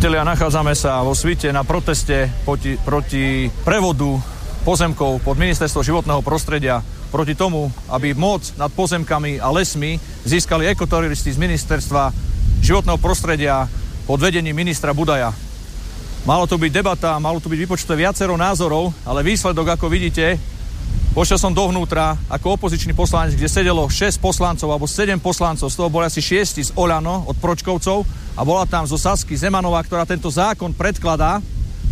Priatelia, nachádzame sa vo svite na proteste proti, proti prevodu pozemkov pod ministerstvo životného prostredia proti tomu, aby moc nad pozemkami a lesmi získali ekoteroristi z ministerstva životného prostredia pod vedením ministra Budaja. Malo to byť debata, malo tu byť vypočuté viacero názorov, ale výsledok, ako vidíte, Vošiel som dovnútra ako opozičný poslanec, kde sedelo 6 poslancov alebo 7 poslancov, z toho boli asi 6 z Olano od Pročkovcov a bola tam zo Sasky Zemanová, ktorá tento zákon predkladá,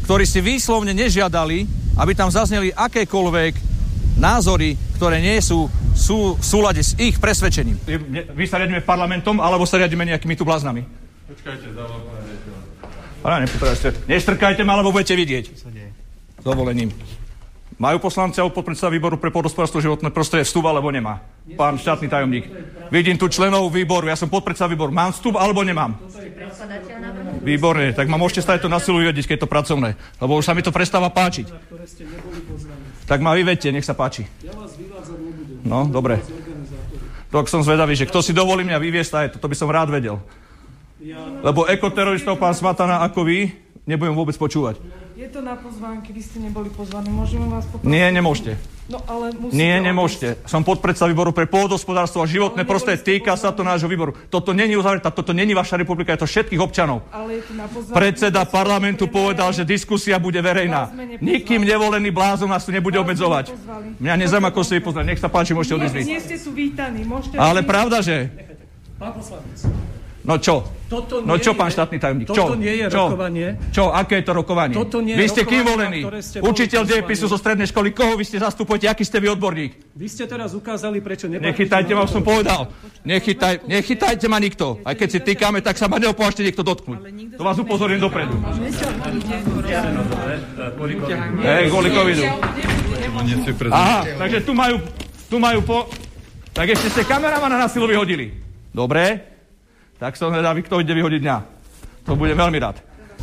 ktorí si výslovne nežiadali, aby tam zazneli akékoľvek názory, ktoré nie sú, sú v súlade s ich presvedčením. Vy sa riadíme parlamentom, alebo sa riadíme nejakými tu bláznami? Počkajte, dávam Ale nepotrebujete. Neštrkajte ma, alebo budete vidieť. S dovolením. Majú poslanci alebo podpredseda výboru pre podhospodárstvo životné prostredie vstup alebo nemá? Pán štátny tajomník. Vidím tu členov výboru, ja som podpredseda výboru. Mám vstup alebo nemám? Výborne, tak ma môžete stať to na silu vyvediť, keď je to pracovné. Lebo už sa mi to prestáva páčiť. Tak ma vyvedte, nech sa páči. No, dobre. Tak som zvedavý, že kto si dovolí mňa vyviesť, to by som rád vedel. Lebo ekoteroristov pán Smatana ako vy nebudem vôbec počúvať. Je to na pozvánky, vy ste neboli pozvaní. Môžeme vás poprosiť? Nie, nemôžete. No, ale musíte Nie, nemôžete. Som podpredseda výboru pre pôdospodárstvo a životné prostredie. Týka sa to nášho výboru. Toto není uzavretá, toto není vaša republika, je to všetkých občanov. Ale je to na pozvánky. Predseda parlamentu povedal, že diskusia bude verejná. Nikým nevolený blázon nás tu nebude obmedzovať. Mňa nezaujíma, ako ste vypoznali. Nech sa páči, môžete odísť. Nie, nie ste sú vítaní, môžete... Ale pravda, že... Pán poslanec, No čo? toto No nie čo, je- pán štátny tajomník? Toto Čo? nie je Čo? rokovanie. Čo? Aké je to rokovanie? Toto nie je vy ste kým boli Učiteľ dejepisu zo strednej školy. Koho vy ste zastupujete? Aký ste vy odborník? Vy ste teraz ukázali, prečo nepatríte Nechytajte ma, som povedal. Nechytaj, nechytajte ma nikto. Aj keď si týkame, tak sa ma neopôžte niekto dotknúť. To vás upozorím dopredu. Hej, kvôli covidu. Aha, takže tu majú, tu majú po... Tak ešte ste kameramana na silu vyhodili. Dobre, tak som hľadavý, kto ide vyhodiť mňa. To budem veľmi rád.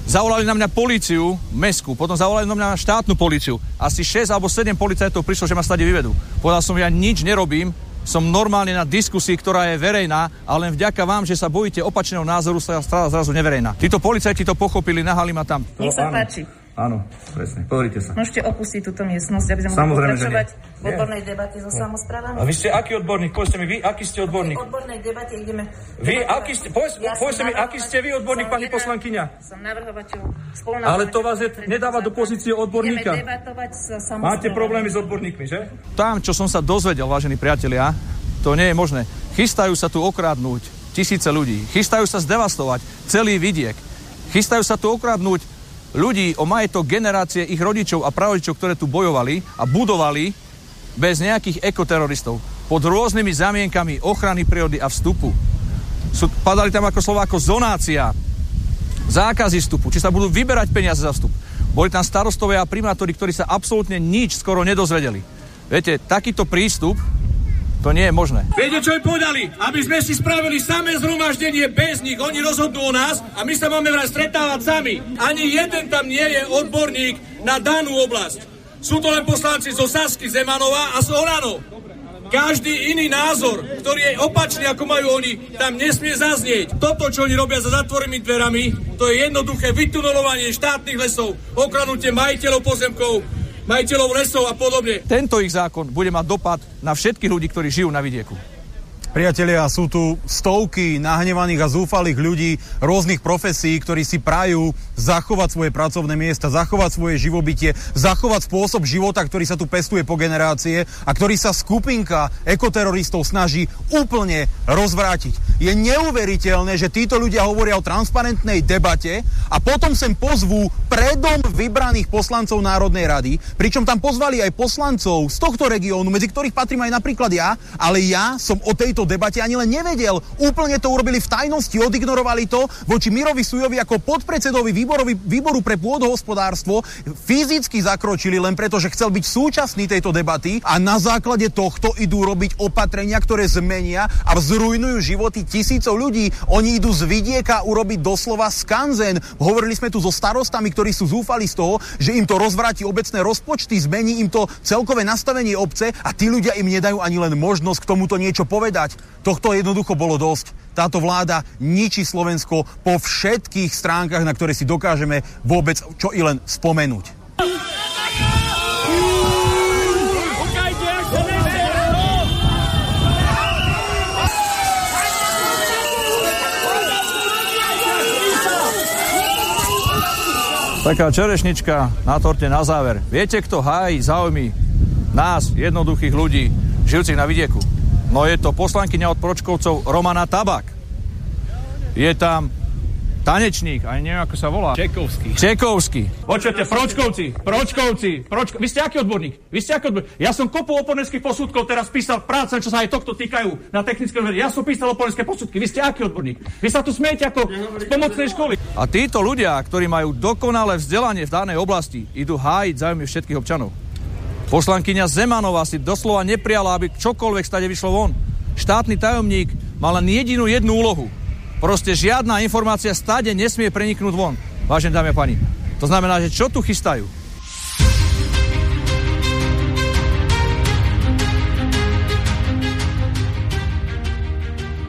Zavolali na mňa políciu, mesku, potom zavolali na mňa štátnu políciu. Asi 6 alebo 7 policajtov prišlo, že ma stade vyvedú. Povedal som, ja nič nerobím, som normálne na diskusii, ktorá je verejná, ale len vďaka vám, že sa bojíte opačného názoru, sa stala zrazu neverejná. Títo policajti to pochopili, nahali ma tam. Nech sa páči. Áno, presne, pozrite sa. Môžete opustiť túto miestnosť, aby sme mohli Samozrejme, že pokračovať v odbornej debate so samozprávami. A vy ste aký odborník? Povedzte mi, vy aký ste V odborník? odbornej debate ideme... Vy, aký ste, povedz, Ja povedzte mi, aký ste vy odborník, pani jedna- poslankyňa? Som navrhovateľ Ale to vás je- nedáva do pozície odborníka. Ideme debatovať s samozprávami. Máte problémy s odborníkmi, že? Tam, čo som sa dozvedel, vážení priatelia, to nie je možné. Chystajú sa tu okradnúť tisíce ľudí. Chystajú sa zdevastovať celý vidiek. Chystajú sa tu okradnúť ľudí o majetok generácie ich rodičov a prarodičov, ktoré tu bojovali a budovali bez nejakých ekoteroristov. Pod rôznymi zamienkami ochrany prírody a vstupu. Sú, padali tam ako slova ako zonácia, zákazy vstupu, či sa budú vyberať peniaze za vstup. Boli tam starostovia a primátori, ktorí sa absolútne nič skoro nedozvedeli. Viete, takýto prístup, to nie je možné. Viete, čo im povedali? Aby sme si spravili samé zhromaždenie bez nich. Oni rozhodnú o nás a my sa máme vraj stretávať sami. Ani jeden tam nie je odborník na danú oblasť. Sú to len poslanci zo Sasky, Zemanova a z Olano. Každý iný názor, ktorý je opačný ako majú oni, tam nesmie zaznieť. Toto, čo oni robia za zatvorenými dverami, to je jednoduché vytunelovanie štátnych lesov, okradnutie majiteľov pozemkov, majiteľov lesov a podobne. Tento ich zákon bude mať dopad na všetkých ľudí, ktorí žijú na vidieku. Priatelia, sú tu stovky nahnevaných a zúfalých ľudí rôznych profesí, ktorí si prajú zachovať svoje pracovné miesta, zachovať svoje živobytie, zachovať spôsob života, ktorý sa tu pestuje po generácie a ktorý sa skupinka ekoteroristov snaží úplne rozvrátiť. Je neuveriteľné, že títo ľudia hovoria o transparentnej debate a potom sem pozvú predom vybraných poslancov Národnej rady, pričom tam pozvali aj poslancov z tohto regiónu, medzi ktorých patrím aj napríklad ja, ale ja som o tejto debate ani len nevedel. Úplne to urobili v tajnosti, odignorovali to voči Mirovi Sujovi ako podpredsedovi výborovi, výboru pre pôdohospodárstvo. Fyzicky zakročili len preto, že chcel byť súčasný tejto debaty a na základe tohto idú robiť opatrenia, ktoré zmenia a vzrujnujú životy tisícov ľudí. Oni idú z vidieka urobiť doslova skanzen. Hovorili sme tu so starostami, ktorí sú zúfali z toho, že im to rozvráti obecné rozpočty, zmení im to celkové nastavenie obce a tí ľudia im nedajú ani len možnosť k tomuto niečo povedať. Tohto jednoducho bolo dosť. Táto vláda ničí Slovensko po všetkých stránkach, na ktoré si dokážeme vôbec čo i len spomenúť. Taká čerešnička na torte na záver. Viete, kto hájí záujmy nás, jednoduchých ľudí, žijúcich na vidieku? No je to poslankyňa od Pročkovcov Romana Tabak. Je tam tanečník, aj neviem, ako sa volá. Čekovský. Čekovský. Počujete, Pročkovci, Pročkovci, Pročko... Vy ste aký odborník? Vy ste aký odborník? Ja som kopu oponentských posudkov teraz písal práce, čo sa aj tohto týkajú na technické univerzite. Ja som písal oponentské posudky. Vy ste aký odborník? Vy sa tu smiete ako z pomocnej školy. A títo ľudia, ktorí majú dokonalé vzdelanie v danej oblasti, idú hájiť záujmy všetkých občanov. Poslankyňa Zemanová si doslova nepriala, aby čokoľvek stade vyšlo von. Štátny tajomník mal len jedinú jednu úlohu Proste žiadna informácia stade nesmie preniknúť von, vážené dámy a pani. To znamená, že čo tu chystajú?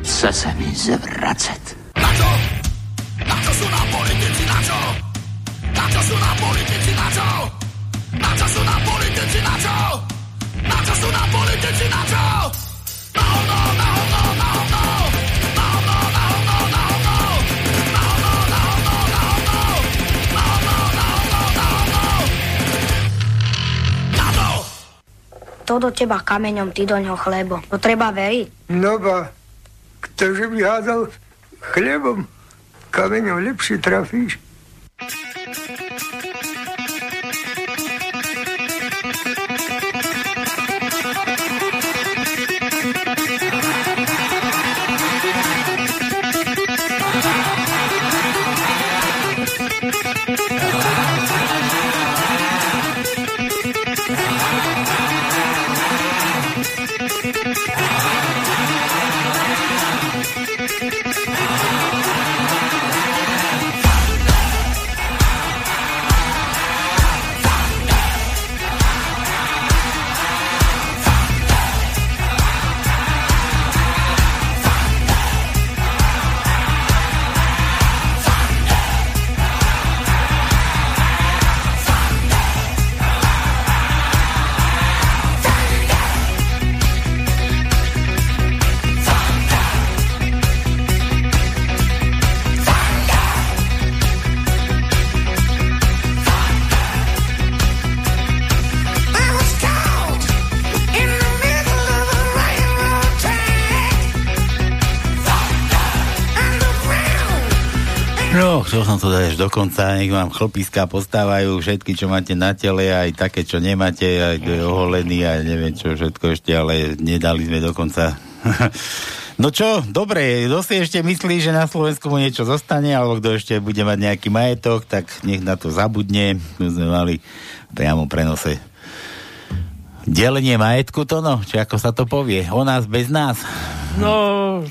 Chce se mi zvracet. Na čo? Na čo sú nám politici, na čo? Na čo sú nám politici, na čo? Na čo sú nám sú nám politici, na čo? Na hovno, na hovno, na hovno! To do teba kameňom, ty do ňoho chlebo. To treba veriť. No ba, ktože by hádal chlebom, kameňom lepšie trafíš. Chcel som to dať až do konca, nech vám chlpiska postávajú všetky, čo máte na tele, aj také, čo nemáte, aj oholený, aj neviem čo všetko ešte, ale nedali sme dokonca. no čo, dobre, kto si ešte myslí, že na Slovensku mu niečo zostane, alebo kto ešte bude mať nejaký majetok, tak nech na to zabudne. My sme mali priamo prenose delenie majetku to no, či ako sa to povie, o nás bez nás. No,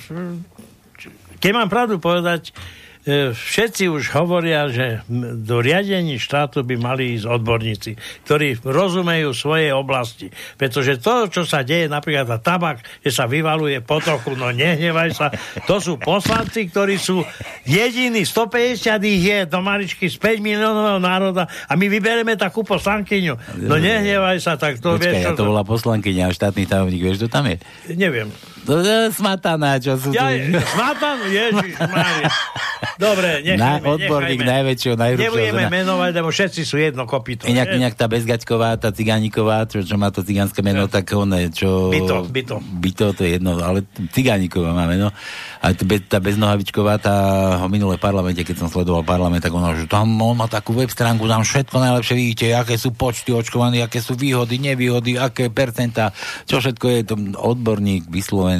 keď mám pravdu povedať, všetci už hovoria, že do riadení štátu by mali ísť odborníci, ktorí rozumejú svoje oblasti. Pretože to, čo sa deje napríklad na tabak, že sa vyvaluje potoku, no nehnevaj sa, to sú poslanci, ktorí sú jediní, 150 ich je do Maričky z 5 miliónového národa a my vybereme takú poslankyňu. No nehnevaj sa, tak to Počkaj, vieš... Čo to bola poslankyňa a štátny tajomník, vieš, kto tam je? Neviem. To je smataná, čo sú ja, tu. Smatan? Ježiš, Dobre, nechajme, Na, odborník nechajme. najväčšieho, najhrubšieho. Nebudeme menovať, lebo všetci sú jedno kopito. Inak, inak tá Bezgaťková, tá Cigániková, čo, čo má to cigánske meno, tak one, čo... Byto, byto. Byto, to je jedno, ale Cigániková má meno. A tá Beznohavičková, tá ho minulé parlamente, keď som sledoval parlament, tak ona, že tam on má takú web stránku, tam všetko najlepšie vidíte, aké sú počty očkovaní, aké sú výhody, nevýhody, aké percentá, čo všetko je to odborník vyslovený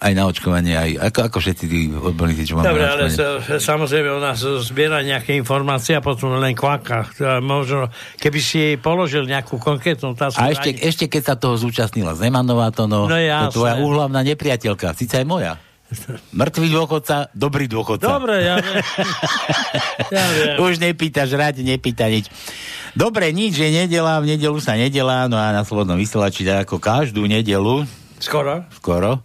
Aj na očkovanie, aj ako, ako všetci tí odborníci, čo máme Dobre, ale sa, samozrejme ona sa zbiera nejaké informácie a potom len kvaká. A Možno, keby si jej položil nejakú konkrétnu otázku. A ešte, ešte keď sa toho zúčastnila Zemanová, to no, No jasné. to tvoja úhlavná nepriateľka, síce aj moja. Mŕtvý dôchodca, dobrý dôchodca. Dobre, ja viem. ja viem. Už nepýtaš rád, nepýta nič. Dobre, nič, že nedela, v nedelu sa nedelá, no a na Slobodnom vysielači, ako každú nedelu, Skoro. skoro,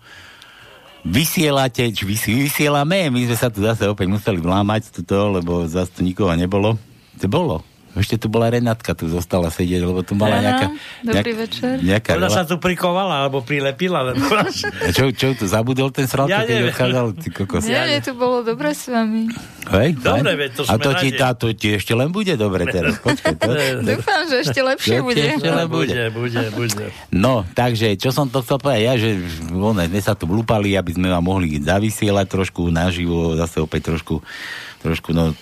vysielate, či vys, vysielame, my sme sa tu zase opäť museli vlámať tuto, lebo zase tu nikoho nebolo. To bolo. Ešte tu bola Renátka, tu zostala sedieť, lebo tu mala nejaká... dobrý večer. Nejaká Ona sa tu prikovala, alebo prilepila. Lebo... A čo, čo tu zabudol ten sral, Ja keď odchádzal? Ty kokos. Nie, nie, to bolo dobre s vami. Hej, Dobre, veď to A to ti, tá, to ti ešte len bude dobre teraz. Počkaj, to... Dúfam, že ešte lepšie To bude. ešte len bude. bude, bude, bude. No, takže, čo som to chcel povedať, ja, že one, sme sa tu blúpali, aby sme vám mohli zavysielať trošku naživo, zase opäť trošku, trošku, no,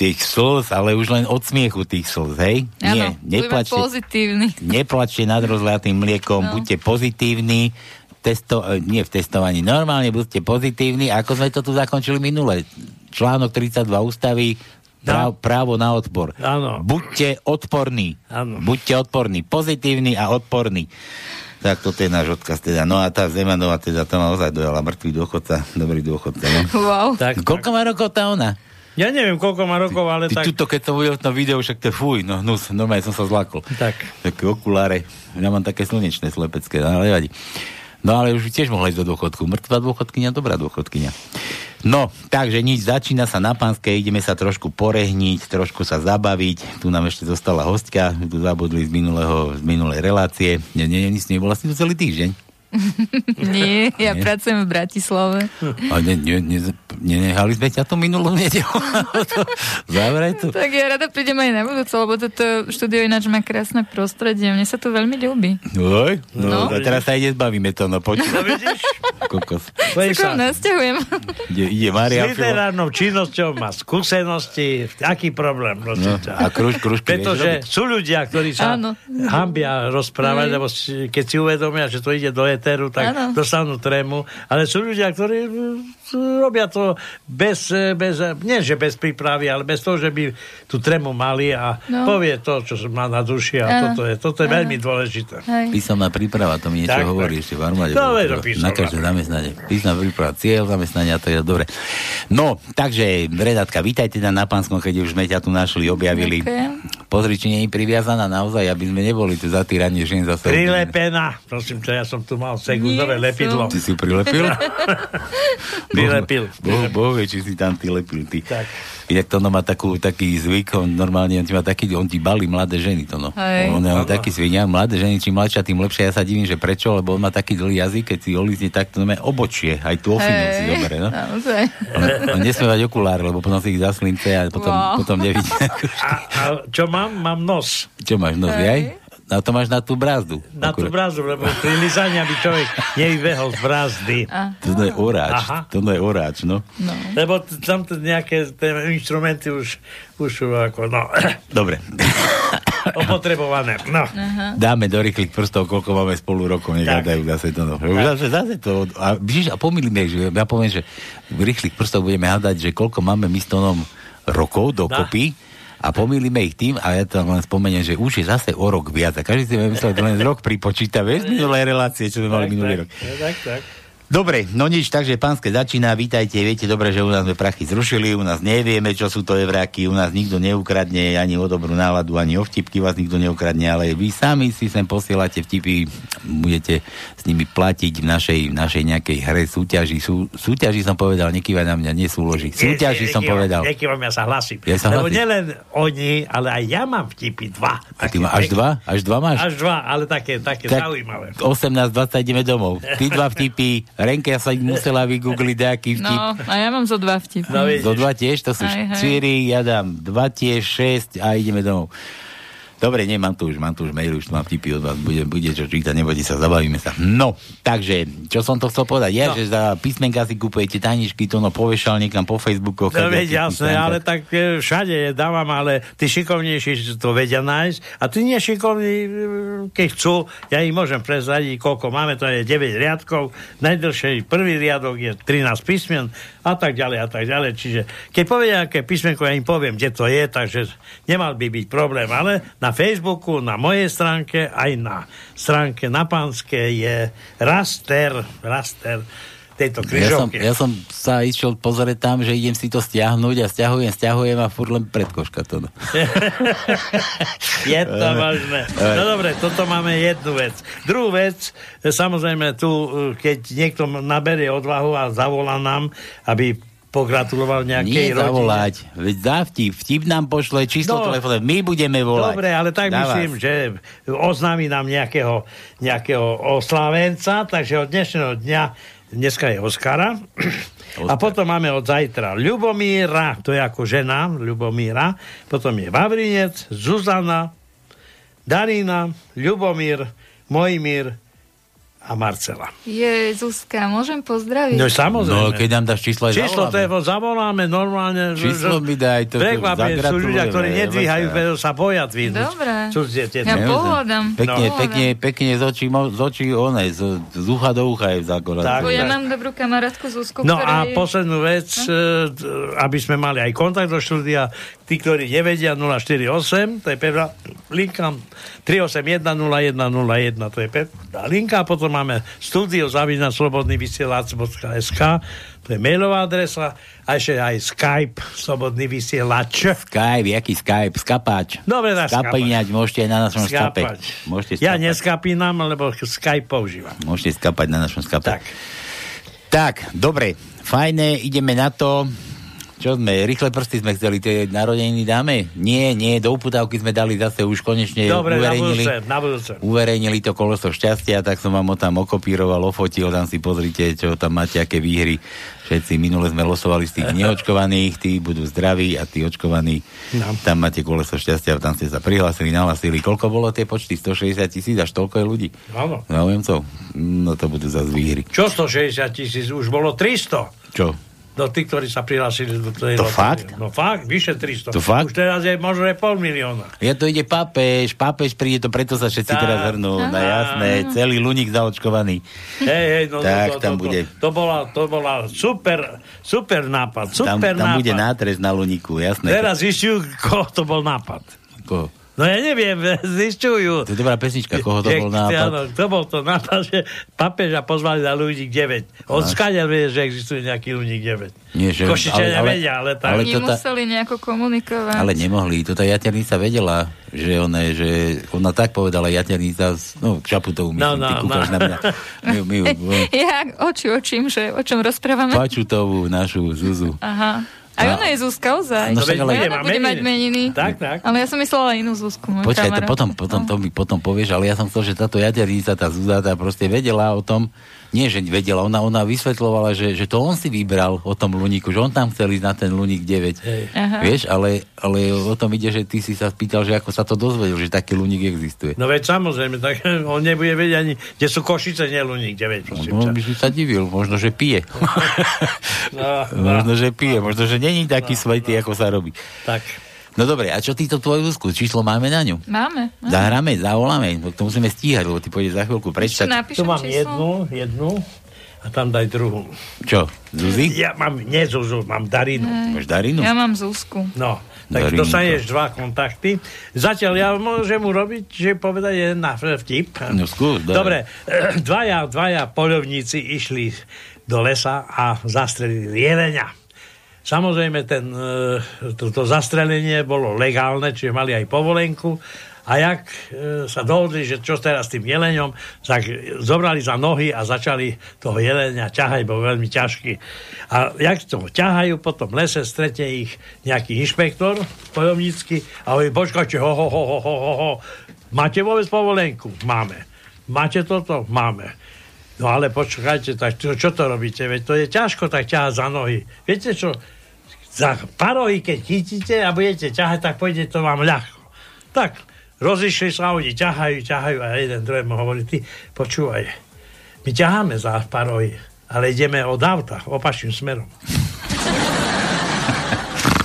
tých slz, ale už len od smiechu tých slz, hej? Nie, Áno, budeme neplačte, pozitívni. neplačte nad rozliatým mliekom, No. buďte pozitívni, testo, e, nie v testovaní, normálne buďte pozitívni, ako sme to tu zakončili minule. Článok 32 ústavy, práv, právo na odpor. Áno. Buďte odporní. Áno. Buďte odporní, pozitívni a odporní. Tak toto je náš odkaz teda. No a tá Zemanová teda to ma ozaj dojala. Mŕtvý dôchodca, dobrý dôchodca. No. Wow. Tak, Koľko má rokov tá ona? Ja neviem, koľko má rokov, ale Ty tak... tuto, keď som videl to video, však to je fuj, no hnus, normálne som sa zlakol. Tak. Také okuláre. Ja mám také slnečné slepecké, no, ale nevadí. No ale už tiež mohla ísť do dôchodku. Mŕtva dôchodkynia, dobrá dôchodkynia. No, takže nič, začína sa na pánske, ideme sa trošku porehniť, trošku sa zabaviť. Tu nám ešte zostala hostka, tu zabudli z, minulého, z minulej relácie. Nie, nie, nic nebola si tu celý týždeň. Nie, ja Nie. pracujem v Bratislave. A ne, ne, ne, nenehali sme ťa tú minulú nedelu. Zavraj tu. Tak ja rada prídem aj na budúce, lebo toto štúdio ináč má krásne prostredie. Mne sa tu veľmi ľúbi. Oj, no, No. a teraz sa ide zbavíme to, no poď. No vidíš? Kokos. Sa. nasťahujem. Ide, ide S Maria Filo. literárnou činnosťou má skúsenosti. Aký problém, No, a kruž, kružky Pretože sú ľudia, ktorí sa Áno. hambia rozprávať, Mm. lebo keď si uvedomia, že to ide do éteru, tak Áno. dostanú trému. Ale sú ľudia, ktorí robia to bez, bez, nie že bez prípravy, ale bez toho, že by tú trému mali a No. povie to, čo má na duši a Áno. toto je, toto je Áno. veľmi dôležité. Hej. Písomná príprava, to mi niečo Tak, hovorí tak. ešte v armáde. No, to na každé zamestnanie. Písomná príprava, cieľ zamestnania, to je dobre. No, takže, Redátka, vítajte teda na Pánskom, keď už sme ťa tu našli, objavili. Ďakujem. Pozri, či nie je priviazaná naozaj, aby sme neboli tu zatýranie žien zase. Prilepená. Prosím ťa, ja som tu mal Nie lepidlo. Ty si prilepil? Prilepil. Boh, boh vie, či si tam ty lepil. Ty. Tak. Inak to ono má takú, taký zvyk, on normálne on ti má taký, on ti balí mladé ženy to no. Hej. On má taký svinia, mladé ženy, čím mladšia, tým lepšie. Ja sa divím, že prečo, lebo on má taký dlhý jazyk, keď si olízne, tak to normálne obočie, aj tú ofinu si zoberie, no. On, on nesmie mať okuláre, lebo potom si ich zaslince a potom, Wow. potom nevidí. A, a čo mám? Mám nos. Čo máš, nos, Hej. aj? A to máš na tú brázdu. Na tú Akurát. brázu, lebo pri lizaní by človek nevybehol z brázdy. To je oráč, Aha. to je oráč, no. no. Lebo t- tam t- nejaké tie inštrumenty už, už ako, no, Dobre. opotrebované. No. Dáme do rýchlych prstov, koľko máme spolu rokov, nech Tak. hádajú zase to. No. Už Zase, zase to. A, vidíš, a pomýlime, že ja poviem, že v rýchlych prstov budeme hádať, že koľko máme my s Tonom rokov dokopy. A pomýlime ich tým, a ja to len spomeniem, že už je zase o rok viac. A každý si bude myslieť, že len rok pripočíta, vieš, minulé relácie, čo sme mali minulý rok. tak, tak. Dobre, no nič, takže pánske začína, vítajte, viete dobre, že u nás sme prachy zrušili, u nás nevieme, čo sú to evráky, u nás nikto neukradne ani o dobrú náladu, ani o vtipky vás nikto neukradne, ale vy sami si sem posielate vtipy, budete s nimi platiť v našej, v našej nejakej hre súťaži, sú, súťaži som povedal, nekývaj na mňa, nesúloží, súťaži som povedal. Nekývam, ja sa hlasím. Ja sa Lebo hlasím. nielen oni, ale aj ja mám vtipy dva. A ty má, až dva? Až dva máš? Až dva, ale také, také Tak zaujímavé. 18.20 ideme domov. Ty dva vtipy, Renke sa musela vygoogliť nejaký vtip. no, a ja mám zo dva vtipy. No. Do dva tiež, to sú hej. 4, ja dám 2 tiež, 6 a ideme domov. Dobre, nie, mám tu už, mám tu už mail, už tu mám vtipy od vás, bude, bude čo čítať, nebojte sa, zabavíme sa. No, takže, čo som to chcel povedať, je, No. že za písmenka si kupujete tajničky, to no povešal niekam po Facebooku. No veď jasné, ale tak e, všade je dávam, ale tí šikovnejší to vedia nájsť a tí nešikovní, e, keď chcú, ja ich môžem prezradiť, koľko máme, to je 9 riadkov, najdlhšie prvý riadok je 13 písmen a tak ďalej a tak ďalej, čiže keď povedia, aké písmenko, ja im poviem, kde to je, takže nemal by byť problém, ale na Facebooku, na mojej stránke, aj na stránke na Pánske je raster, raster tejto Ja som, ja som sa išiel pozrieť tam, že idem si to stiahnuť a stiahujem, stiahujem a furt len predkoška to. Je to možné. No dobre, toto máme jednu vec. Druhú vec, samozrejme tu, keď niekto naberie odvahu a zavolá nám, aby pogratuloval nejakej Nie rodine. zavolať, dá vtip, vtip nám pošle číslo No. telefónu, my budeme volať. Dobre, ale tak Na myslím, vás. že oznámi nám nejakého, nejakého oslávenca, takže od dnešného dňa, dneska je Oskara, a potom máme od zajtra Ľubomíra, to je ako žena, Ľubomíra, potom je Vavrinec, Zuzana, Darina, Ľubomír, Mojmír a Marcela. Je, Zuzka, môžem pozdraviť? No samozrejme. No, keď nám dáš číslo, aj Číslo zavoláme. telefón zavoláme normálne. Číslo mi daj, to- sú ľudia, ktorí nedvíhajú, pretože sa boja dvihnúť. Dobre. Cudzie. Ja pohľadám. Pekne, No. pekne, pekne z očí, z očí one, z, z ucha do ucha je zákonná. Tak, Bo ja mám dobrú kamarátku Zuzku, No a poslednú vec, e, d- aby sme mali aj kontakt do štúdia, tí, ktorí nevedia, 048, to je pevná linka, 381 0101, to je pevná linka, a potom máme studio zavina slobodný vysielač.sk, to je mailová adresa, a ešte aj Skype, slobodný vysielač. Skype, jaký Skype? Skapáč. Dobre, tak Skapíňať môžete na našom skape. Skapať. Môžete Ja skapať. neskapínam, lebo Skype používam. Môžete skapať na našom skape. Tak. Tak, dobre, fajné, ideme na to. Čo sme, rýchle prsty sme chceli, tie narodeniny dáme? Nie, nie, do uputávky sme dali zase už konečne Dobre, na uverejnili. budúce, na budúce. Uverejnili to koleso šťastia, tak som vám ho tam okopíroval, ofotil, tam si pozrite, čo tam máte, aké výhry. Všetci minule sme losovali z tých neočkovaných, tí budú zdraví a tí očkovaní. No. Tam máte koleso šťastia, tam ste sa prihlásili, nahlasili. Koľko bolo tie počty? 160 tisíc, až toľko je ľudí. Áno. Zaujemcov? No to budú zase výhry. Čo 160 tisíc? Už bolo 300. Čo? Do tých, ktorí sa prihlásili do tej To fakt? No fakt, vyše 300. To fakt? Už teraz je možno aj pol milióna. Ja to ide pápež, pápež príde to, preto sa všetci Tak. teraz hrnú. Na jasné, celý luník zaočkovaný. Hej, hej, no, Tak, to, to, tam to, bude. To, to, bola, to bola super, super nápad. Tam, Super tam nápad. bude nátres na luníku, jasné. Teraz zistujú, koho to bol nápad. Koho? No ja neviem, zistujú. To je dobrá pesnička, koho to Že- bol nápad. Áno, to bol to nápad, že papeža pozvali na ľudí 9. Od skáďa vie, že existuje nejaký ľudí 9. Nie, že- Košičania ale- ale- vedia, ale tak. ale Oni to tá- museli nejako komunikovať. Ale nemohli, to tá jaternica vedela, že ona, že ona tak povedala jaternica, no k Čaputovu myslím, No, no, ty kúkaš no. na mňa. My, my, my, Ja oči očím, že o čom rozprávame. Pačutovú, našu Zuzu. Aha. Aj No. ona je Zuzka ozaj. No však ale- ona bude mať meniny. Tak, tak. Ale ja som myslela inú Zuzku. Počkaj, to potom, potom, to mi potom povieš, ale ja som chcel, že táto jaternica, tá Zuza, tá proste vedela o tom, nie, že vedela, ona, ona vysvetľovala, že, že to on si vybral o tom Luníku, že on tam chcel ísť na ten Luník 9. Aha. Vieš, ale, ale o tom ide, že ty si sa spýtal, že ako sa to dozvedel, že taký Luník existuje. No veď samozrejme, tak on nebude vedieť ani, kde sú Košice, nie Luník 9. prosím No, by si sa divil, možno, že pije. No, no, možno, že pije, možno, že není taký svetý, ako sa robí. tak. No dobre, a čo týto tvoju úzku? Číslo máme na ňu? Máme. máme. Zahráme, zavoláme, to musíme stíhať, lebo ty pôjdeš za chvíľku prečítať. Tu mám číslo. jednu, jednu a tam daj druhú. Čo, Zuzi? Ja mám, nie Zuzu, mám Darinu. Máš Darinu? Ja mám Zuzku. No, tak Darinka. dostaneš dva kontakty. Zatiaľ ja môžem urobiť, že povedať je na vtip. No skús, daj. Dobre, dvaja, dvaja poľovníci išli do lesa a zastrelili jelenia. Samozrejme, ten, e, to, to zastrelenie bolo legálne, čiže mali aj povolenku. A jak e, sa dohodli, že čo teraz s tým jeleňom, tak zobrali za nohy a začali toho jelenia ťahať, bol veľmi ťažký. A jak to ťahajú po tom lese, strete ich nejaký inšpektor pojomnícky a hovorí, počkajte, ho, ho, ho, ho, ho, ho. Máte vôbec povolenku? Máme. Máte toto? Máme. No ale počkajte, tak čo, čo to robíte? Veď to je ťažko tak ťahať za nohy. Viete čo? Za parohy, keď chytíte a budete ťahať, tak pôjde to vám ľahko. Tak Rozišli sa oni, ťahajú, ťahajú a jeden druhému hovorí, ty počúvaj, my ťaháme za parohy, ale ideme od auta, opačným smerom.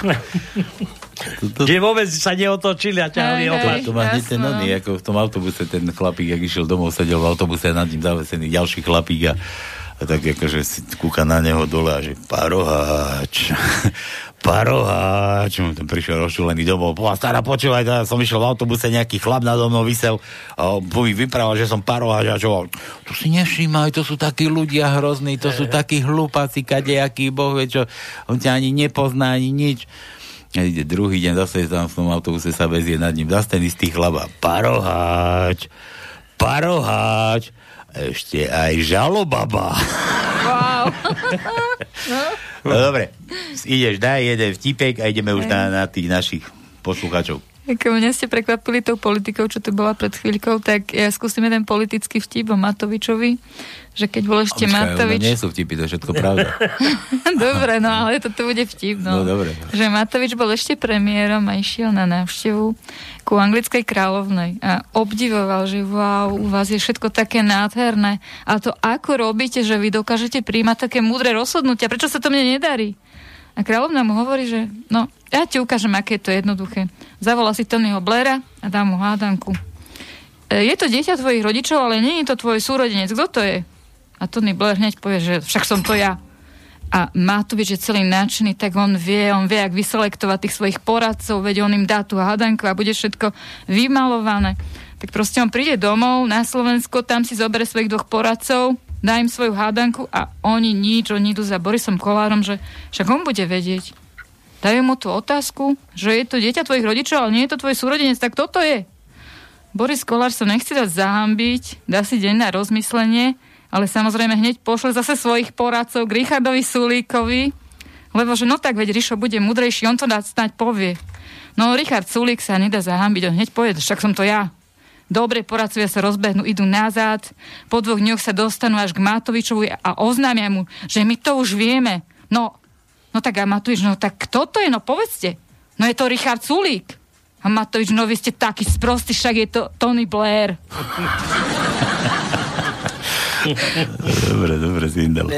Že vôbec sa neotočili a ťahali opačným. to má hneď ten oný, ako v tom autobuse ten chlapík, jak išiel domov, sedel v autobuse a nad ním zavesený ďalší chlapík a, a tak akože si kúka na neho dole a že paroháč, paroháč, mu tam prišiel rozčulený domov, povedal, stará, počúvaj, ja som išiel v autobuse, nejaký chlap nado mnou vysel a on mi vyprával, že som paroháč. A čo, to si nevšímaj, to sú takí ľudia hrozní, to sú takí hlupáci, kadejakí, boh vie čo, on ťa ani nepozná, ani nič. Ide druhý deň, zase tam v tom autobuse sa vezie nad ním, zase ten istý chlaba. Paroháč, paroháč, ešte aj žalobaba. Wow. No dobre, ideš, daj jeden vtipek a ideme už na, na tých našich poslucháčov. Ako mňa ste prekvapili tou politikou, čo tu bola pred chvíľkou, tak ja skúsim jeden politický vtip o Matovičovi, že keď bol ešte Počkaj, Matovič... ono nie sú vtipy, to je všetko pravda. dobre, no ale toto bude vtip, no. No dobre. Že Matovič bol ešte premiérom a išiel na návštevu ku anglickej kráľovnej a obdivoval, že wow, u vás je všetko také nádherné. A to ako robíte, že vy dokážete príjmať také múdre rozhodnutia? Prečo sa to mne nedarí? A kráľovna mu hovorí, že no, ja ti ukážem, aké je to jednoduché. Zavolá si Tonyho Blaira a dá mu hádanku. E, je to dieťa tvojich rodičov, ale nie je to tvoj súrodenec. Kto to je? A Tony Blair hneď povie, že však som to ja. A Matovič je celý nadšený, tak on vie, on vie, ak vyselektovať tých svojich poradcov, veď on im dá tú hádanku a bude všetko vymalované. Tak proste on príde domov na Slovensko, tam si zoberie svojich dvoch poradcov, dá im svoju hádanku a oni nič, oni idú za Borisom Kolárom, že však on bude vedieť. Dajú mu tú otázku, že je to dieťa tvojich rodičov, ale nie je to tvoj súrodenec, tak toto je. Boris Kolár sa nechce dať zahambiť, dá si deň na rozmyslenie, ale samozrejme hneď pošle zase svojich poradcov k Richardovi Sulíkovi, lebo že no tak veď Rišo bude mudrejší, on to dá snáď povie. No Richard Sulík sa nedá zahambiť, on hneď povie, však som to ja. Dobre, poradcovia sa rozbehnú, idú nazad, po dvoch dňoch sa dostanú až k Matovičovi a oznámia mu, že my to už vieme. No, no tak a Matovič, no tak kto to je, no povedzte. No je to Richard Sulík. A Matovič, no vy ste taký sprostý, však je to Tony Blair. dobre, dobre dal.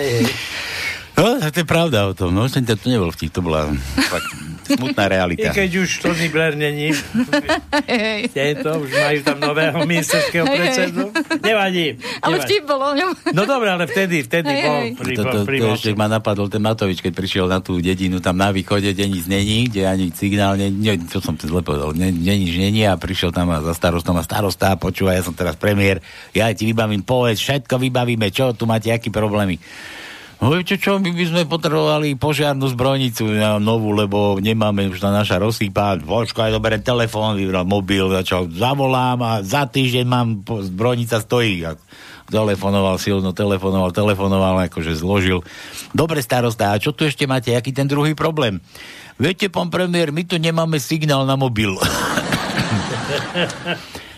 No, tak to je pravda o tom. No, to, to nebol vtip, to bola fakt smutná I realita. keď už Tony Blair není, tieto už majú tam nového ministerského predsedu. Nevadí. Ale vtip bol o ňom. No dobre, ale vtedy, vtedy Hej, bol pri, To, to, pri to ešte ma napadol ten Matovič, keď prišiel na tú dedinu tam na východe, kde nič není, kde ani signál, ne, ne, čo som to zle povedal, ne, ne, nič není a prišiel tam a za starostom a starosta, počúvaj, ja som teraz premiér, ja ti vybavím povedz, všetko vybavíme, čo tu máte, aký problémy. No viete čo, my by sme potrebovali požiarnú zbrojnicu ja, novú, lebo nemáme už na naša rozsýpa. Počkaj, doberem telefón, vybral mobil, začal, zavolám a za týždeň mám, zbrojnica stojí. A telefonoval silno, telefonoval, telefonoval, akože zložil. Dobre starosta, a čo tu ešte máte, aký ten druhý problém? Viete, pán premiér, my tu nemáme signál na mobil.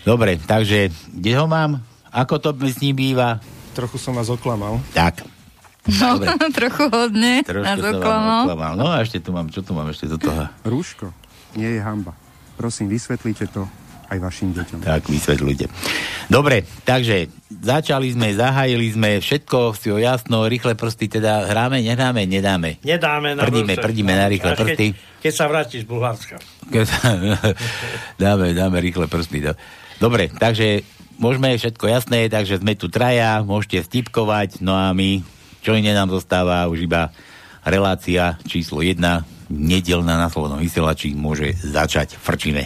Dobre, takže kde ho mám? Ako to s ním býva? Trochu som vás oklamal. Tak. No, Dobre. trochu hodne. Trošku nás som vám oklamal. oklamal. No a ešte tu mám, čo tu mám ešte do toho? Rúško nie je hamba. Prosím, vysvetlite to aj vašim deťom. Tak vysvetľujte. Dobre, takže začali sme, zahájili sme, všetko si o jasno, rýchle prsty, teda hráme, nehráme, nedáme. Nedáme na Prdíme, Brusel. prdíme na rýchle Až keď, prsty. keď sa vrátiš z Bulharska. Dáme, dáme rýchle prsty. do- Dobre, takže môžeme, všetko jasné, takže sme tu traja, môžete stipkovať, no a my, čo iné nám zostáva, už iba relácia číslo 1, nedelná na Slobodnom vysielači, môže začať. Frčíme.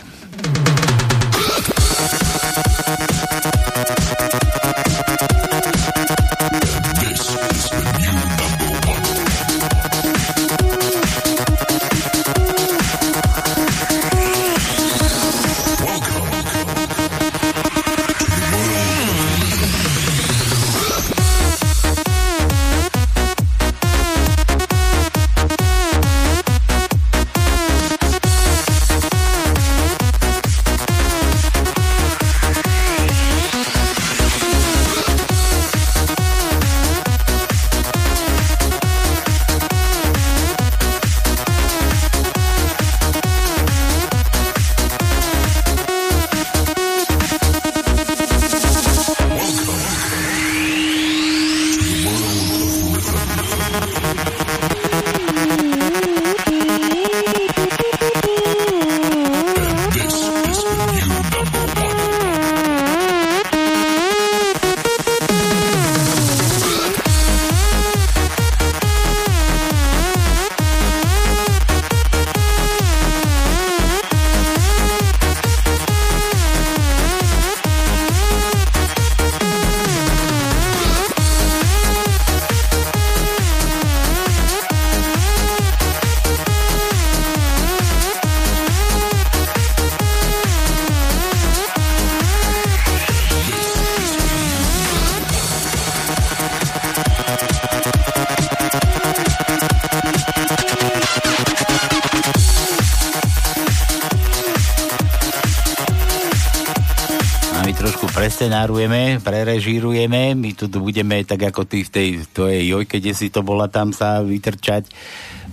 Prescenárujeme, prerežírujeme, my tu budeme tak ako ty v tej tvojej jojke, kde si to bola tam sa vytrčať.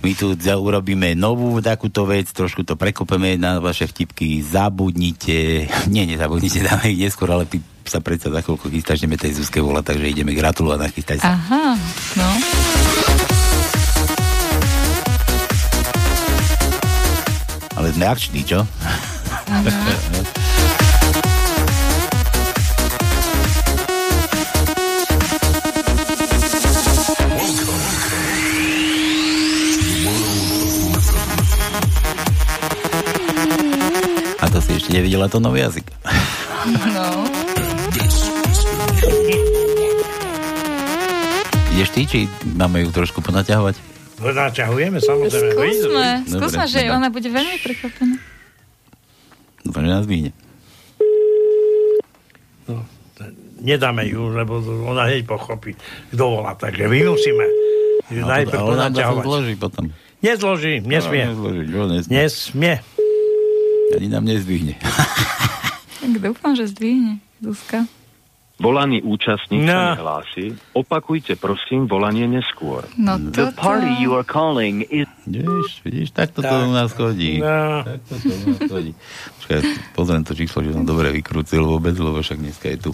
My tu urobíme novú takúto vec, trošku to prekopeme na vaše vtipky, zabudnite, nie, nezabudnite, dáme ich neskôr, ale ty sa predsa za chvíľku chystáš, ideme tej Zuzke volať, takže ideme gratulovať, nachystať sa. Aha, no. Ale sme akční, čo? A nevidela to nový jazyk. No. Ideš ty, či máme ju trošku ponaťahovať? No, Naťahujeme, samozrejme. Skúsme, skúsme, že ona bude veľmi prekvapená. Dúfam, že nás vyjde. Nedáme ju, lebo ona hneď pochopí, kto volá. Takže my musíme No, najprv ale ponaťahovať. zloží potom. Nezloží, nesmie. No, nezloží, nesmie. Nesmie. Ani nám nezvihne. Tak dúfam, že zdvihne. Zuzka. Volaný účastník No. sa nehlási. Opakujte prosím volanie neskôr. No The toto... party you are calling is... Vidíš, vidíš, takto to Tak. u nás chodí. No. Takto to u nás chodí. Počkaj, pozriem to číslo, že som dobre vykrúcil vôbec, lebo však dneska je tu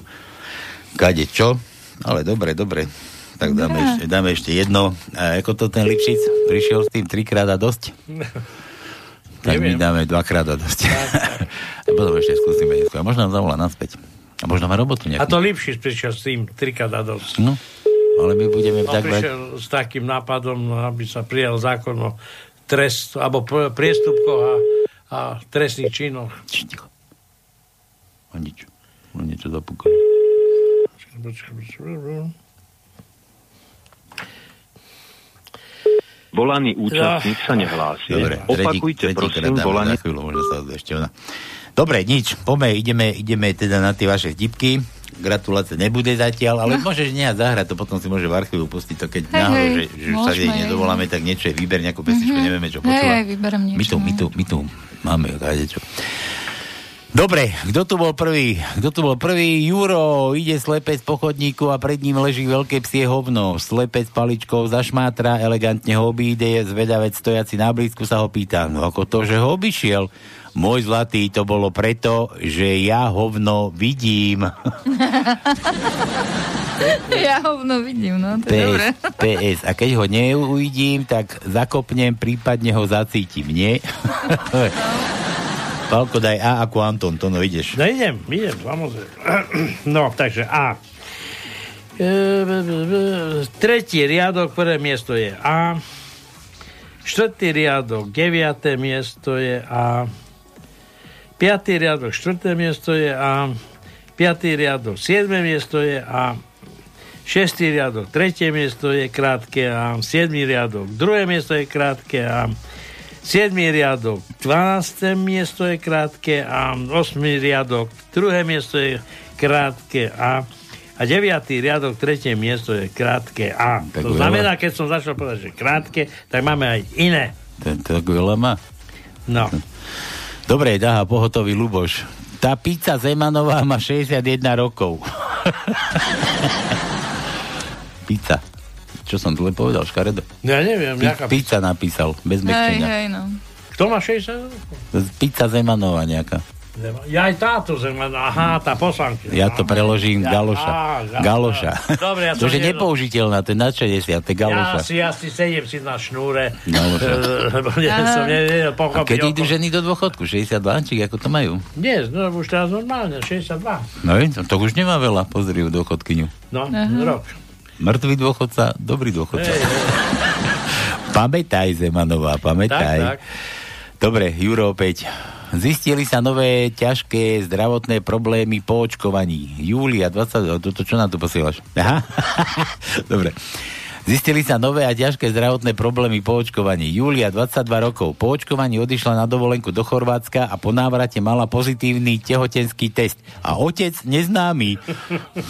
kade čo. Ale dobre, dobre. Tak dáme, ešte, dáme ešte jedno. A ako to ten Lipšic prišiel s tým trikrát a dosť? Tak my Neviem. dáme dvakrát a dosť. a potom ešte skúsime. A možno nám zavolá naspäť. A možno má robotu A nejakú. to Lipšic prišiel s tým trikrát a dosť. No, ale my budeme On tak prišiel s takým nápadom, aby sa prijal zákon o trest, alebo pr- priestupkoch a, a trestných činoch. Ticho. A nič. Len niečo zapúkali. Volaný účastník sa nehlási. Dobre, Opakujte prosím dáme volanie... za chvíľu, možno sa ešte ona. Dobre, nič, poďme, ideme, ideme teda na tie vaše vtipky. Gratulácie nebude zatiaľ, ale môžeš nejak zahrať, to potom si môže v archívu pustiť to, keď No. Hej, náhodou, že, že sa jej nedovoláme, tak niečo je výber, nejakú pesničku, Mhm. nevieme, čo počúva. hej, My niečo, tu, my tu, my tu máme čo. Dobre, kto tu bol prvý? Kto tu bol prvý? Juro, ide slepec po chodníku a pred ním leží veľké psie hovno. Slepec paličkou zašmátra, elegantne ho obíde, zvedavec stojaci na blízku sa ho pýta, no ako to, že ho obišiel? Môj zlatý, to bolo preto, že ja hovno vidím. Ja hovno vidím, no, to je dobré. PS, PS. A keď ho neuvidím, tak zakopnem, prípadne ho zacítim, nie? Pálko, daj A ako Anton, to no ideš. No idem, idem, samozrejme. No, takže A. E, Tretí riadok, prvé miesto je A. Štvrtý riadok, deviaté miesto je A. Piatý riadok, štvrté miesto je A. Piatý riadok, siedme miesto je A. Šestý riadok, tretie miesto je krátke A. Siedmý riadok, druhé miesto je krátke A. 7. riadok, 12. miesto je krátke a 8. riadok, druhé miesto je krátke a a 9. riadok, tretie miesto je krátke A. Tak to veľa. znamená, keď som začal povedať, že krátke, tak máme aj iné. Ten tak veľa má. No. Dobre, dáha, pohotový Luboš. Tá pizza Zemanová má 61 rokov. pizza. Čo som zle povedal, škaredo? Ja neviem, nejaká... pizza napísal, bez Hej, mekčenia. hej, no. Kto má 60? Pizza Zemanová nejaká. Ja aj táto zem, aha, tá poslankyňa. Ja to preložím Ja- Galoša. á, ja- Galoša. Dobre, ja to je nepoužiteľná, to je na 60, to je Ja Galoša. si asi sedem si na šnúre, Galoša. Aha. som nevedel A pochopiť. keď idú ženy do dôchodku, 62, či ako to majú? Nie, no už teraz normálne, 62. No, to, to už nemá veľa, pozri ju dôchodkyňu. No, rok. Mŕtvý dôchodca, dobrý dôchodca. Hej, hej. Pamätaj, Zemanová, pamätaj. Tak, tak. Dobre, Juro opäť. Zistili sa nové ťažké zdravotné problémy po očkovaní. Júlia 20... Toto čo nám tu posielaš? Aha. Dobre. Zistili sa nové a ťažké zdravotné problémy po očkovaní. Júlia, 22 rokov. Po očkovaní odišla na dovolenku do Chorvátska a po návrate mala pozitívny tehotenský test. A otec neznámy.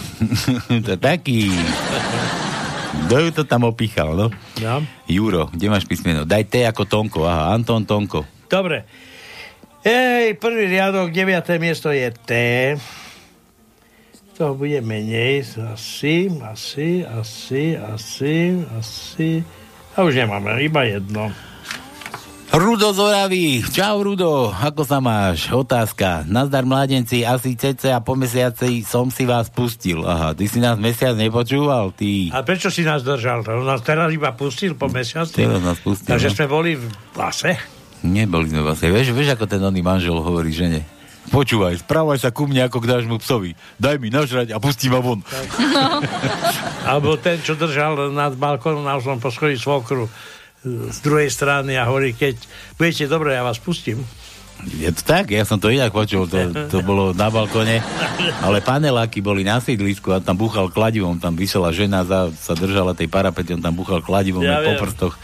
to taký... Kto ju to tam opíchal, no? No. Juro, kde máš písmeno? Daj T ako Tonko. Aha, Anton Tonko. Dobre. Ej, prvý riadok, deviaté miesto je T. toho bude menej. Asi, asi, asi, asi, asi. A už nemáme, iba jedno. Rudo z Oravy. Čau, Rudo. Ako sa máš? Otázka. Nazdar, mladenci. Asi cca po mesiaci som si vás pustil. Aha, ty si nás mesiac nepočúval? Ty. A prečo si nás držal? On nás teraz iba pustil po mesiaci. Teraz nás pustil. Takže no. sme boli v lase. Neboli sme vlastne. Vieš, vieš, ako ten oný manžel hovorí žene? Počúvaj, správaj sa ku mne ako k nášmu psovi. Daj mi nažrať a pustí ma von. No. Alebo ten, čo držal nad balkónom na svojom poschodí svokru e, z druhej strany a hovorí, keď budete dobre, ja vás pustím. Je to tak? Ja som to inak počul. To, to bolo na balkone. Ale paneláky boli na sídlisku a tam búchal kladivom. Tam vysela žena, za, sa držala tej parapety, on tam búchal kladivom Ja po prstoch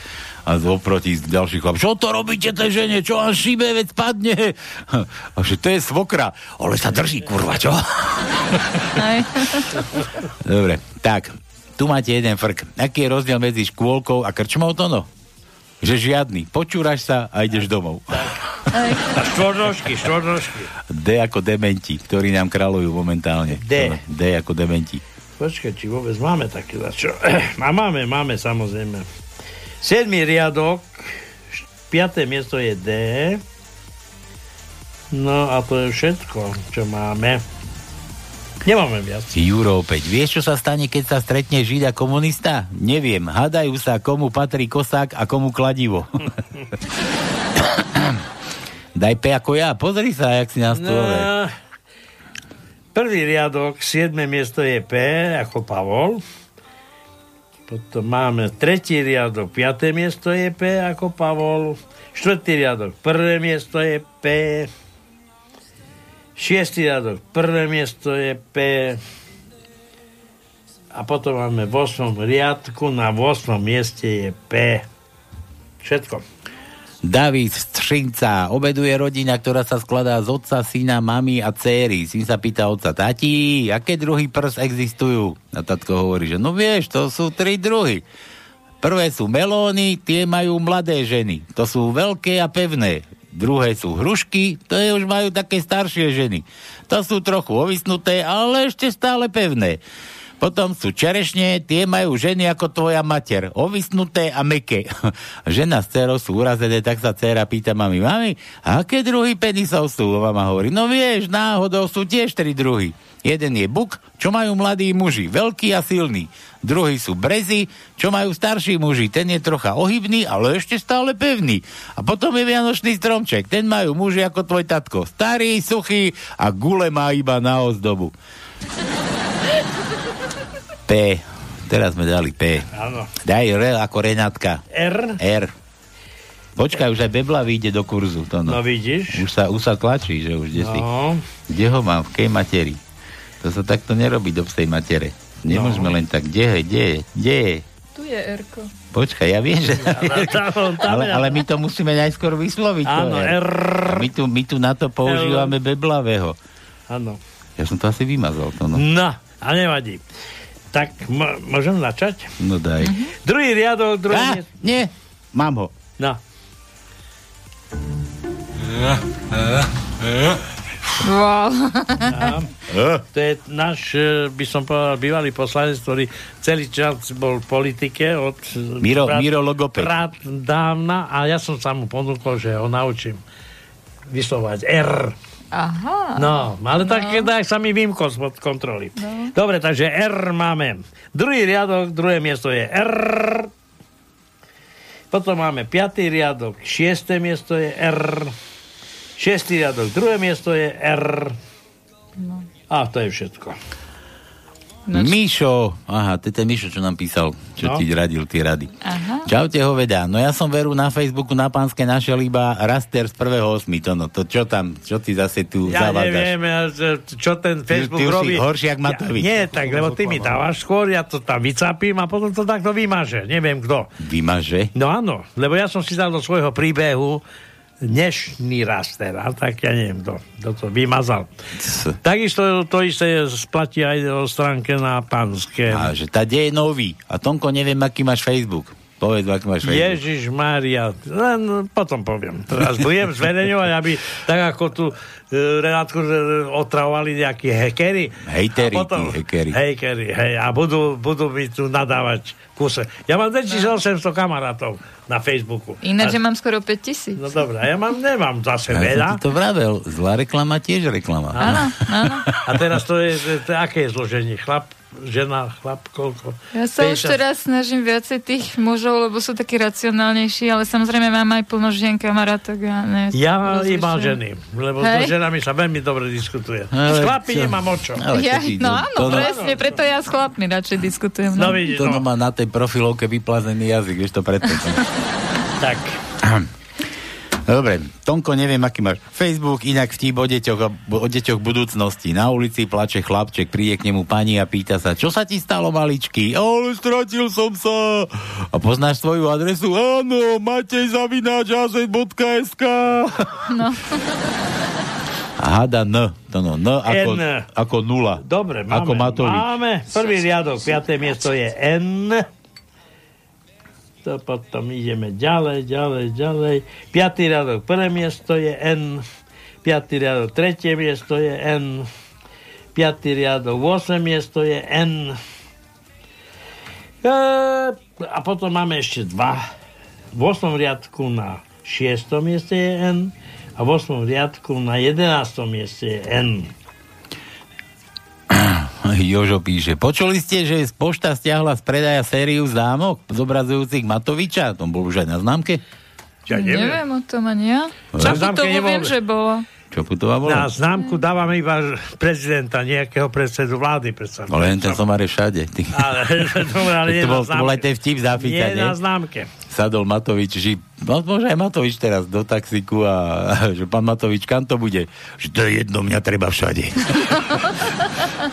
a oproti z ďalších chlap. Čo to robíte tej žene? Čo vám šíbe, veď spadne? A že to je svokra. Ale sa drží, kurva, čo? Dobre, tak. Tu máte jeden frk. Aký je rozdiel medzi škôlkou a krčmou to no? Že žiadny. Počúraš sa a ideš domov. A štvornožky, štvornožky. D ako dementi, ktorí nám kráľujú momentálne. D. D ako dementi. Počkaj, či vôbec máme také čo? A máme, máme, samozrejme. 7. riadok, 5. miesto je D. No a to je všetko, čo máme. Nemáme viac. Juro opäť. Vieš, čo sa stane, keď sa stretne Žid a komunista? Neviem. Hadajú sa, komu patrí kosák a komu kladivo. Daj P ako ja. Pozri sa, jak si nás. No, prvý riadok, 7. miesto je P, ako Pavol. Potom máme tretí riadok, 5. miesto je P, ako Pavol. Štvrtý riadok, prvé miesto je P. Šiestý riadok, prvé miesto je P. A potom máme v 8. riadku, na 8. mieste je P. Všetko. David Střinca. Obeduje rodina, ktorá sa skladá z otca, syna, mamy a céry. Syn sa pýta otca, tati, aké druhy prs existujú? A tatko hovorí, že no vieš, to sú tri druhy. Prvé sú melóny, tie majú mladé ženy. To sú veľké a pevné. Druhé sú hrušky, to je už majú také staršie ženy. To sú trochu ovisnuté, ale ešte stále pevné. Potom sú čerešne, tie majú ženy ako tvoja mater, ovisnuté a meké. Žena s dcerou sú urazené, tak sa dcera pýta mami, mami, aké druhy penisov sú? Mama hovorí, no vieš, náhodou sú tiež tri druhy. Jeden je buk, čo majú mladí muži, veľký a silný. Druhý sú brezy, čo majú starší muži. Ten je trocha ohybný, ale ešte stále pevný. A potom je vianočný stromček. Ten majú muži ako tvoj tatko. Starý, suchý a gule má iba na ozdobu. P. Teraz sme dali P. Áno. Daj R ako Renátka. R. R. Počkaj, už aj Bebla vyjde do kurzu. To no. No vidíš. Už sa, už sa tlačí, že už kde si. No. Kde ho mám? V kej materi? To sa takto nerobí do psej matere. Nemôžeme No. len tak. Kde je? Kde je? Kde je? Tu je Erko. Počkaj, ja viem, že... tam, tam, ale, ale my to musíme najskôr vysloviť. Áno. R. My tu, my tu na to používame beblavého. Áno. Ja som to asi vymazal. To no. No, a nevadí. Tak, m- môžem začať? no daj. Druhý riadok, druhý... Á, miest- nie, mám ho. No. Wow. A, to je náš, e, by som povedal, bývalý poslanec, ktorý celý čas bol v politike od Miro- Miro Logoped. prát dávna a ja som sa mu ponúkol, že ho naučím vyslovať R. Aha. No, ale tak no. sa mi vymkol spod kontroly. No. Dobre, takže R máme. Druhý riadok, druhé miesto je R. Potom máme piatý riadok, šiesté miesto je R. Šiestý riadok, druhé miesto je R. No. A to je všetko. Míšo, aha, to je ten Míšo, čo nám písal, čo No. ti radil tie rady. Aha. Čaute hoveda, no ja som veru na Facebooku na Pánske našiel iba raster z prvého osmi, to no, to čo tam, čo ty zase tu Ja zavádzaš? neviem, ja, čo ten Facebook ty si robí. horší jak Matovič. Ja, nie, tak, lebo ty mi dávaš skôr, ja to tam vycapím a potom to takto vymaže. Neviem kto. Vymaže? No áno, lebo ja som si dal do svojho príbehu dnešný raster, a tak ja neviem, kto, kto to vymazal. Takisto to isté splatí aj o stránke na Panske. A že tady je nový. A Tonko, neviem, aký máš Facebook. Povedz, ak máš Facebook. Ježiš Mária, len potom poviem. Teraz budem zverejňovať, aby tak ako tu e, Renátku otravovali nejakí hekery. Hejteri, potom- hekery. Hejkery, hej, a budú, budú mi tu nadávať kuse. Ja mám 2800 kamarátov na Facebooku. Ináč, že mám skoro 5000. No dobré, a ja mám, nemám zase Ja veľa. to vravel. Zlá reklama tiež reklama. Áno, áno. A teraz to je, to, to, aké je zloženie? Chlap, žena, chlap, koľko? Ja sa už 50? teraz snažím viacej tých mužov, lebo sú takí racionálnejší, ale samozrejme mám aj plno žien kamarátok. A ne, Ja rozlišujem. iba ženy, lebo Hej. so ženami sa veľmi dobre diskutuje. Ale S chlapi čo? nemám o čo. Ale Ja, no áno, to- presne, preto ja s chlapmi radšej diskutujem. No No. vidíš, To no. má na tej profilovke vyplazený jazyk, vieš to preto. Tak. Dobre, Tonko, neviem, aký máš Facebook, inak vtip o deťoch, o deťoch budúcnosti. Na ulici plače chlapček, príde k nemu pani a pýta sa, čo sa ti stalo, maličký? Ale stratil som sa. A poznáš svoju adresu? Áno, Matej zavináč AZ.sk No. A hada N, to no, N ako, N. ako nula. Dobre, máme. Ako Matovič. Máme. Prvý riadok, piaté miesto je N. To potom ideme ďalej, ďalej, ďalej. Piatý riadok, prvé miesto je N. Piatý riadok, tretie miesto je N. Piatý riadok, 8 miesto je N. E, a potom máme ešte dva. V 8 riadku na 6. mieste je N a v 8 riadku na 11. mieste je N. Jožo píše, počuli ste, že pošta stiahla z predaja sériu zámok zobrazujúcich Matoviča? To bol už aj na známke? Ja neviem. Neviem o tom ani ja. Na známke viem, že bolo. Čo putová Na bola? známku dávame iba prezidenta, nejakého predsedu vlády. Predsa. Ale len ten somar je všade. Ty. Ale, dobre, ale nie to, bol, to bol aj ten vtip záfita, Nie nie? na známke. Sadol Matovič, že no, môže aj Matovič teraz do taxiku a, a že pán Matovič, kam to bude? Že to je jedno, mňa treba všade.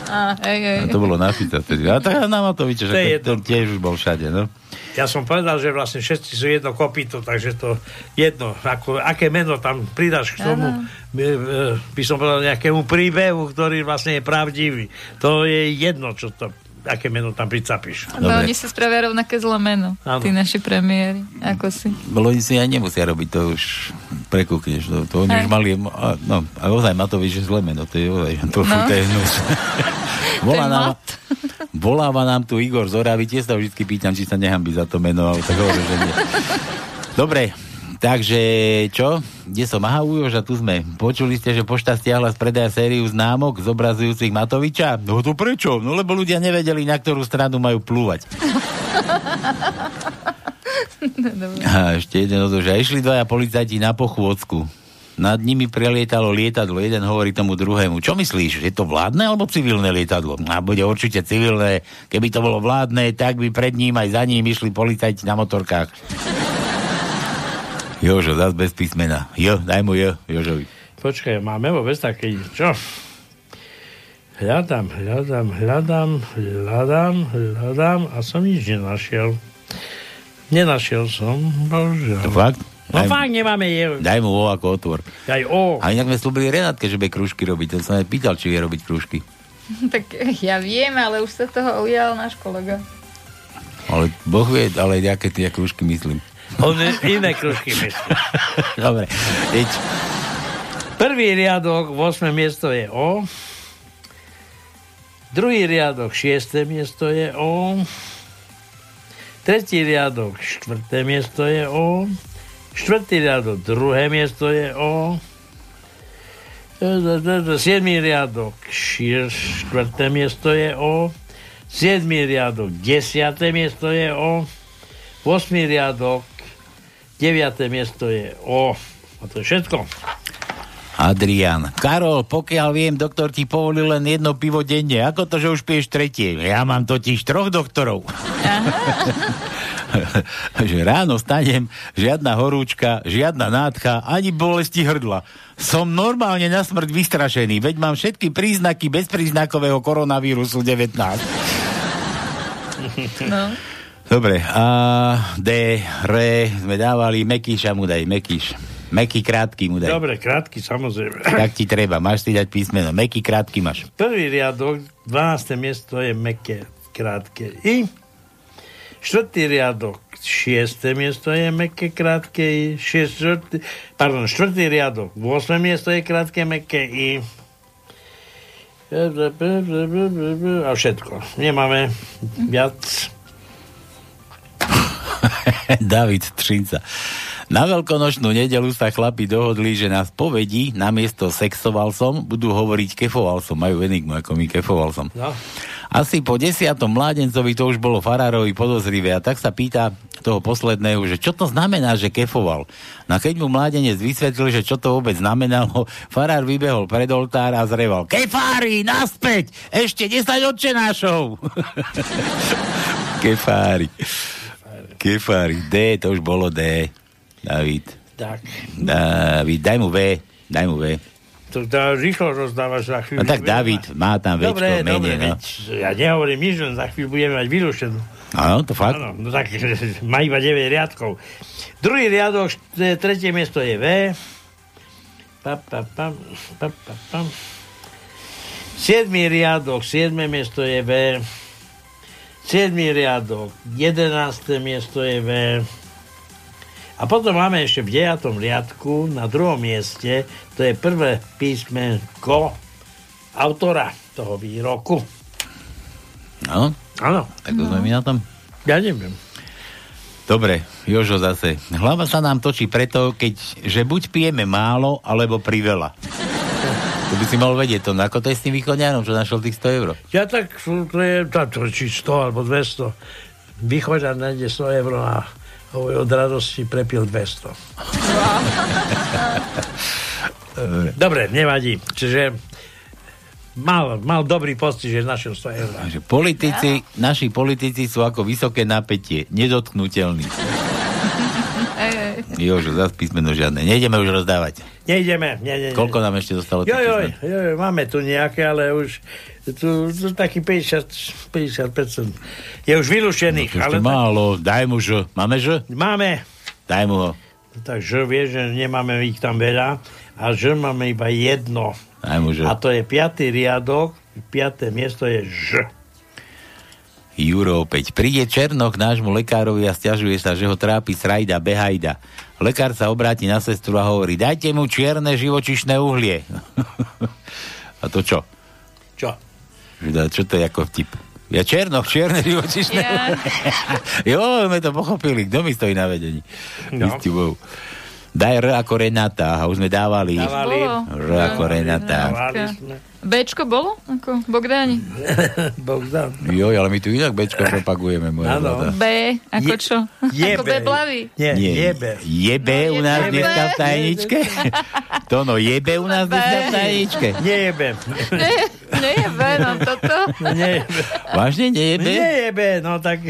Á, hej, hej. A to bolo na Fica vtedy. A tak na Matoviča, To je že to, to tiež už bol všade, no. Ja som povedal, že vlastne všetci sú jedno kopito, takže to jedno, ako, aké meno tam pridáš k tomu, by, by som povedal nejakému príbehu, ktorý vlastne je pravdivý. To je jedno, čo to, aké meno tam pricapíš. No, oni sa spravia rovnaké zlé meno, Áno. tí naši premiéry, ako si. Si aj nemusia robiť, to už prekúkneš. To, to oni Hej. už mali, a, no, a ozaj Matovič je zlé meno, to je ozaj, to, No. to je hnus. Volá nám, voláva nám tu Igor z Oravy, tiež sa vždy pýtam, či sa nehambí za to meno, ale tak hovorím, že nie. Dobre, takže čo? Kde som? Aha, Ujoža, tu sme. Počuli ste, že pošta stiahla z predaja sériu známok zobrazujúcich Matoviča? No to prečo? No lebo ľudia nevedeli, na ktorú stranu majú plúvať. A ešte jeden od že išli dvaja policajti na pochôdzku. Nad nimi prelietalo lietadlo. Jeden hovorí tomu druhému, čo myslíš, je to vládne alebo civilné lietadlo? A bude určite civilné. Keby to bolo vládne, tak by pred ním aj za ním išli policajti na motorkách. Jožo, zás bez písmena. Jo, daj mu jo, Jožovi. Počkaj, máme vôbec taký, čo? Hľadám, hľadám, hľadám, hľadám, hľadám a som nič nenašiel. Nenašiel som, bože. To fakt? No Daj, fakt nemáme je. daj mu o ako otvor. Aj o. A inak sme slúbili Renátke, že bude krúžky robiť. Ten som aj pýtal, či vie robiť krúžky. tak ja viem, ale už sa toho ujal náš kolega. Ale Boh vie, ale nejaké tie krúžky myslím. On iné kružky myslí. Dobre, iď. Prvý riadok, 8. miesto je O. Druhý riadok, 6. miesto je O. Tretí riadok, 4. miesto je O. Štvrtý riadok, druhé miesto je O. Siedmý riadok, štvrté miesto je O. Siedmý riadok, desiaté miesto je O. Osmý riadok, deviaté miesto je O. A to je všetko. Adrian. Karol, pokiaľ viem, doktor ti povolil len jedno pivo denne. Ako to, že už piješ tretie? Ja mám totiž troch doktorov. že ráno stanem, žiadna horúčka, žiadna nádcha, ani bolesti hrdla. Som normálne na smrť vystrašený, veď mám všetky príznaky bezpríznakového koronavírusu 19. No. Dobre, A, D, R, sme dávali, Mekíša mu daj, Mekíš. Meký krátky mu daj. Dobre, krátky, samozrejme. Tak ti treba, máš si dať písmeno. Meký krátky máš. Prvý riadok, 12. miesto je meké, krátke I. Štvrtý riadok, šiesté miesto je meké, krátke, šiest, štvrtý, pardon, štvrtý riadok, 8 miesto je krátke, meké i a všetko. Nemáme viac. David Trinca. Na veľkonočnú nedelu sa chlapi dohodli, že na spovedí namiesto sexoval som budú hovoriť kefoval som. Majú enigmu, ako my kefoval som. No. Asi po desiatom mládencovi to už bolo farárovi podozrivé a tak sa pýta toho posledného, že čo to znamená, že kefoval. No keď mu mládenec vysvetlil, že čo to vôbec znamenalo, farár vybehol pred oltár a zreval Kefári, naspäť! Ešte 10 odčenášov! Kefári. Kefári. D, to už bolo D. David. Tak. David, daj mu V. Daj mu V. To dá, rýchlo rozdávaš za chvíľu. No tak David, má tam večko, Dobre, menej, dobre, no. veď ja nehovorím nič, len za chvíľu budeme mať vyrušenú. Áno, to fakt. Áno, no tak má iba 9 riadkov. Druhý riadok, t- tretie miesto je V. Pa, pa, pam, pa, pa, pam. Siedmý riadok, siedme miesto je V. Siedmý riadok, jedenácté miesto je V. A potom máme ešte v 9. riadku na druhom mieste, to je prvé písmenko autora toho výroku. No, Áno. tak to sme my na tom. Ja neviem. Dobre, Jožo zase. Hlava sa nám točí preto, keď, že buď pijeme málo, alebo priveľa. To by si mal vedieť, to ako to je s tým východňanom, čo našiel tých 100 eur. Ja tak, to je, to, či 100 alebo 200. Výchoďan nájde 100 eur a od radosti prepil 200. Dobre, nevadí. Čiže mal, mal dobrý pocit, že našiel 100 eur. Politici, naši politici sú ako vysoké napätie, nedotknutelní. Jožo, zase písmeno žiadne. Nejdeme už rozdávať. Nejdeme, nie, nie, nie. Koľko nám ešte zostalo? Jo, jo, jo, jo, máme tu nejaké, ale už tu, tu taký 50, 50% je už vylúšených. No, ale málo, daj mu Ž. Máme Ž? Máme. Daj mu ho. Takže vieš, že nemáme ich tam veľa a že máme iba jedno. Daj mu Ž. A to je piatý riadok, piaté miesto je Ž. Juro opäť. Príde k nášmu lekárovi a stiažuje sa, že ho trápi srajda, behajda. Lekár sa obráti na sestru a hovorí, dajte mu čierne živočišné uhlie. a to čo? Čo? Čo to je ako vtip? Ja Černok, čierne živočišné Ja. jo, sme to pochopili. Kto mi stojí na vedení? No. No. Daj R ako Renata. A už sme dávali. Dávali. R ako Renata. Bčko bolo? Ako Bogdáni? Bogdan. Jo, ale my tu inak Bčko propagujeme, moja zlatá. B, ako čo? Je ako B. beblavý? Nie, Nie, jebe. Jebe u nás jebe. dneska v tajničke? To no, jebe u nás dneska v tajničke? Nejebe. Nie, nie je B, no toto. Nejebe. Vážne nejebe? Nejebe, no tak...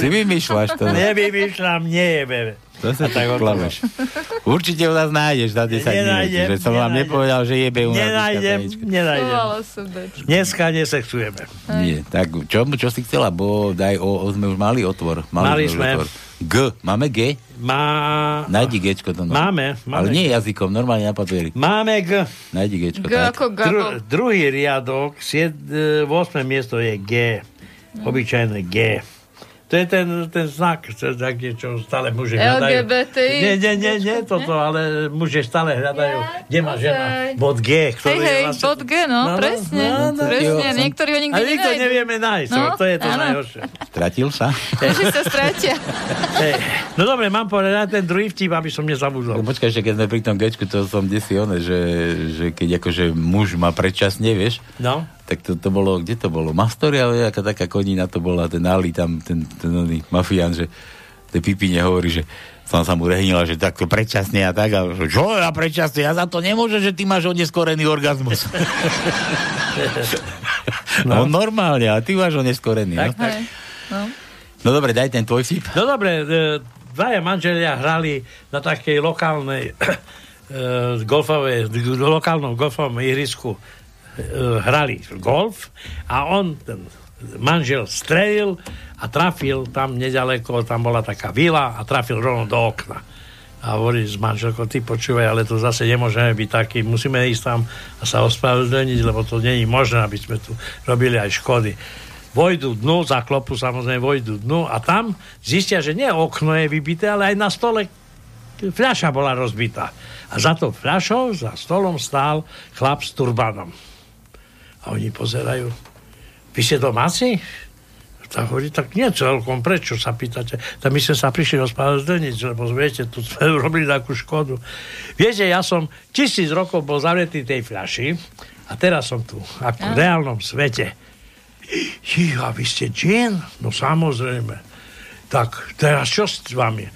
Si vymýšľaš to. Nevymýšľam, nejebe. To sa tak klameš. Určite u nás nájdeš za 10 minút, Nenájdem, že som vám nenájdem. nepovedal, že jebe u nás Nenájdem, nenájdem. Dneska nesexujeme. Nie, tak čo, čo si chcela? Bo daj o, o sme už mali otvor. Mali už sme. Otvor. G. Máme G? Má... Najdi Gčko to. No. Máme, Ale máme. nie jazykom, normálne na papieri. Máme G. Najdi Gčko. G tak. ako Gabo. Dru, druhý riadok, 8. miesto je G. Obyčajné G. To je ten, ten znak, čo, taký, čo stále muži hľadajú. LGBTI. Nie, nie, nie, nie toto, ale muži stále hľadajú, kde má žena. Bod G, Hej, ktorý hej, je vlastne... bod G, no, No, no, presne. no, no, presne, jo. niektorí ho nikdy A nikto nevieme nájsť, No, to je to áno. najhoršie. Stratil sa? Že sa stratia. Hej. No dobre, mám povedať ten druhý vtip, aby som nezabudol. No, počkaj, ešte keď sme pri tom Gčku, to som desi one, že, že keď akože muž má predčasne, vieš, No, tak to, to bolo, kde to bolo? Mastori, ale nejaká taká konina to bola, ten Ali tam, ten, ten oný mafián, že tej Pipine hovorí, že som sa mu rehnila, že takto predčasne a tak, a že, čo ja predčasne, ja za to nemôžem, že ty máš oneskorený orgazmus. no. no normálne, a ty máš oneskorený. tak, no. tak. No. no dobre, daj ten tvoj vtip. No dobre, e, dvaja manželia hrali na takej lokálnej e, golfovej, lokálnom golfovom ihrisku hrali golf a on, ten manžel, strelil a trafil tam nedaleko, tam bola taká vila a trafil rovno do okna. A hovorí s manželkou, ty počúvaj, ale to zase nemôžeme byť taký, musíme ísť tam a sa ospravedlniť, lebo to není možné, aby sme tu robili aj škody. vojdu dnu, zaklopu samozrejme vojdu dnu a tam zistia, že nie okno je vybité, ale aj na stole fľaša bola rozbitá. A za to fľašou, za stolom stál chlap s turbanom. A oni pozerajú, vy ste domáci? Tak hovorí, tak nie celkom, prečo sa pýtate? Tak my sme sa prišli ospravedlniť, lebo viete, tu sme robili takú škodu. Viete, ja som tisíc rokov bol zavretý tej fľaši a teraz som tu, ako v reálnom svete. Jíha, vy ste džin? No samozrejme. Tak teraz čo s vami?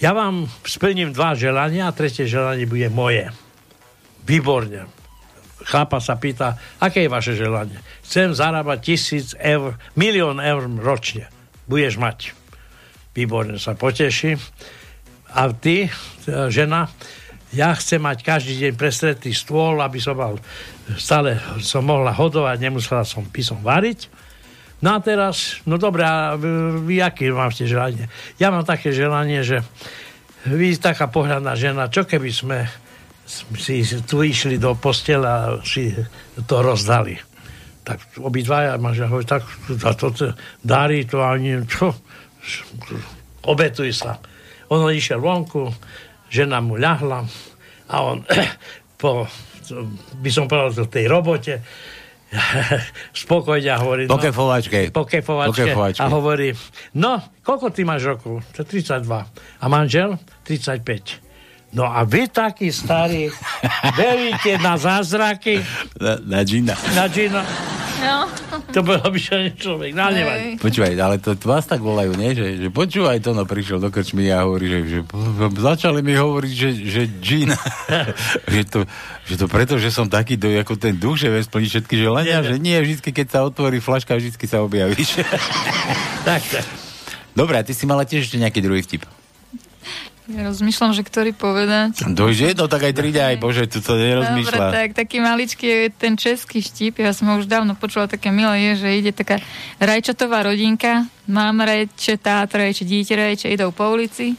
Ja vám splním dva želania a tretie želanie bude moje. Výborne. Chlapa sa pýta, aké je vaše želanie? Chcem zarábať tisíc eur, milión eur ročne. Budeš mať. Výborne sa poteší. A ty, teda žena, ja chcem mať každý deň presretý stôl, aby som mal stále som mohla hodovať, nemusela som pisom variť. No a teraz, no dobré, a vy aký máte želanie? Ja mám také želanie, že vy taká pohľadná žena, čo keby sme si tu išli do postela a si to rozdali. Tak obidvaja manžel hovorí, tak za to darí to ani čo, obetuj sa. On išiel vonku, žena mu ľahla a on po, by som povedal, tej robote spokojne hovorí... Po kefovačke. Po kefovačke. A hovorí, no, koľko ty máš rokov? 32. A manžel? 35. No a vy takí starí veríte na zázraky? Na, na džina. Na džina. No. To bol obyčajný človek. Nevadí. Počúvaj, ale to, to vás tak volajú, nie? Že, že počúvaj to, no prišiel do krčmy a hovorí, že, že začali mi hovoriť, že, že džina. že, to, že to preto, že som taký do, ako ten duch, že viem splniť všetky želania, že nie, vždy, keď sa otvorí flaška, vždy sa objavíš. tak, tak. Dobre, a ty si mala tiež ešte nejaký druhý vtip. Ja rozmýšľam, že ktorý povedať. Dojde jedno, tak aj tri aj, bože, tu to nerozmýšľa. Dobre, tak taký maličký je ten český štip. Ja som ho už dávno počula, také milé je, že ide taká rajčatová rodinka, mám rajče, táta rajče, dieťa rajče, idú po ulici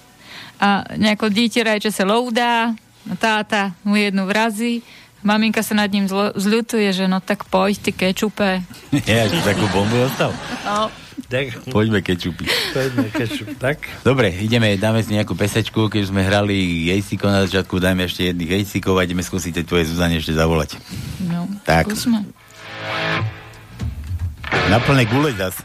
a nejako dieťa rajče sa loudá, táta mu jednu vrazí, maminka sa nad ním zlo, zľutuje, že no tak poď, ty kečupe. Ja, takú bombu dostal. No. Tak. Poďme kečupy. Poďme kečup, tak. Dobre, ideme, dáme si nejakú pesečku, keď sme hrali jejsiko na začiatku, dajme ešte jedných jejsikov a ideme skúsiť tie tvoje Zuzane ešte zavolať. No, tak. skúsme. Na plné gule zas.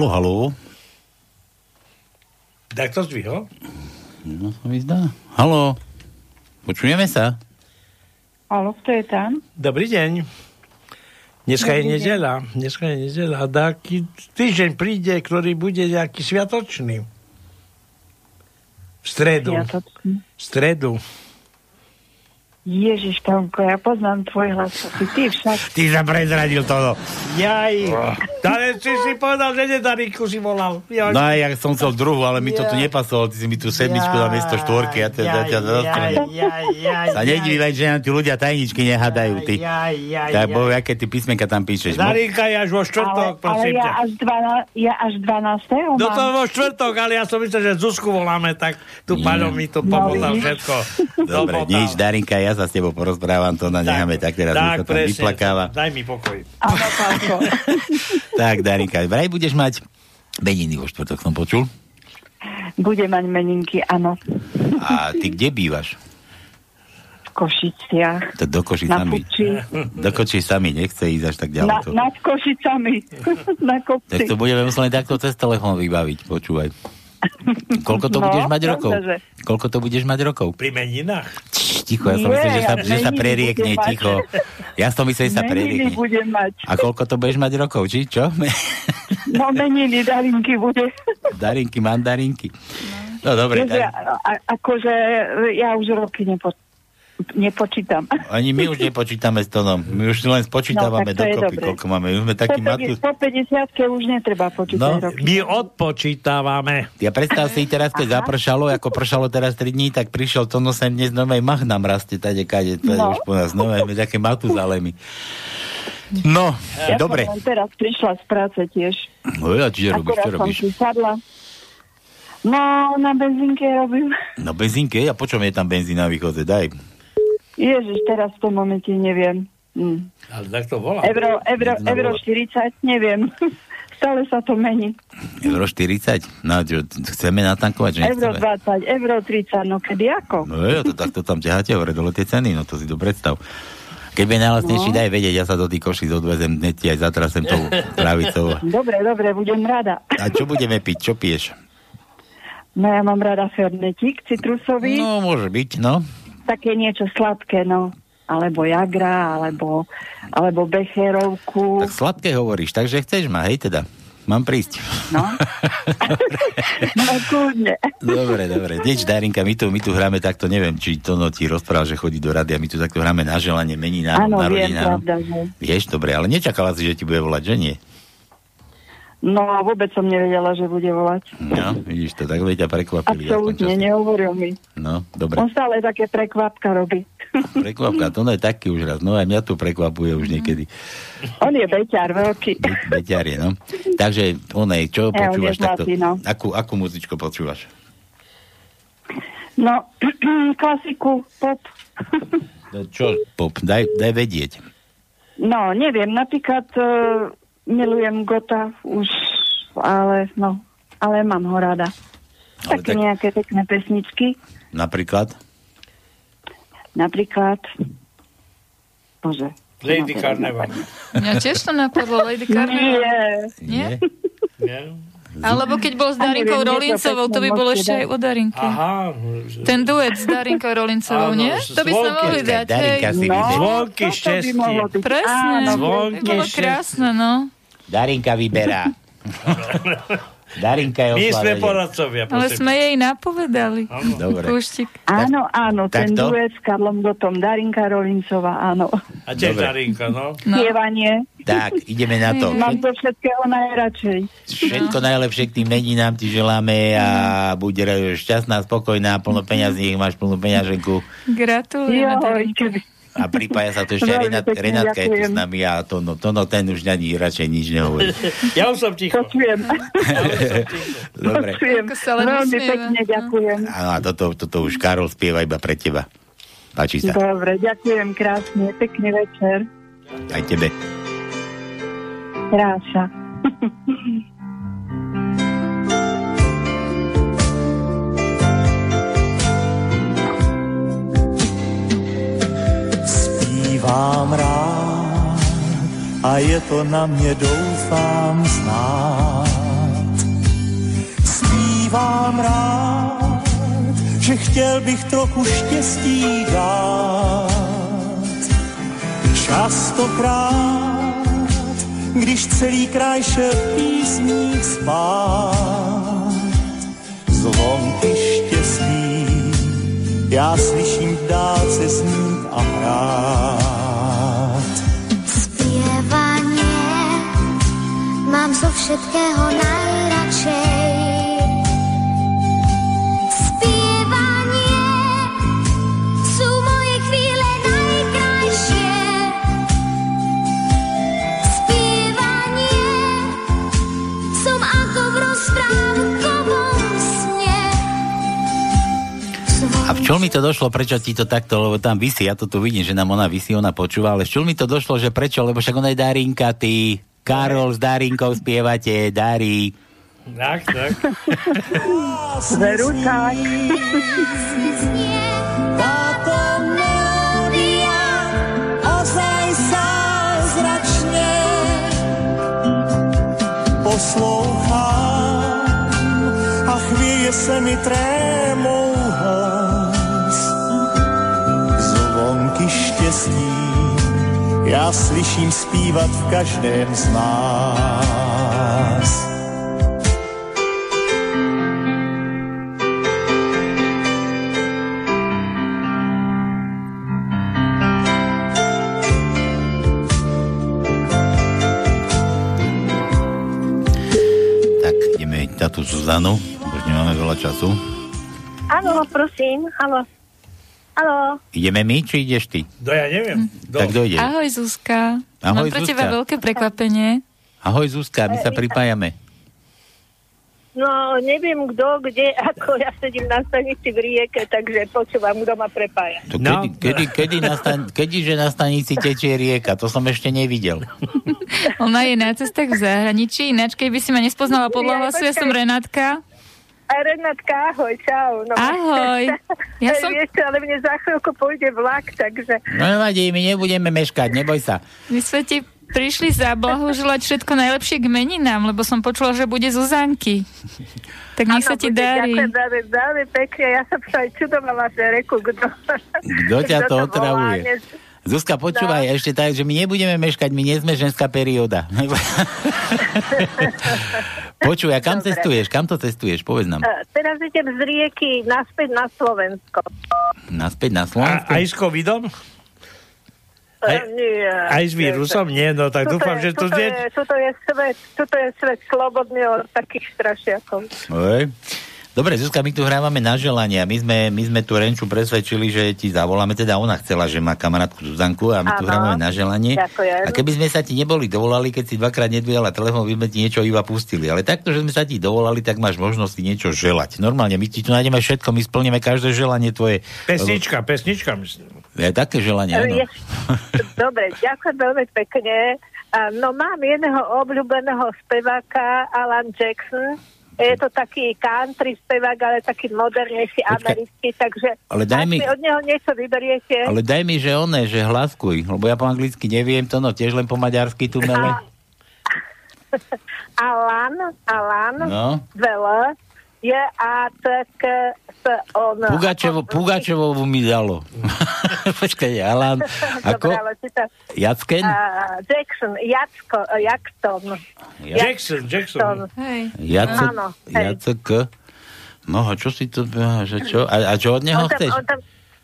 Halo, halo. Tak to zdvihol? No, to mi zdá. Halo. Počujeme sa? Áno, kto je tam? Dobrý deň. Dneska je Dobrý deň. nedela. Dneska je nedela. A taký týždeň príde, ktorý bude nejaký sviatočný. V stredu. Sviatočný. V stredu. Ježiš, Tomko, ja poznám tvoj hlas. Ty, ty však. Ty sa prezradil to. Jaj. Ale si si povedal, že Nedariku si volal. Jaj. No ja som chcel druhú, ale mi to tu nepasovalo. Ty si mi tu sedmičku na miesto štvorky. Ja to ja, ťa dostanem. Sa nedívej, že nám tu ľudia tajničky nehádajú. Ty. Jaj, jaj, Tak jaj. bo, aké ty písmenka tam píšeš? Darinka je až vo Ale, štvrtok, ale prosím ja ťa. až, 12, ja až 12. No to vo štvrtok, ale ja som myslel, že Zuzku voláme, tak tu Nie. Paľo mi to No, pomotal vidíš. všetko. Dobre, nič, Darinka, ja sa s tebou porozprávam, to na necháme tak teraz, tak, tam presne, vyplakáva. Daj mi pokoj. Tak, Darinka, vraj budeš mať meniny vo štvrtok, som počul. Bude mať meninky, áno. A ty kde bývaš? V Košiciach. To do Koši Na sami. Puči. Do Koši sami, nechce ísť až tak Na, ďaleko. nad Košicami. na kopci. Tak to budeme musieť takto cez telefón vybaviť, počúvaj. Koľko to No, budeš mať rokov? že? Koľko to budeš mať rokov? Pri meninách? Č, ticho, ja som Nie, myslel, že sa, ja že sa preriekne, mať. ticho. Ja som myslel, že sa Meniny preriekne. budem mať. A koľko to budeš mať rokov, či čo? No meniny Darinky bude. Darinky, mandarinky. No dobre, tak, ja, a, akože ja už roky nepo, nepočítam. ani my už nepočítame s tonom. My už len spočítavame No, tak to je dokopy, koľko máme. My sme takí matus. Po 50 už netreba počítať No, roky. My odpočítavame. Ja predstav si teraz, keď zapršalo, ako pršalo teraz 3 dní, tak prišiel to no sem dnes nové mach nám rastie, tade, kade, to je No. už po nás nové, my také matuzalemy. No, Ja dobre. som len teraz prišla z práce tiež. No ja, čiže robíš, čo som robíš? si sadla. No, na benzínke robím. No benzínke, a po čom je tam benzín na východe? Daj. Ježiš, teraz v tom momente neviem. Hm. Ale tak to volá. Euro, euro, euro volá. 40, neviem. Stále sa to mení. Euro 40? No, čo, chceme natankovať, že Euro nechceme? 20, euro 30, no kedy ako? No jo, to takto tam ťaháte hore dole tie ceny, no to si to predstav. Keď je najlacnejší, No. daj vedieť, ja sa do tých koší odvezem, hneď ti aj zatrasem tou pravicou. Dobre, dobre, budem rada. A čo budeme piť? Čo piješ? No ja mám rada fernetík citrusový. No, môže byť, no. Také niečo sladké, no. Alebo jagra, alebo, alebo becherovku. Tak sladké hovoríš, takže chceš ma, hej teda. Mám prísť. No. no kľudne. Dobre, dobre. Nič, Darinka, my tu, my tu hráme takto, neviem, či to no ti rozprával, že chodí do rady a my tu takto hráme na želanie, mení na, Áno, na viem, rodina. pravda, že. Vieš, dobre, ale nečakala si, že ti bude volať, že nie? No vôbec som nevedela, že bude volať. No, vidíš to, tak veď ťa prekvapili. často. nehovoril mi. No, dobre. On stále také prekvapka robí. Prekvapka, to je taký už raz. No aj mňa tu prekvapuje už niekedy. On je beťar veľký. Beťar je, no. Takže, onej, čo Ja, on je počúvaš takto? no. Akú, akú muzičku počúvaš? No, klasiku, pop. No, čo, pop, daj, daj vedieť. No, neviem, napríklad uh, milujem Gota už, ale no, ale mám ho rada. Ale Také tak- nejaké pekné pesničky. Napríklad? Napríklad, bože. Lady Carnival. Mňa tiež to napadlo, Lady Carnival. Nie. Nie? Alebo keď bol s Darinkou Rolincovou, to by bolo ešte aj o Darinke. Aha. Ten duet s Darinkou Rolincovou, nie? To by sme mohli dať. Darinka si No. Zvonky šťastie. Presne. Zvonky To bolo krásne, no. Darinka vyberá. Darinka je My sme poradcovia, Ale sme jej napovedali. Dobre. Kúštik. Áno, áno, ten Takto? duet s Karlom Gotom, Darinka Rolincová, áno. A tiež. Darinka, no. No. Spievanie, Tak, ideme na to. mám to všetkého najradšej. Všetko najlepšie k tým meninám ti želáme a buď re- šťastná, spokojná, plno peňazí, máš plnú peňaženku. Darinka. keby, A pripája sa tu ešte Renat, pekne Renátka je tu s nami a to, no, to no, ten už ani radšej nič nehovorí. Ja už som ticho. Počujem. Dobre. Počujem. Veľmi pekne ďakujem. Áno, a toto, toto už Karol spieva iba pre teba. Páči sa. Dobre, ďakujem krásne. Pekný večer. Aj tebe. Krása. Zpívám rád a je to na mě doufám znát. Zpívám rád, že chtěl bych trochu štěstí dát. Častokrát, když celý kraj šel písních spát, zvonky štěstí já slyším v dálce znít a hrát. Spievanie mám zo všetkého najradšej. A v čom mi to došlo, prečo ti to takto, lebo tam vysí, ja to tu vidím, že nám ona vysí, ona počúva, ale v čom mi to došlo, že prečo, lebo však ona je Darinka, ty, Karol s Darinkou spievate, Darí. Tak, tak. Verúčak. Táto melódia ozaj zázračne poslouchám a chvíje se mi trémou štěstí já slyším zpívat v každém z nás. Tak, ideme na tú Zuzanu, už nemáme veľa času. Áno, prosím, halo. Halo. Ideme my, či ideš ty? No ja neviem. Tak kto ide? Ahoj Zuzka. Ahoj, Mám pre Zuzka. teba veľké prekvapenie. Ahoj Zuzka, my sa pripájame. No, neviem kto, kde, ako ja sedím na stanici v rieke, takže počúvam, kto ma prepája. To kedy, kedy, kedy, na stan- kedyže na stanici tečie rieka? To som ešte nevidel. Ona je na cestách v zahraničí, ináč keby si ma nespoznala podľa hlasu, ja som Renátka. A Renátka, ahoj, čau. No, Ahoj. Ja som- Vieš ale mne za chvíľku pôjde vlak, takže... No nevadí, my nebudeme meškať, neboj sa. My sme ti prišli zablahoželať všetko najlepšie k meninám, lebo som počula, že bude Zuzanky. Tak nech sa ti darí. Ďakujem veľmi, veľmi pekne. Ja som sa aj čudovala, že reku, kto... Kto ťa to volá, otravuje? dnes. Zuzka, počúvaj, No. ešte tak, že my nebudeme meškať, my nie sme ženská perióda. Počúvaj, a kam Dobre. cestuješ? Kam to cestuješ? Povedz nám. Eh, Teraz idem z rieky naspäť na Slovensko. Naspäť na A, Slovensku? aj s covidom? Eh, nie, Aj s vírusom? Nie, no tak Tuto dúfam, je, že to znie... je, tuto je svet, tuto je svet slobodný od takých strašiakov. Oj. Dobre, Zuzka, my tu hrávame na želanie a my sme, my sme tu Renču presvedčili, že ti zavoláme, teda ona chcela, že má kamarátku Zuzanku a my tu Áno. hrávame na želanie. Ďakujem. A keby sme sa ti neboli dovolali, keď si dvakrát nedvíjala telefón, by sme ti niečo iba pustili. Ale takto, že sme sa ti dovolali, tak máš možnosť si niečo želať. Normálne, my ti tu nájdeme všetko, my splníme každé želanie tvoje. Pesnička, pesnička myslím. Je také želanie, áno. Je, dobre, ďakujem veľmi pekne. No mám jedného obľúbeného speváka, Alan Jackson. Je to taký country spevák, ale taký modernejší americký, takže Ale daj mi- od neho niečo vyberiete. Ale daj mi, že oné, že hlaskuj, lebo ja po anglicky neviem to, no tiež len po maďarsky tu mele. Alan, Alan, No. Vele, je a tak s on... Pugačevo, Pugačevovu mi dalo. Počkaj, Alan. Ako? Dobre, ale si to... Jacken? Uh, Jackson, Jacko, uh, Jackson. Jackson, Jackson. Hej. Jacek, Áno, hej. Jacek, no a čo si to, že čo? A, a čo od neho On tam, chceš? on tam,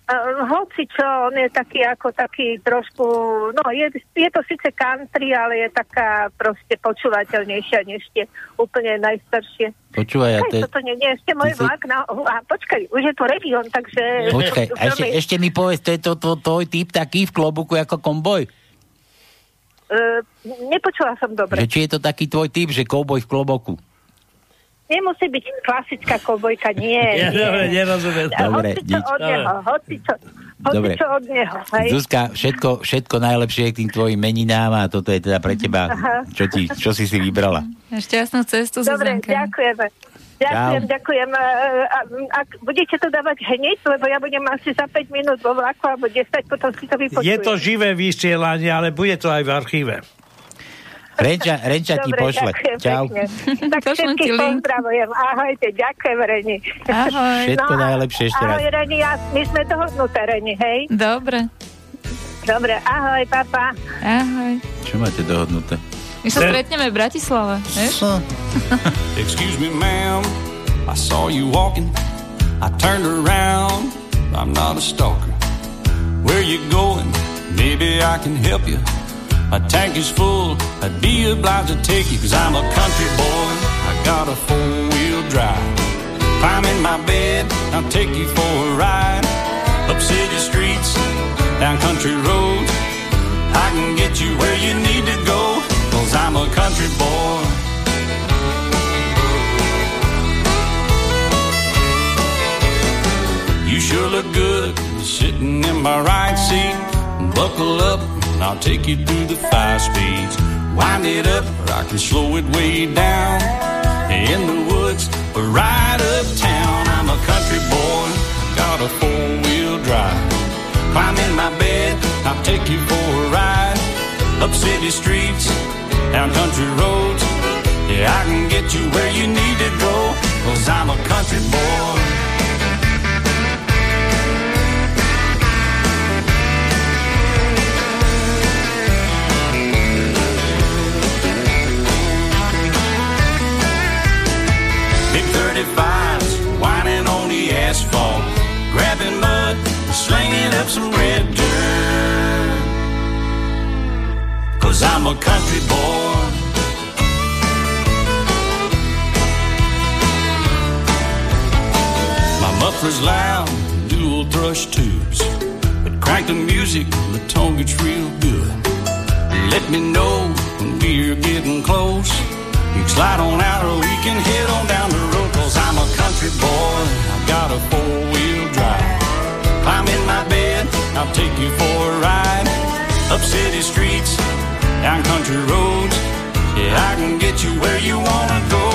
Uh, hoci čo, on je taký ako taký trošku, no je, je to síce country, ale je taká proste počúvateľnejšia než tie úplne najstaršie. Počúvaj, a Hej, to je... toto nie, nie, ešte môj si- vlak na... A počkaj, už je to región, takže... Počkaj, a ešte, ešte mi povedz, to je to, to, tvoj typ taký v klobuku ako komboj? Uh, nepočula som dobre. Že či je to taký tvoj typ, že kouboj v kloboku? Nemusí byť klasická kovbojka, nie. Ja, nie. dobre, nerozumiem. Dobre, hoci čo od neho, hoci čo, hoci Dobre. čo od neho. Hej. Zuzka, všetko, všetko najlepšie k tým tvojim meninám a toto je teda pre teba, čo, ti, čo si si vybrala. Šťastnú cestu, Dobre, Zuzanka. ďakujeme. Ďakujem, Čau. ďakujem. A, a, ak budete to dávať hneď, lebo ja budem asi za 5 minút vo vlaku alebo 10, potom si to vypočujem. Je to živé vysielanie, ale bude to aj v archíve. Renča, Renča ti Dobre, pošle. Čau. pekne. Tak všetkých pozdravujem. Ahojte, ďakujem, Reni. Ahoj. Všetko a- najlepšie ešte raz. Ahoj, Reni, ja, my sme dohodnuté, Reni, hej? Dobre. Dobre, ahoj, papa. Ahoj. Čo máte dohodnuté? My sa stretneme v Bratislave, vieš? Excuse me, ma'am. I saw you walking. I turned around. I'm not a stalker. Where you going? Maybe I can help you. My tank is full. I'd be obliged to take you, cause I'm a country boy. I got a four wheel drive. Climb in my bed. I'll take you for a ride. Up city streets, down country roads. I can get you where you need to go, cause I'm a country boy. You sure look good sitting in my right seat. Buckle up, and I'll take you through the five speeds. Wind it up, or I can slow it way down. In the woods, or right uptown. I'm a country boy, got a four wheel drive. Climb in my bed, I'll take you for a ride. Up city streets, down country roads. Yeah, I can get you where you need to go, cause I'm a country boy. Big 35s, whining on the asphalt, grabbing mud, slinging up some red dirt. Cause I'm a country boy. My muffler's loud, dual thrush tubes. But crank the music, the tone gets real good. Let me know when we're getting close. You can slide on out or we can head on down the road. Cause I'm a country boy, I've got a four wheel drive. Climb in my bed, I'll take you for a ride. Up city streets, down country roads. Yeah, I can get you where you wanna go.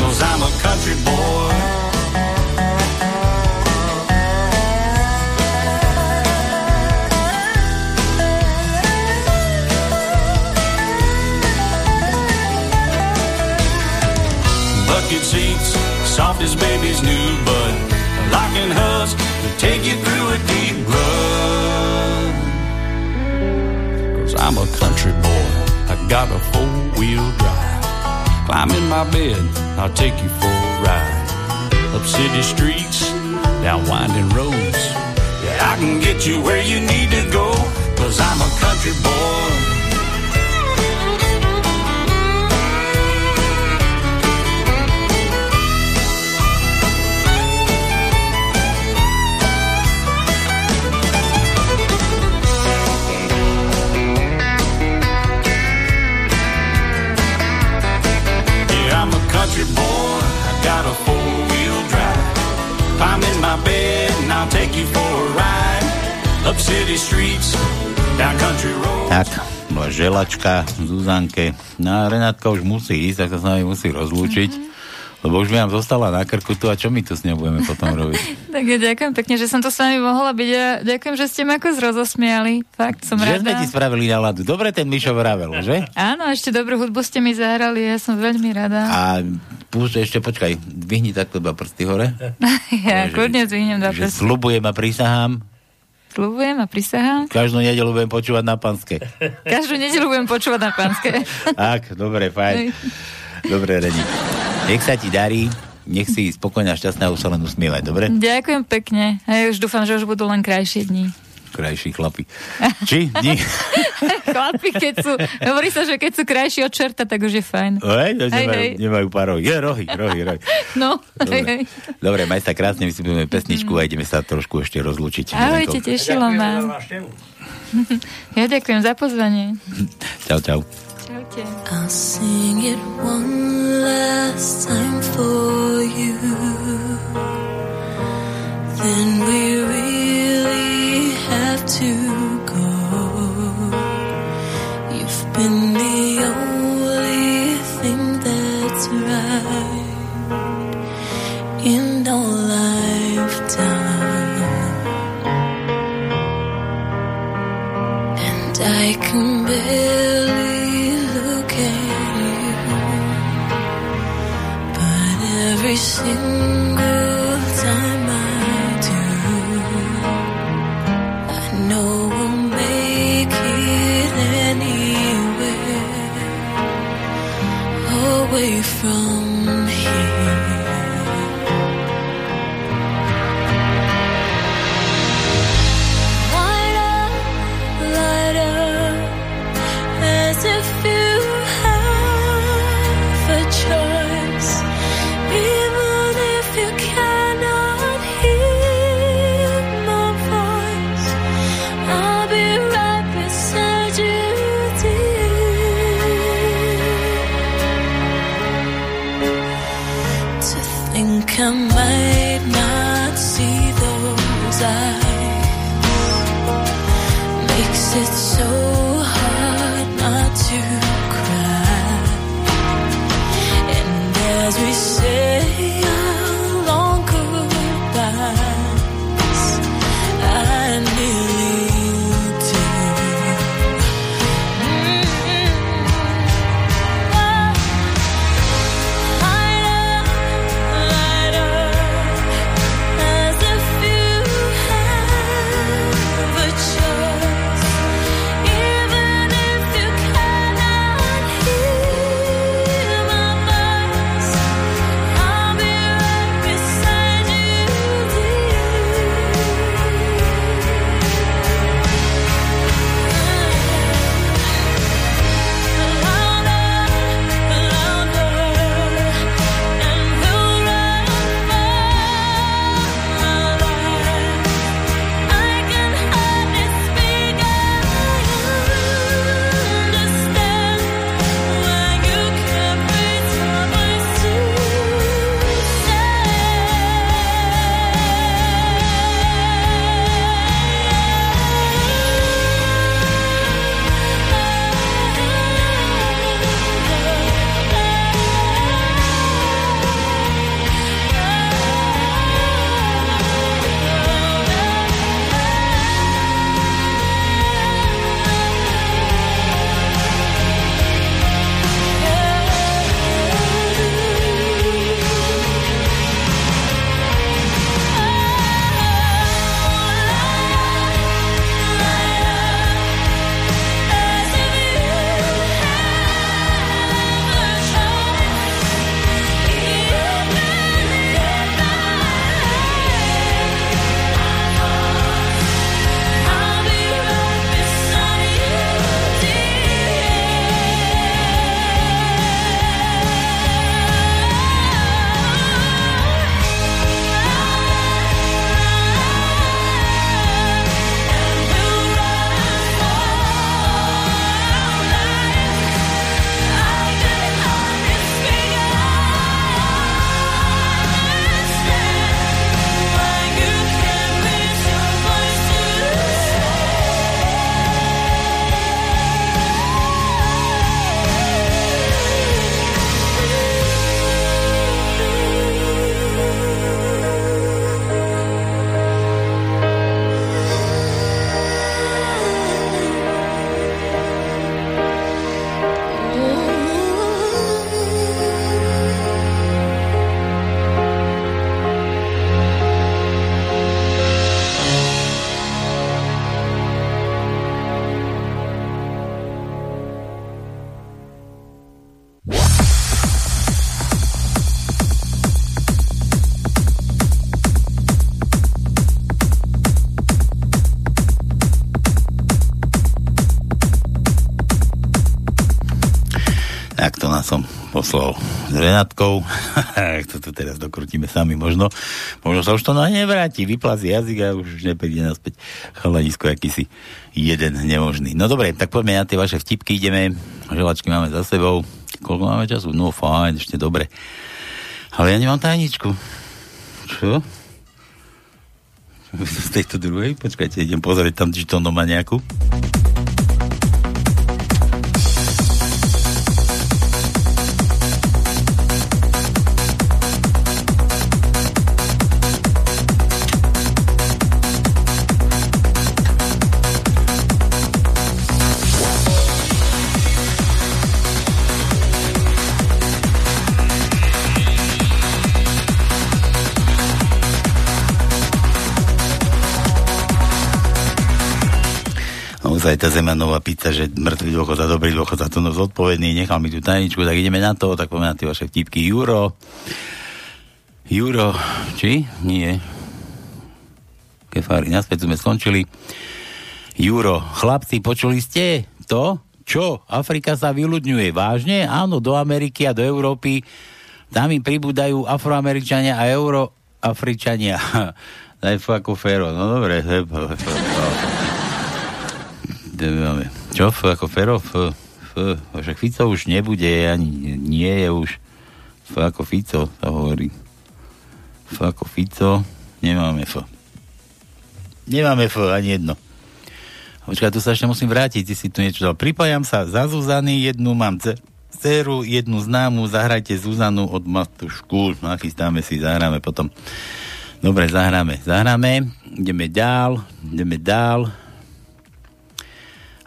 Cause I'm a country boy. Bucket seats, soft as baby's new bud. Locking hubs to take you through a deep rut. Cause I'm a country boy, I got a four wheel drive. Climb in my bed, I'll take you for a ride. Up city streets, down winding roads. Yeah, I can get you where you need to go. Cause I'm a country boy. Country boy. I got a four wheel drive. Climb in my bed and I'll take you for a ride. Up city streets, down country roads. Tak, bola želačka Zuzanke. No a Renátka už musí ísť, tak sa s nami musí rozlúčiť. Lebo už mi nám zostala na krku tu a čo my tu s ňou budeme potom robiť? Tak ja ďakujem pekne, že som to s vami mohla byť a ďakujem, že ste ma ako zrozosmiali. Fakt, som že sme rada. ti spravili náladu. Dobre ten Mišo vravel, že? Áno, ešte dobrú hudbu ste mi zahrali, ja som veľmi rada. A púšť ešte, počkaj, dvihni takto dva prsty hore. ja kľudne zvihnem dva prsty. slubujem a prisahám, Sľubujem a prisahám. každú nedelu budem počúvať na panske. Každú nedelu budem počúvať na pánske. tak, dobre, fajn. Dobre, Reni. Nech sa ti darí. nech si spokojná, šťastná, už sa len usmievať, dobre? Ďakujem pekne. A ja už dúfam, že už budú len krajšie dni. Krajší chlapi. Či? Nie. Chlapi, keď sú... Hovorí sa, že keď sú krajší od čerta, tak už je fajn. Hej, Hej, nemajú, hej. nemajú pár rohy. Je, rohy, rohy, rohy. No, hej, Dobre. hej. Dobre, maj sa krásne, my si budeme pesničku a ideme sa trošku ešte rozlúčiť. Ahojte, tešila ma. Ja ďakujem za pozvanie. Čau, čau. Čaute. I'll sing it one last time for you. Then we really have to go. You've been the only thing that's right in our lifetime. And I can barely every single poslal s Renátkou. to tu teraz dokrutíme sami možno. Možno sa už to na nevráti, vyplazí jazyk a už nepríde naspäť chalanisko akýsi jeden nemožný. No dobre, tak poďme na tie vaše vtipky, ideme. Želačky máme za sebou. Koľko máme času? No fajn, ešte dobre. Ale ja nemám tajničku. Čo? Z tejto druhej? Počkajte, idem pozrieť tam, či to má nejakú. Naozaj tá Zemanová pizza, že mŕtvý dôchodca, dobrý dôchodca, to no zodpovedný, nechal mi tú tajničku, tak ideme na to, tak poďme na tie vaše vtipky. Juro, Juro, či? Nie. Kefári, naspäť sme skončili. Juro, chlapci, počuli ste to? Čo? Afrika sa vyľudňuje. Vážne? Áno, do Ameriky a do Európy. Tam im pribúdajú afroameričania a euroafričania. Daj ako féro. No dobre máme. Čo? F ako Fero? F, F, však Fico už nebude, ani nie je už. F ako Fico sa hovorí. F ako Fico, nemáme F. Nemáme F, ani jedno. Počkaj, tu sa ešte musím vrátiť, ty si tu niečo dal. Pripájam sa za Zuzany, jednu mám dceru, jednu známu, zahrajte Zuzanu od Matušku, nachystáme si, zahráme potom. Dobre, zahráme, zahráme, ideme dál, ideme dál.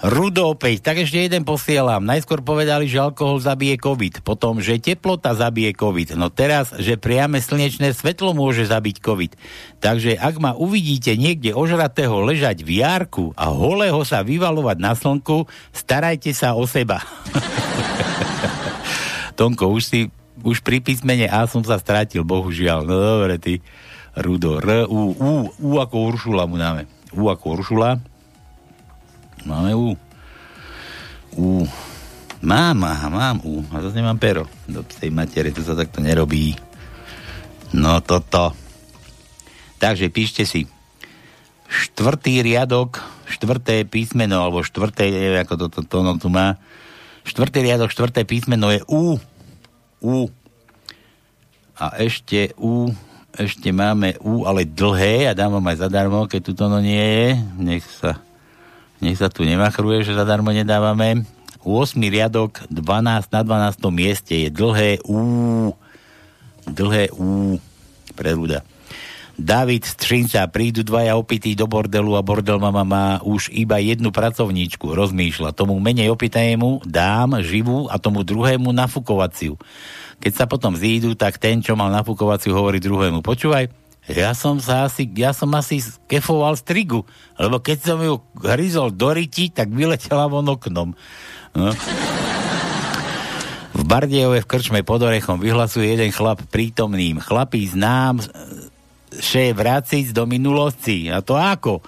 Rudo opäť, tak ešte jeden posielam. Najskôr povedali, že alkohol zabije COVID, potom, že teplota zabije COVID. No teraz, že priame slnečné svetlo môže zabiť COVID. Takže ak ma uvidíte niekde ožratého ležať v jarku a holého sa vyvalovať na slnku, starajte sa o seba. Tonko, už si, už pri písmene A som sa strátil, bohužiaľ. No dobre, ty. Rudo. R, U, U, U ako Uršula mu dáme. U ako Uršula. Máme U. U. Mám, aha, mám U. A zase nemám pero. Do tej matere, to sa takto nerobí. No toto. Takže píšte si. Štvrtý riadok, štvrté písmeno, alebo štvrté, neviem, ako to, to, tu má. Štvrtý riadok, štvrté písmeno je U. U. A ešte U, ešte máme U, ale dlhé a dám vám aj zadarmo, keď tu to nie je. Nech sa nech sa tu nemachruje, že zadarmo nedávame. 8. riadok, 12 na 12. mieste je dlhé U. Dlhé U. Preruda. David Střinca, prídu dvaja opití do bordelu a bordel mama má už iba jednu pracovníčku, rozmýšľa. Tomu menej opitému dám živú a tomu druhému nafukovaciu. Keď sa potom zídu, tak ten, čo mal nafukovaciu, hovorí druhému, počúvaj, ja som sa asi, ja som asi kefoval strigu, lebo keď som ju hryzol do ryti, tak vyletela von oknom. No. V Bardejove v krčme pod orechom vyhlasuje jeden chlap prítomným. Chlapí znám šéf vraciť do minulosti. A to ako?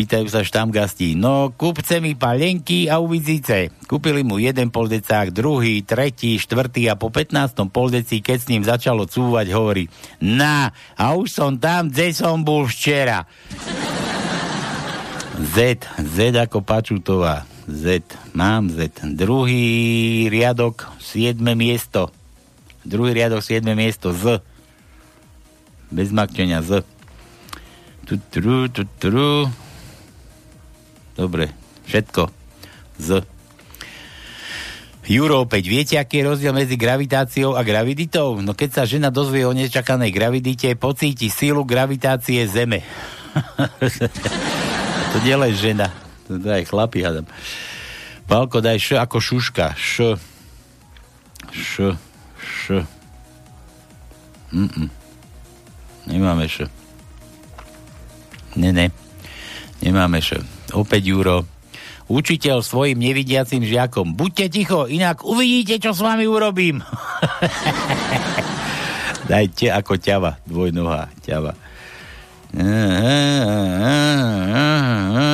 Pýtajú sa štamgasti. No, kúpce mi palenky a uvidíte. Kúpili mu jeden poldecák, druhý, tretí, štvrtý a po 15. poldeci, keď s ním začalo cúvať, hovorí Na, a už som tam, kde som bol včera. Z, Z ako Pačutová. Z, mám Z. Druhý riadok, 7. miesto. Druhý riadok, 7. miesto, Z. Bez makčenia, Z. Tutru, tutru. Dobre, všetko. Z. Juro, opäť viete, aký je rozdiel medzi gravitáciou a graviditou? No keď sa žena dozvie o nečakanej gravidite, pocíti sílu gravitácie Zeme. to nie len žena. To daj chlapi, hádam. Palko, daj š ako šuška. Š. Š. Š. Mm-mm. Nemáme š. Ne, ne. Nemáme š opäť Juro. Učiteľ svojim nevidiacim žiakom. Buďte ticho, inak uvidíte, čo s vami urobím. Dajte ako ťava, dvojnoha ťava.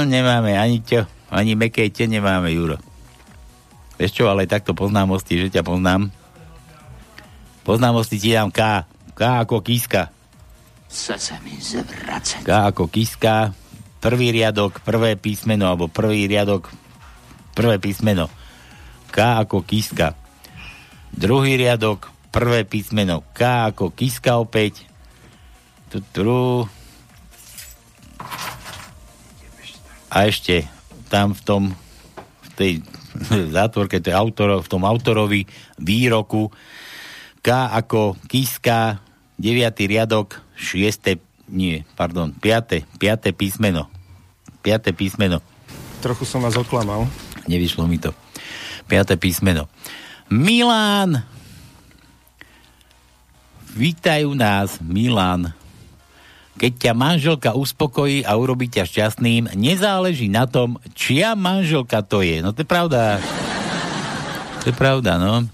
Nemáme ani ťo, ani meké te nemáme, Juro. Vieš čo, ale takto poznámosti, že ťa poznám. Poznámosti ti dám K. K ako Kiska. Chce sa mi zvracať. K ako Kiska. Prvý riadok, prvé písmeno, alebo prvý riadok, prvé písmeno. K ako Kiska. Druhý riadok, prvé písmeno. K ako Kiska opäť. Tutru. A ešte tam v tom v tej zátvorke, to je autor, v tom autorovi výroku K ako Kiska, 9. riadok, 6. nie, pardon, 5. 5. písmeno. 5. písmeno. Trochu som vás oklamal. Nevyšlo mi to. 5. písmeno. Milan! Vítajú nás, Milan. Keď ťa manželka uspokojí a urobí ťa šťastným, nezáleží na tom, čia manželka to je. No to je pravda. To je pravda, no.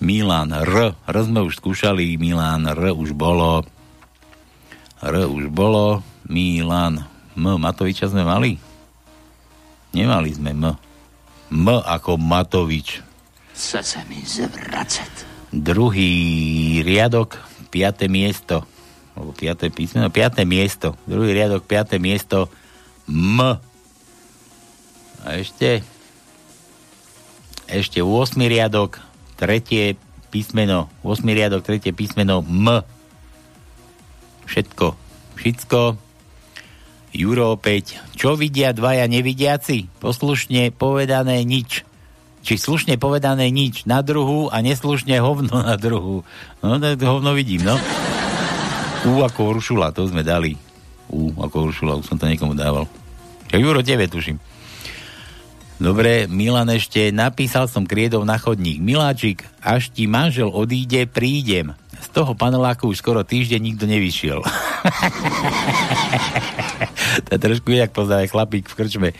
Milan, R. R sme už skúšali, Milan, R už bolo. R už bolo. Milan. M. Matoviča sme mali? Nemali sme M. M ako Matovič. Chce sa mi zvracať. Druhý riadok, piaté miesto. Alebo piaté písmeno, piaté miesto. Druhý riadok, piaté miesto. M. A ešte ešte 8 riadok, tretie písmeno, 8 riadok, tretie písmeno M. Všetko. Všetko. Juro opäť. Čo vidia dvaja nevidiaci? Poslušne povedané nič. Či slušne povedané nič na druhu a neslušne hovno na druhu. No, to hovno vidím, no. U ako Uršula, to sme dali. U ako Uršula, už som to niekomu dával. Juro, tebe tuším. Dobre, Milan ešte, napísal som kriedov na chodník. Miláčik, až ti manžel odíde, prídem. Z toho paneláku už skoro týždeň nikto nevyšiel. to je trošku inak poznáme chlapík v krčme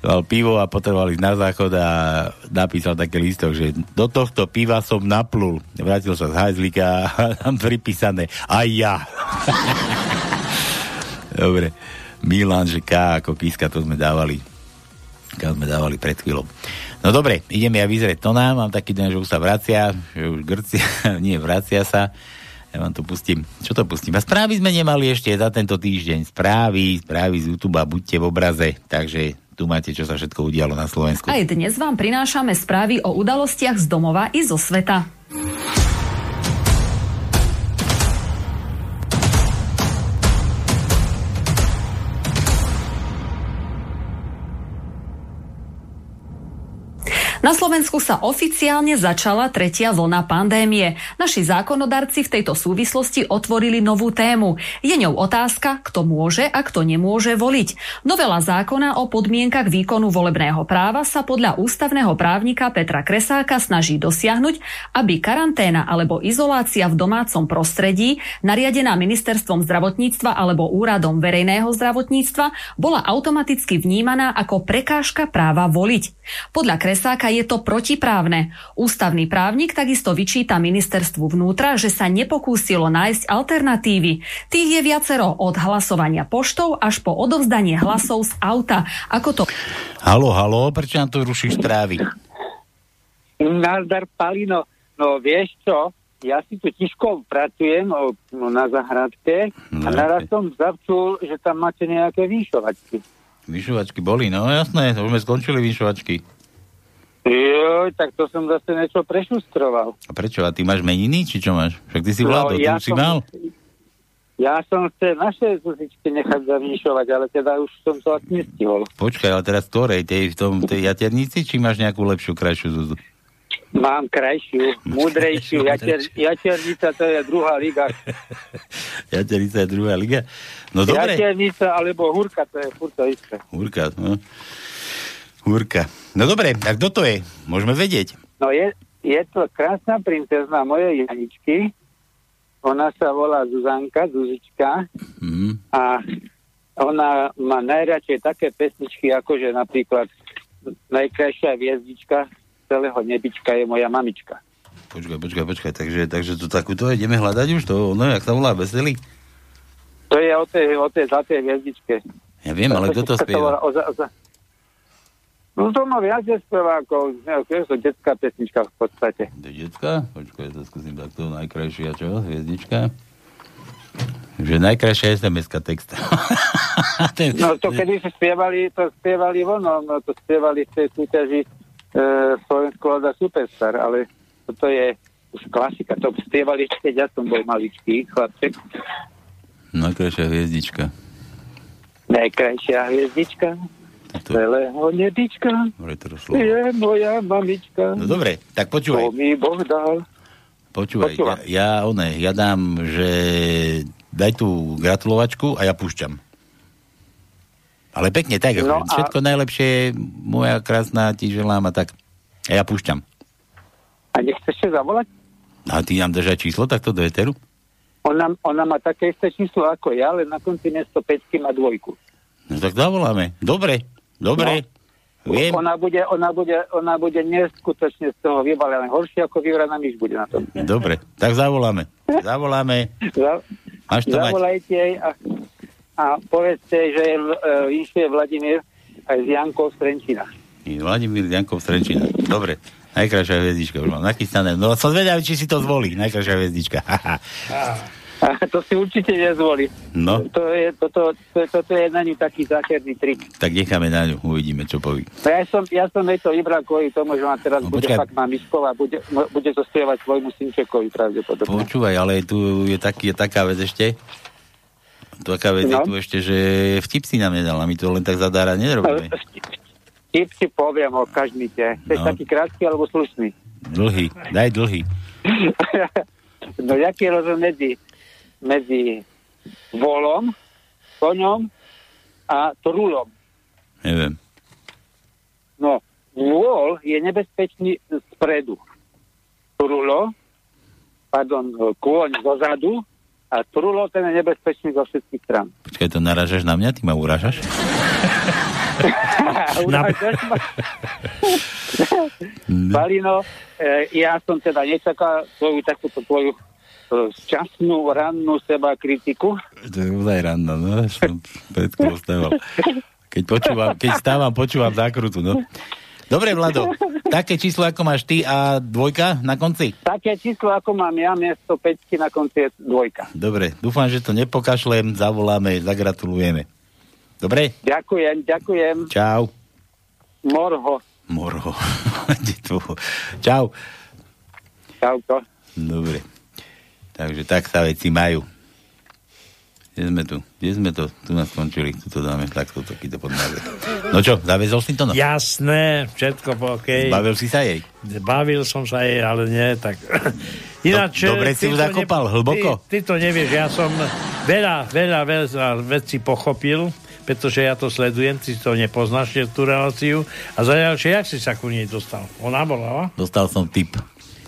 mal pivo a potreboval ísť na záchod a napísal taký listok, že do tohto piva som naplul. Vrátil sa z hajzlíka a tam pripísané aj ja. Dobre. Milan, že K ako píska, to sme dávali. K sme dávali pred chvíľou. No dobre, ideme ja vyzrieť to nám. Mám taký den, že už sa vracia, že už Grcia, nie, vracia sa. Ja vám to pustím. Čo to pustím? A správy sme nemali ešte za tento týždeň. Správy, správy z YouTube, buďte v obraze. Takže tu máte, čo sa všetko udialo na Slovensku. Aj dnes vám prinášame správy o udalostiach z domova i zo sveta. Na Slovensku sa oficiálne začala tretia vlna pandémie. Naši zákonodarci v tejto súvislosti otvorili novú tému. Je ňou otázka, kto môže a kto nemôže voliť. Novela zákona o podmienkach výkonu volebného práva sa podľa ústavného právnika Petra Kresáka snaží dosiahnuť, aby karanténa alebo izolácia v domácom prostredí, nariadená ministerstvom zdravotníctva alebo úradom verejného zdravotníctva, bola automaticky vnímaná ako prekážka práva voliť. Podľa Kresáka je to protiprávne. Ústavný právnik takisto vyčíta ministerstvu vnútra, že sa nepokúsilo nájsť alternatívy. Tých je viacero od hlasovania poštou až po odovzdanie hlasov z auta. Ako to... Halo, halo, prečo nám tu rušíš správy? Nazdar Palino, no vieš čo, ja si tu tiškou pracujem o, no, na zahradke no, a naraz som zavčul, že tam máte nejaké výšovačky. Vyšovačky boli, no jasné, už sme skončili vyšovačky. Joj, tak to som zase niečo prešustroval. A prečo? A ty máš meniny, či čo máš? Však ty si vládol, no, ja ty už si mal? Ja som chcel naše zuzičky nechať zavýšovať, ale teda už som to asi nestihol. Počkaj, ale teraz ktorej? Tej, v tom, tej jaternici, či máš nejakú lepšiu, krajšiu zuzu? Mám krajšiu, múdrejšiu. Jater, jaternica to je druhá liga. jaternica je druhá liga? No dobre. Jaternica alebo hurka, to je furt to isté. Hurka, no. Hurka. No dobre, a kto to je? Môžeme vedieť. No je, je to krásna princezna mojej Janičky. Ona sa volá Zuzanka, Zuzička. Mm. A ona má najradšej také pesničky, ako že napríklad najkrajšia hviezdička celého nebička je moja mamička. Počkaj, počkaj, počkaj, takže, takže to takúto ideme hľadať už to, no, jak sa volá, veselý? To je o tej, o tej zlatej hviezdičke. Ja viem, ale kto to spieva? O, o, o, No to má viacej spevákov, je to detská pesnička v podstate. Je detská? Počkaj, to skúsim takto. Najkrajšia čo? Hviezdička? Že najkrajšia SMS-ka text. Ten- No to kedy si spievali, to spievali vono, no to spievali v tej súťaži e, Slovensko Lada Superstar, ale toto je už klasika, to spievali ešte, keď ja som bol maličký chlapček. Najkrajšia hviezdička. Najkrajšia hviezdička celého nebička Retro je moja mamička. No dobre, tak počúvaj. To mi Boh dal. Počúvaj, Počúvam. ja, ja, one, ja dám, že daj tú gratulovačku a ja púšťam. Ale pekne, tak, No no a- všetko najlepšie, moja krásna, ti želám a tak. A ja púšťam. A nechceš sa zavolať? A ty nám držať číslo takto do eteru? Ona, ona má také isté číslo ako ja, ale na konci miesto 5 má dvojku. No tak zavoláme. Dobre, dobre. Viem. Ona bude, ona bude, ona bude neskutočne z toho vyvalená. Horšie ako vyvraná myš bude na tom. Dobre, tak zavoláme. Zavoláme. Za, Máš to mať. zavolajte jej a, a povedzte, že je, uh, vyššie Vladimír aj z Jankou z Trenčína. I Vladimír Jankov Strenčina. Dobre, najkrajšia hviezdička. Už mám nachystané. No som zvedavý, či si to zvolí. Najkrajšia hviezdička. A to si určite nezvolí. no, To je, toto, to, toto je na ňu taký zákerný trik. tak necháme na ňu. Uvidíme, čo poví. No ja som, ja som jej to vybral kvôli tomu, že ona teraz No, bude počkaj. fakt a bude, bude to spievať svojmu synčekovi pravdepodobne. Počúvaj, ale tu je, taký, je taká vec ešte. Taká vec No. je tu ešte, že vtip si nám nedal a my to len tak zadára nerobíme. Tip si poviem o každmite. Chceš No. taký krátky alebo slušný? Dlhý, daj dlhý. no jaký je rozdiel medzi, medzi volom, koňom a trulom? Neviem. No, vôl je nebezpečný spredu. Trulo, pardon, kôň zozadu a trulo ten je nebezpečný zo všetkých stran. Počkaj, to naražaš na mňa? Ty ma urážaš? Urážaš ma? E, ja som teda nečakal tvoju takúto tvoju šťastnú, rannú seba kritiku. To je údaj randa, no. Som predko ostával. Keď, počúvam, keď stávam, počúvam zákrutu, no. Dobre, Vlado, také číslo, ako máš ty a dvojka na konci? Také číslo, ako mám ja, miesto 5 na konci je dvojka. Dobre, dúfam, že to nepokašlem, zavoláme, zagratulujeme. Dobre? Ďakujem, ďakujem. Čau. Morho. Morho. Čau. Čauko. Dobre. Takže tak sa veci majú. Kde sme tu? Kde sme to? Tu nás skončili. Tu to dáme takto, takýto podnáze. No čo, zavezol si to? No? Jasné, všetko po OK. Bavil si sa jej? Bavil som sa jej, ale nie, tak... Ináč, Do- dobre si ty ju zakopal, hlboko? Ty, ty to nevieš, ja som veľa, veľa, veľa vecí pochopil, pretože ja to sledujem, ty to nepoznáš, tú reláciu. A za ďalšie, jak si sa ku nej dostal? Ona bola, Dostal som tip.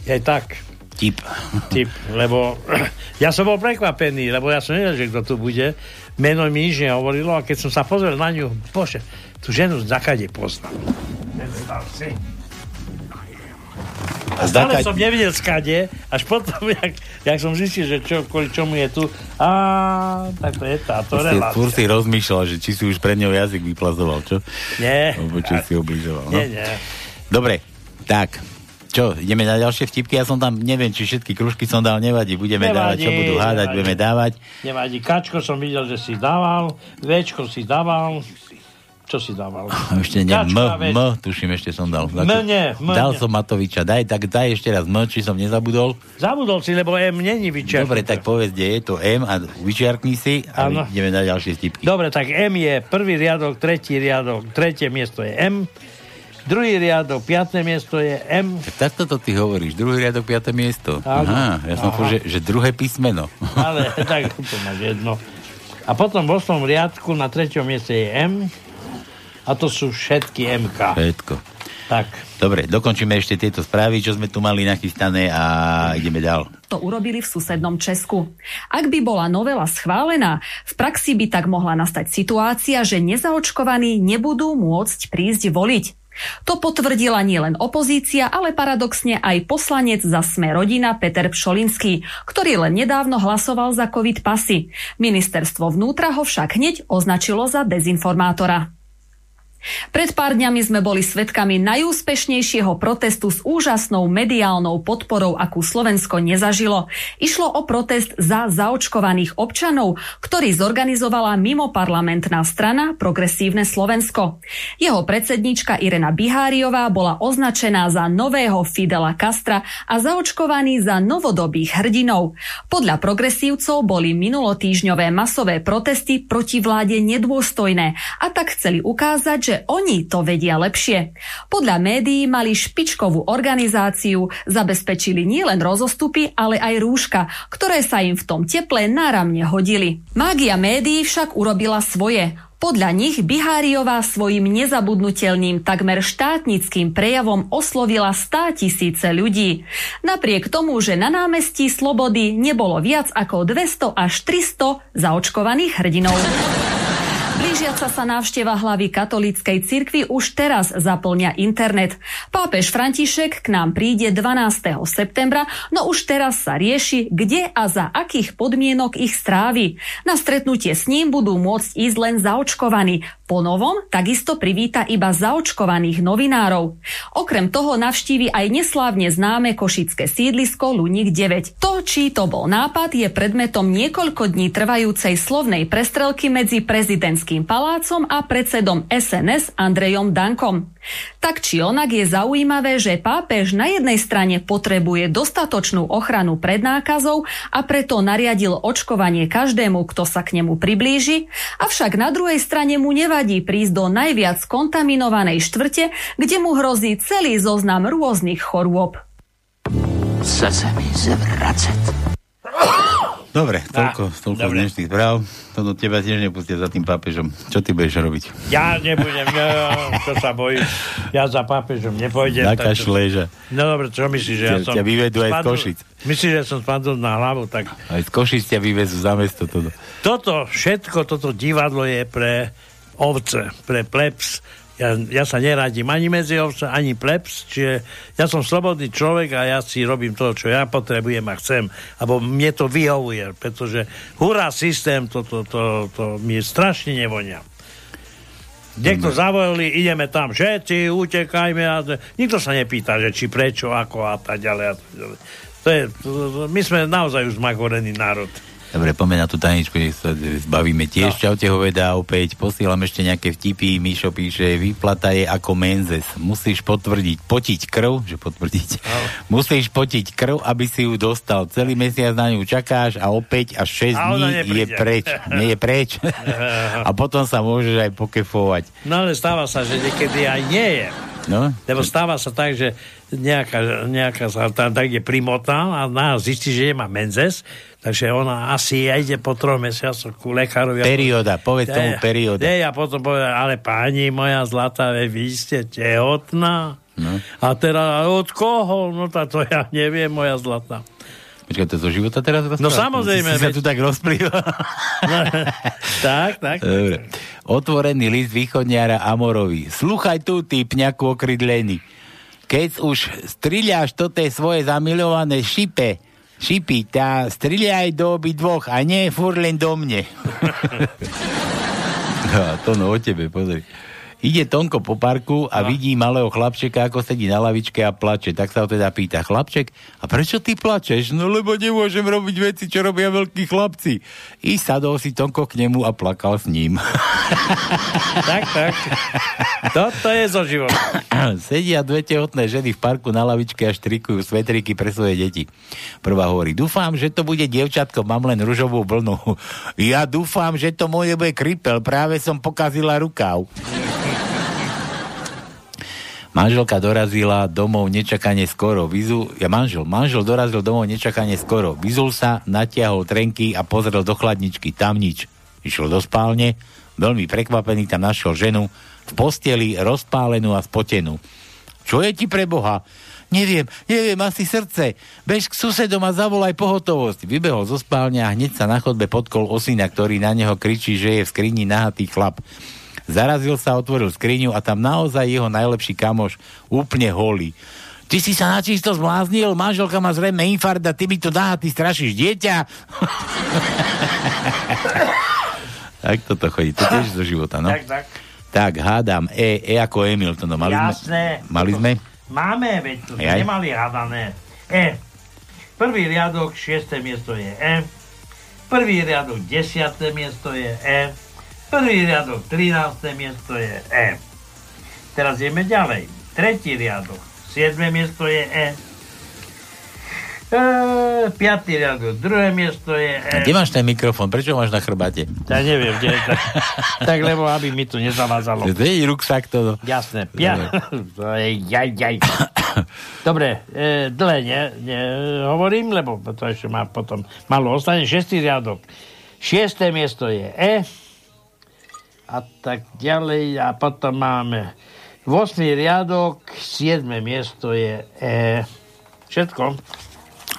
Je tak. Tip. Tip, lebo ja som bol prekvapený, lebo ja som nevedel, že kto tu bude. Meno mi nič nehovorilo a keď som sa pozrel na ňu, bože, tú ženu zakade poznám. Predstav si. A Zakať- som nevidel skade, až potom, jak, jak som zistil, že čo, kvôli čomu je tu. A tak to je táto si, relácia. furt si rozmýšľal, že či si už pre ňou jazyk vyplazoval, čo? Nie. Alebo či si obližoval. No? Nie, nie. Dobre, tak. Čo, ideme na ďalšie vtipky? Ja som tam, neviem, či všetky kružky som dal, nevadí. Budeme Nevadí, dávať, čo budú hádať, nevadí. budeme dávať. Nevadí, Kačko som videl, že si dával, Včko si dával, čo si dával? Ešte nie, M, Kačka. M, tuším, ešte som dal. M nie, M Dal som Matoviča, daj, tak daj ešte raz M, či som nezabudol. Zabudol si, lebo M není vyčiarknuté. Dobre, tak povedz, kde je to M a vyčiarkni si a ideme na ďalšie vtipky. Dobre, tak M je prvý riadok, tretí riadok, tretie miesto je M, druhý riadok, piaté miesto je M, Tak takto to ty hovoríš, druhý riadok, piaté miesto. Áno. Aha, ja som povedal, že, že druhé písmeno. ale tak to máš jedno. A potom v osmom riadku na treťom mieste je M a to sú všetky MK. Všetko. Tak. Dobre, dokončíme ešte tieto správy, čo sme tu mali nachystané a ideme ďal. To urobili v susednom Česku. Ak by bola novela schválená, v praxi by tak mohla nastať situácia, že nezaočkovaní nebudú môcť prísť voliť. To potvrdila nielen opozícia, ale paradoxne aj poslanec za Sme rodina Peter Pšolinský, ktorý len nedávno hlasoval za COVID pasy. Ministerstvo vnútra ho však hneď označilo za dezinformátora. Pred pár dňami sme boli svedkami najúspešnejšieho protestu s úžasnou mediálnou podporou, akú Slovensko nezažilo. Išlo o protest za zaočkovaných občanov, ktorý zorganizovala mimoparlamentná strana Progresívne Slovensko. Jeho predsednička Irena Biháriová bola označená za nového Fidela Castra a zaočkovaný za novodobých hrdinov. Podľa progresívcov boli minulotýžňové masové protesty proti vláde nedôstojné a tak chceli ukázať, že oni to vedia lepšie. Podľa médií mali špičkovú organizáciu, zabezpečili nielen rozostupy, ale aj rúška, ktoré sa im v tom teple náramne hodili. Mágia médií však urobila svoje. Podľa nich Biháriová svojim nezabudnutelným takmer štátnickým prejavom oslovila 100 tisíce ľudí. Napriek tomu, že na námestí Slobody nebolo viac ako 200 až 300 zaočkovaných hrdinov. Blížiaca sa návšteva hlavy katolíckej cirkvi už teraz zaplňa internet. Pápež František k nám príde 12. septembra, no už teraz sa rieši, kde a za akých podmienok ich strávi. Na stretnutie s ním budú môcť ísť len zaočkovaní. Po novom takisto privíta iba zaočkovaných novinárov. Okrem toho navštívi aj neslávne známe košické sídlisko Luník 9. To, či to bol nápad, je predmetom niekoľko dní trvajúcej slovnej prestrelky medzi prezidentským palácom a predsedom SNS Andrejom Dankom. Tak či onak je zaujímavé, že pápež na jednej strane potrebuje dostatočnú ochranu pred nákazou a preto nariadil očkovanie každému, kto sa k nemu priblíži, avšak na druhej strane mu nevadí prísť do najviac kontaminovanej štvrte, kde mu hrozí celý zoznam rôznych chorôb. Chce sa mi zvracet. Dobre, toľko, toľko dobre. dnešných správ. Toto teba tiež nepustia za tým pápežom. Čo ty budeš robiť? Ja nebudem, no, čo sa bojím. Ja za pápežom nepôjdem. Na tak- kašle, že? No dobre, čo myslíš, že ja som... ťa vyvedú aj z spadol- Košic. Myslíš, že som spadol na hlavu, tak Aj z Košic ťa vyvezú za mesto toto. toto, všetko toto divadlo je pre ovce, pre plebs. Ja, ja sa neradím ani medzi ovce, ani plebs, čiže ja som slobodný človek a ja si robím to, čo ja potrebujem a chcem, alebo mne to vyhovuje, pretože hurá systém, to, to, to, to mi strašne nevonia. Niekto zavolili, ideme tam všetci, utekajme. A to- nikto sa nepýta, že či prečo, ako a tak ďalej. A tak ďalej. To je, to, to, my sme naozaj už zmagorený národ. Dobre, poďme na tú tajničku, nech sa zbavíme tiež. No. Čaute hoveda, opäť posielam ešte nejaké vtipy. Mišo píše, výplata je ako menzes. Musíš potvrdiť, potiť krv, že potvrdiť. No. Musíš potiť krv, aby si ju dostal. Celý mesiac na ňu čakáš a opäť až 6 A ona dní je preč. Nie je preč. a potom sa môžeš aj pokefovať. No ale stáva sa, že niekedy aj nie je. No? Lebo stáva sa tak, že nejaká, nejaká sa tam tak je primotná a na zistí, že nemá menzes, takže ona asi ide po troch mesiacoch ku lekárovi. Perióda, povedz tomu Ne, perióda. Ne, a potom povedal, ale pani moja zlatá, vy ste tehotná. No. A teda od koho? No tá to ja neviem, moja zlatá. Počkaj, to zo života teraz rozprávaš? No samozrejme, Si sa tu tak rozplýva. tak, tak. Dobre. Otvorený list východniara Amorovi. Sluchaj tu, ty pňaku okrydlený. Keď už striľaš to tie svoje zamilované šipe, šipy, tá striľaj do obi dvoch a nie fur len do mne. a to no o tebe, pozri. Ide Tonko po parku a vidí malého chlapčeka, ako sedí na lavičke a plače. Tak sa ho teda pýta, chlapček, a prečo ty plačeš? No lebo nemôžem robiť veci, čo robia veľkí chlapci. I sadol si Tonko k nemu a plakal s ním. tak, tak. Toto je zo života. Sedia dve tehotné ženy v parku na lavičke a štrikujú svetriky pre svoje deti. Prvá hovorí, dúfam, že to bude dievčatko, mám len ružovú vlnu. Ja dúfam, že to moje bude kripel, práve som pokazila rukav. Manželka dorazila domov nečakane skoro. Vyzul, ja manžel, manžel dorazil domov nečakane skoro. Vyzul sa, natiahol trenky a pozrel do chladničky. Tam nič. Išiel do spálne, veľmi prekvapený tam našiel ženu v posteli rozpálenú a spotenú. Čo je ti pre Boha? Neviem, neviem, asi srdce. Bež k susedom a zavolaj pohotovosť. Vybehol zo spálne a hneď sa na chodbe potkol osina, ktorý na neho kričí, že je v skrini nahatý chlap. Zarazil sa, otvoril skriňu a tam naozaj jeho najlepší kamoš úplne holý. Ty si sa načisto zbláznil, manželka má zrejme infarkt a ty mi to dá, ty strašíš dieťa. tak toto chodí, to tiež zo života, no. Tak, tak. Tak, hádam, E, E ako Emil. To no, mali Jasné. Sme, mali sme? Máme, veď to Jaj. nemali hádané. E. Prvý riadok, šiesté miesto je E. Prvý riadok, desiaté miesto je E. Prvý riadok, 13. miesto je E. Teraz ideme ďalej. Tretí riadok, 7. miesto je E. E, piatý riadok, druhé miesto je E. Kde máš ten mikrofón? Prečo máš na chrbate? Ja neviem, kde je to. tak lebo aby mi to nezavázalo. To je ruksak to. Jasné, pia. To je jaj, jaj. Dobre, e, dlhé ne, ne, hovorím, lebo to ešte má potom malo ostane. Šestý riadok. Šiesté miesto je E. A tak ďalej. A potom máme 8. riadok, 7. miesto je E. Všetko.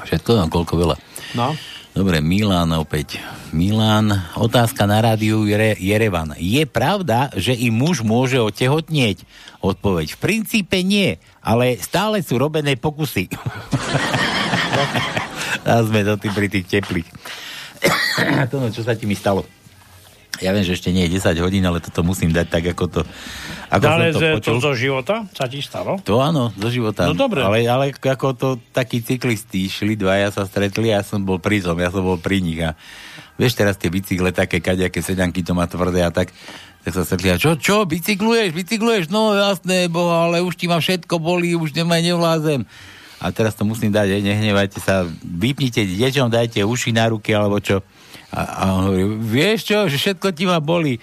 Všetko, no, koľko veľa. No. Dobre, Milan opäť. Milan, otázka na rádiu Jere, Jerevan. Je pravda, že i muž môže otehotnieť? Odpoveď. V princípe nie, ale stále sú robené pokusy. A sme to pri tých teplých. to no, čo sa ti mi stalo? Ja viem, že ešte nie je 10 hodín, ale toto musím dať tak, ako to, ako Ale som to počul. to zo života sa ti stalo? To áno, zo života. No dobre. Ale, ale ako to takí cyklisti šli, dvaja sa stretli a ja som bol pri tom, ja som bol pri nich a vieš teraz tie bicykle také kaďaké sedanky to má tvrdé a tak tak sa stretli a čo, čo, bicykluješ, bicykluješ, no jasné, bo, ale už ti ma všetko bolí, už nemaj, nevlázem. A teraz to musím dať, nehnevajte sa, vypnite deťom, dajte uši na ruky, alebo čo. A, a on hovorí, vieš čo, že všetko ti ma bolí.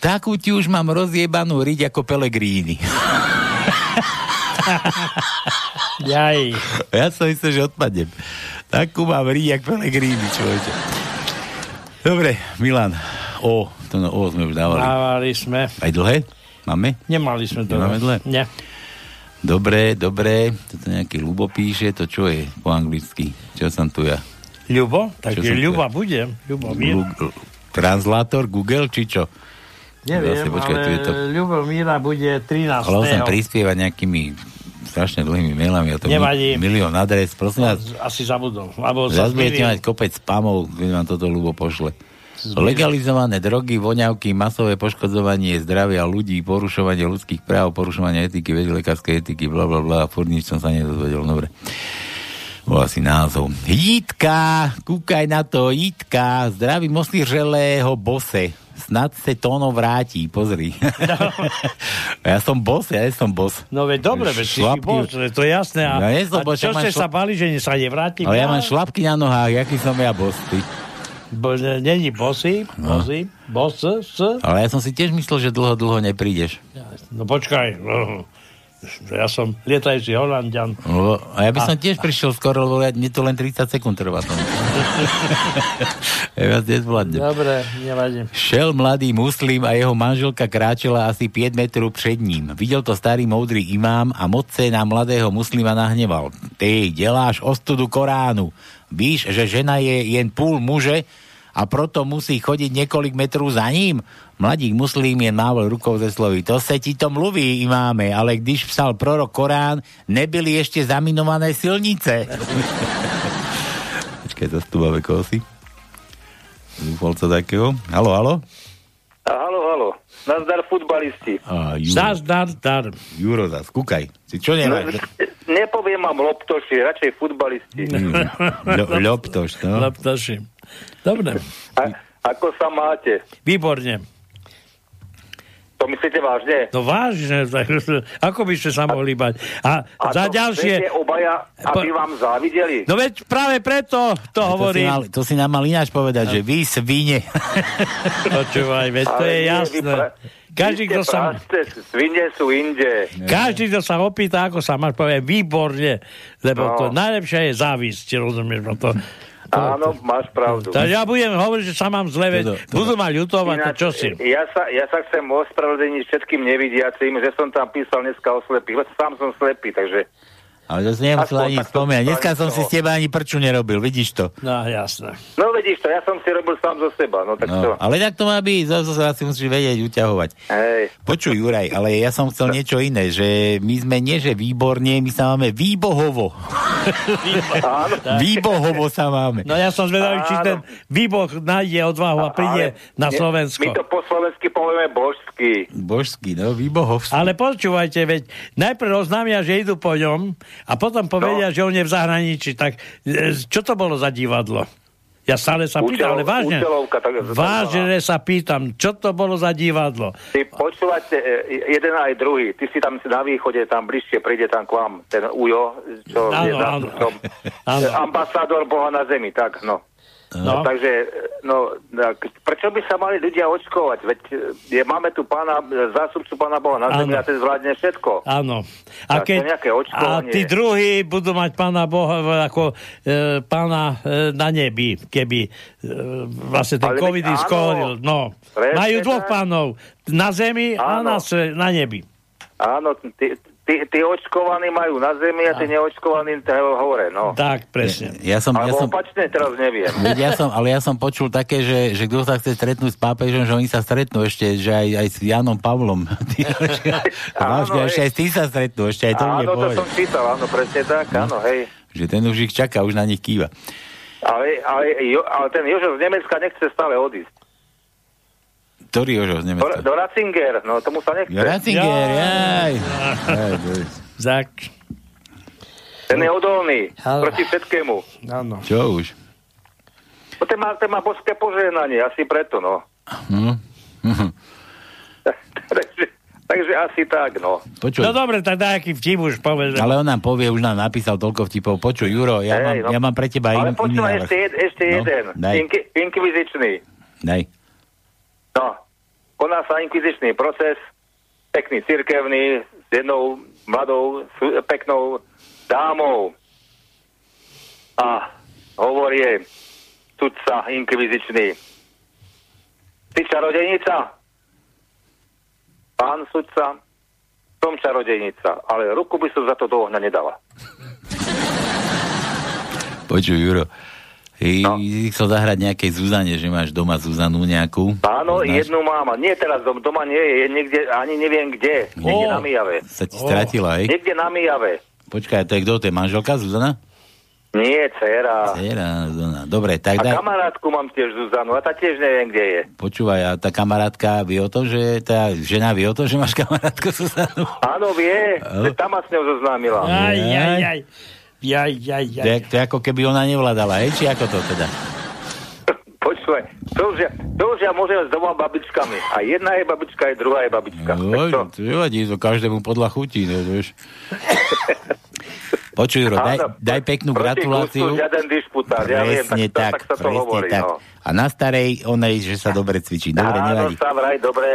Takú ti už mám rozjebanú riť ako Pelegrini. Jaj. Ja som myslel, že odpadnem. Takú mám riť, jak Pelegrini, človeče. Dobre, Milan. O, to no, o sme už dávali. Dávali sme. Aj dlhé? Máme? Nemali sme to. Nemáme dlhé? Nie. Dobre, dobre. Toto nejaký Lubo píše, to čo je po anglicky? Čo som tu ja? Ľubo? Tak Čo je som to Ľuba bude. Ľubomír. Lu- Translátor, Google, či čo? Neviem, Zase, počkaj, tu ale je to. Ľubomíra bude 13. Ale on sem prispieva nejakými strašne dlhými mailami. A to Nevadí. mi- milión adres. Prosím vás, Asi zabudol. Alebo sa Zas budete mať kopec spamov, keď vám toto ľubo pošle. Legalizované drogy, voňavky, masové poškodzovanie zdravia ľudí, porušovanie ľudských práv, porušovanie etiky, vedy, lekárskej etiky, bla bla bla, furt nič som sa nedozvedel, dobre. Bol asi názov. Jitka, kúkaj na to, Jitka, zdravím oslyželého bose. Snad se tóno vráti, pozri. ja som bos, ja som bos. No veď dobre, veď si bol, to je jasné. A, Ja nie som a bos, čo ste šla- sa bali, že sa nevrátim? Ale ja mám šlapky na nohách, jaký som ja bos, ty. Bo, ne- není bosy, No. bosy, bos, s. Ale ja som si tiež myslel, že dlho, dlho neprídeš. No počkaj, no, ja som lietajúci Holandian. Lebo, a ja by som A- tiež prišiel skoro, lebo ja, mne to len 30 sekúnd trvá. Ja vás nezvládnem. Dobre, nevadí. Šel mladý muslim a jeho manželka kráčela asi 5 metrov před ním. Videl to starý moudrý imám a moc se na mladého muslima nahneval. Ty, děláš ostudu Koránu. Víš, že žena je jen půl muže a proto musí chodiť niekoľk metrov za ním? Mladík muslím jen mával rukou ze slovy. To se ti to mluví, imáme, ale když psal prorok Korán, nebyli ešte zaminované silnice. Počkaj, to tu máme koho si? Zúfalca takého. Halo, halo? A halo, halo. Nazdar futbalisti. A, Juro. Zazdar, dar. Juro, zas, kúkaj. Si čo No, nemáš? nepoviem vám loptoši, radšej futbalisti. Ľoptoš, no. Laptaši. Dobre. A, ako sa máte? Výborne. To myslíte vážne? No vážne, ako by ste sa mohli bať? A, A za to ďalšie... obaja, aby vám závideli? No veď práve preto to To si, hovorím. mal, to si nám mal ináč povedať, že vy svine. Počúvaj, veď to je nie, vy jasné. pra- Každý, kto sa... svine sú inde. Každý, kto sa opýta, ako sa máš, povie výborne, lebo No. to najlepšie je závisť, rozumieš? No to, Áno, máš pravdu. tak ja budem hovoriť, že sa mám zle, veď budú ma ľutovať, to Ináč, čo si? Ja sa, ja sa chcem ospravedlniť všetkým nevidiacim, že som tam písal dneska o slepých, sám som slepý, takže Ale to si nemusel ani spomínať. Dneska som z si toho. s teba ani prču nerobil, vidíš to. No, jasné. No vidíš to, ja som si robil sám zo seba, no tak? No, ale tak to má byť, zo zo seba si musíš vedieť uťahovať. Hej. Počuj, Juraj, ale ja som chcel niečo iné, že my sme nie, že výborne, my sa máme výbohovo. výbohovo sa máme. No ja som zvedavý, či ten výboh nájde odvahu a príde na Slovensko. My to po slovensky povieme božský. Božský, no, výbohovský. Ale počúvajte, veď najprv oznámia, že idú po ňom a potom povedia, No. že on je v zahraničí. Tak e, čo to bolo za divadlo? Ja stále sa pýtam, ale vážne. tak, Vážne sa pýtam, čo to bolo za divadlo? Ty počúvate, e, jeden aj druhý. Ty si tam na východe, tam bližšie, príde tam k vám ten Ujo, čo je Áno, áno. zástupcom. Áno. Ambasádor Boha na zemi, tak, no. No. No. Takže, no, prečo by sa mali ľudia očkovať? Veď e, je, máme tu pána, e, zástupcu pána Boha na zemi a ten zvládne všetko. Áno. To nejaké a tí druhí budú mať pána Boha ako e, pána e, na nebi, keby e, vlastne ten Ale COVID áno. skoril. No. Presne Majú dvoch pánov. Na zemi a Áno. na, sve- na nebi. Áno, tí, tí, tí očkovaní majú na zemi a tí neočkovaní hore, no. Tak, presne. Ja som, ja Alebo som, opačne, teraz neviem. Ja som, ale ja som počul také, že, že kto sa chce stretnúť s pápežom, že oni sa stretnú ešte, že aj, aj s Janom Pavlom. Vážne, Áno, ešte hej. aj s tým sa stretnú, ešte aj to Áno, to som čítal, áno, presne tak, áno, hej. Že ten už ich čaká, už na nich kýva. Ale, ale, jo, ale ten Jožo z Nemecka nechce stále odísť. Ktorý Jožo z Do, Nemecka? do Ratzinger, no tomu sa nechce. Ratzinger, jaj. Jaj. Zak. Ten je odolný Ale- proti všetkému. Áno. Čo už? No, ten, má, ten má božské požehnanie, asi preto, no. Hm? takže, takže asi tak, no. Počuj. No dobre, tak nejaký vtip už povedal. Ale on nám povie, už nám napísal toľko vtipov. Počuj, Juro, ja, Hej, mám, no. ja mám pre teba Ale in, iný návrh. ešte, jed, ešte No, jeden. daj. Inki, inkvizičný. Daj. No, koná sa inkvizičný proces, pekný cirkevný, s jednou mladou, peknou dámou. A hovorí sudca inkvizičný. Ty čarodejnica? Pán sudca, som čarodejnica, ale ruku by som za to do ohňa nedala. Počuj, Juro. Ty no. chcel zahrať nejakej Zuzane, že máš doma Zuzanu nejakú. Áno, Poznáš? jednu mám. A Nie teraz, dom- doma nie je, niekde, ani neviem kde. Niekde Ó. na Mijave. Sa ti stratila, hej? Niekde na Mijave. Počkaj, to je kto? To je manželka Zuzana? Nie, dcera. Dcera Zuzana. Dobre, tak A daj. kamarátku mám tiež Zuzanu, a tá tiež neviem, kde je. Počúvaj, a tá kamarátka vie o tom, že tá žena vie o tom, že máš kamarátku Zuzanu? Áno, vie, že tam ma s ňou zoznámila. Aj, aj, aj. Jaj, jaj, To jaj. je, to je ako keby ona nevládala, hej? Či ako to teda? Počúvaj, to už, ja, to už ja môžem s dvoma babičkami. A jedna je babička, aj druhá je babička. No, to nevadí, to každému podľa chutí, no, vieš. Počuj, Juro, daj, Áno, daj peknú Proti gratuláciu. žiaden dišputát, ja viem, tak, to, tak, tak sa to presne hovorí. tak. No. A na starej, onej, že sa dobre cvičí. Dobre, Áno, nevadí. sa vraj dobre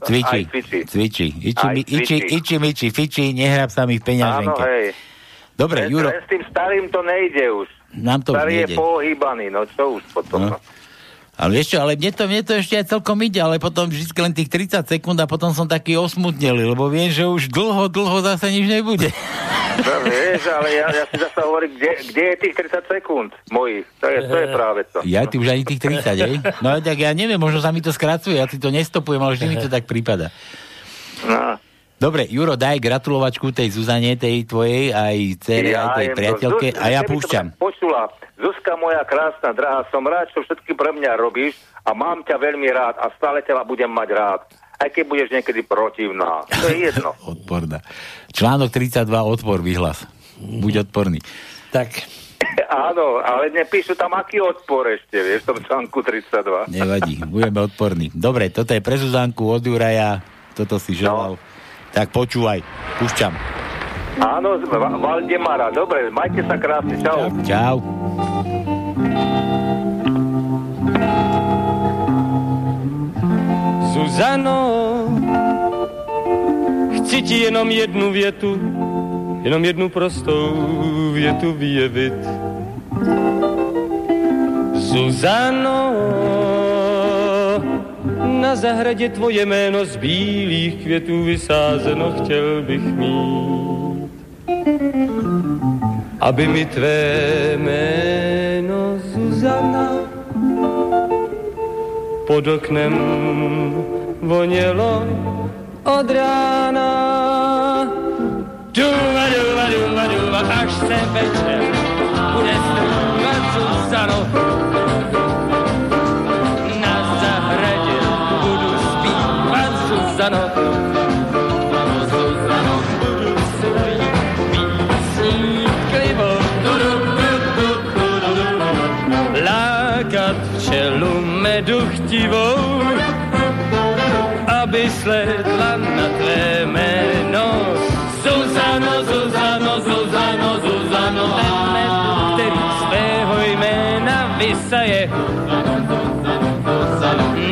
Cvičí, aj cvičí. cvičí. Iči, Aj mi, iči, cvičí. iči, miči, fiči, nehrab sa mi v Áno, peňaženke. hej. Dobre, Juro, s tým starým to nejde už. nám to Starý je nejde. pohýbaný, no čo už potom. No. Ale čo, ale mne to, mne to ešte aj celkom ide, ale potom vždy len tých 30 sekúnd a potom som taký osmutnelý, lebo viem, že už dlho, dlho zase nič nebude. No, vieš, ale ja, ja si zase hovorím, kde, kde je tých 30 sekúnd mojich? To je, to je práve to. Ja, ty už ani tých 30, hej? No tak ja neviem, možno sa mi to skracuje, ja si to nestopujem, ale vždy mi to tak prípada. No. Dobre, Juro, daj gratulovačku tej Zuzane, tej tvojej, aj cere, aj tej to. priateľke Zuz- a ja púšťam. Počula, Zuzka moja krásna, drahá, som rád, čo všetky pre mňa robíš a mám ťa veľmi rád a stále ťa budem mať rád. Aj keď budeš niekedy protivná. To je jedno. Odporná. Článok 32, odpor, vyhlas. Buď odporný. Tak. Áno, ale nepíšu tam aký odpor ešte, vieš, v tom článku 32. Nevadí, budeme odporní. Dobre, toto je pre Zuzanku od Juraja, toto si želal. No. Tak počúvaj, púšťam. Áno, z Va- Valdemara. Dobre, majte sa krásne. Čau. Čau. Zuzano, chci ti jenom jednu větu, jenom jednu prostou větu vyjevit. Zuzano, na zahradě tvoje jméno z bílých květů vysázeno chtěl bych mít. aby mi tvé jméno Zuzana pod oknem vonělo od rána. Duva, duva, duva, duva, až se večer bude strúvat Zuzano. Zuzano. Zuzano, budu svůj písní klivo. Lákat včelu medu chtivou, aby sledla na tvé jméno. Zuzano, Zuzano, Zuzano, Zuzano, ten med, který svého jména vysaje.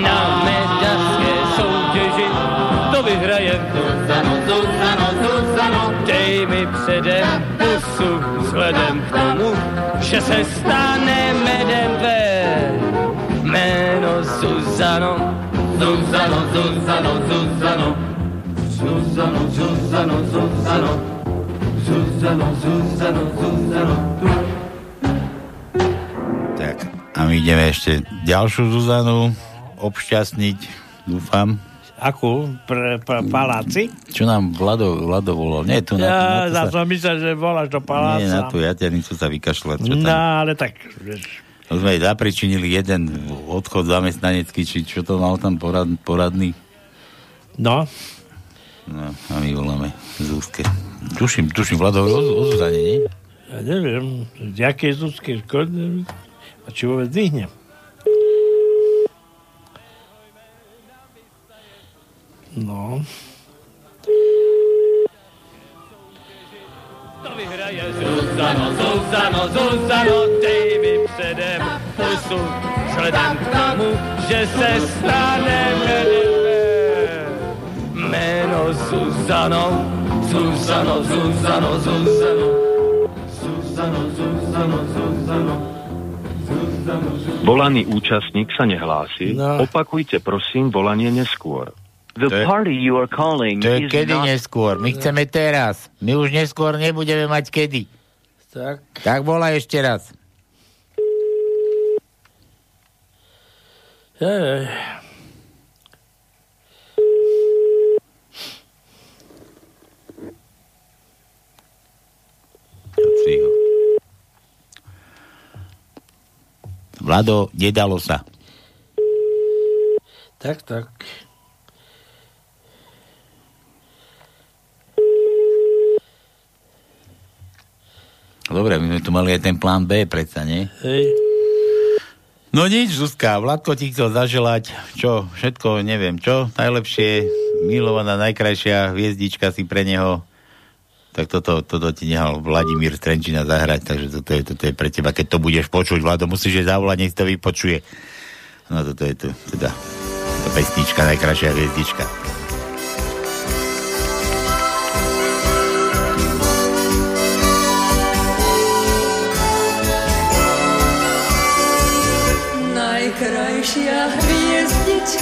Na medařské vzhledem k tomu, že se stane medem tvé jméno Zuzano. Zuzano, Zuzano, Zuzano, Zuzano, Zuzano, Zuzano, Zuzano, Zuzano, Zuzano. Tak, a my ideme ešte ďalšiu Zuzanu obšťastniť, dúfam. Akú? Pre, pre paláci? Čo nám Vlado, Vlado volal? Nie, tu na, Ja, na to sa, som myslel, že voláš do paláca. nie, na tú jaternicu sa vykašľať. Čo No, tam? ale tak, vieš, To sme zapričinili jeden odchod zamestnanecký, či čo to mal tam porad, poradný. No. No, a my voláme Zúske. Tuším, tuším, Vlado o, o Zuzane, nie? ja neviem, z jakej Zuzky, ko- a či vôbec vyhne. No. To vyhraje Zuzano, Zuzano, Zuzano, dej mi předem pusu vzhledem k tomu, že se stane jméno Zuzano, Zuzano, Zuzano, Zuzano, Zuzano, Zuzano, Zuzano. Volaný účastník sa nehlási. No. Opakujte prosím volanie neskôr. The To je- party you are calling To je kedy neskôr. My chceme teraz. My už neskôr nebudeme mať kedy. Tak. Tak bola ešte raz. Ej. Vlado, nedalo sa. Tak, tak. Dobre, my sme tu mali aj ten plán B, predsa, nie? Hej. No nič, Zuzka, Vladko ti chcel zaželať, čo, všetko, neviem, čo, najlepšie, milovaná, najkrajšia hviezdička si pre neho, tak toto, toto ti nehal Vladimír Trenčina zahrať, takže toto je, toto je pre teba, keď to budeš počuť, Vlado, musíš jej zavolať, nech to vypočuje. No toto je to, teda, to pesnička, najkrajšia hviezdička. я ездить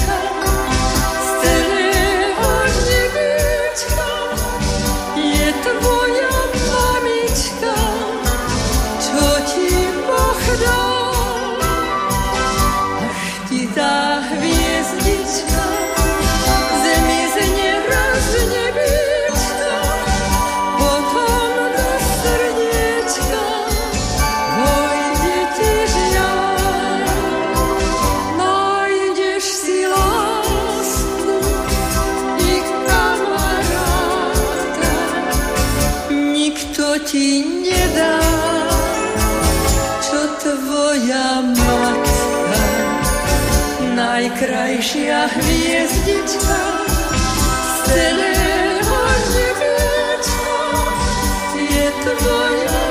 Najkrajšia hviezdička z celého nebiečka je tvoja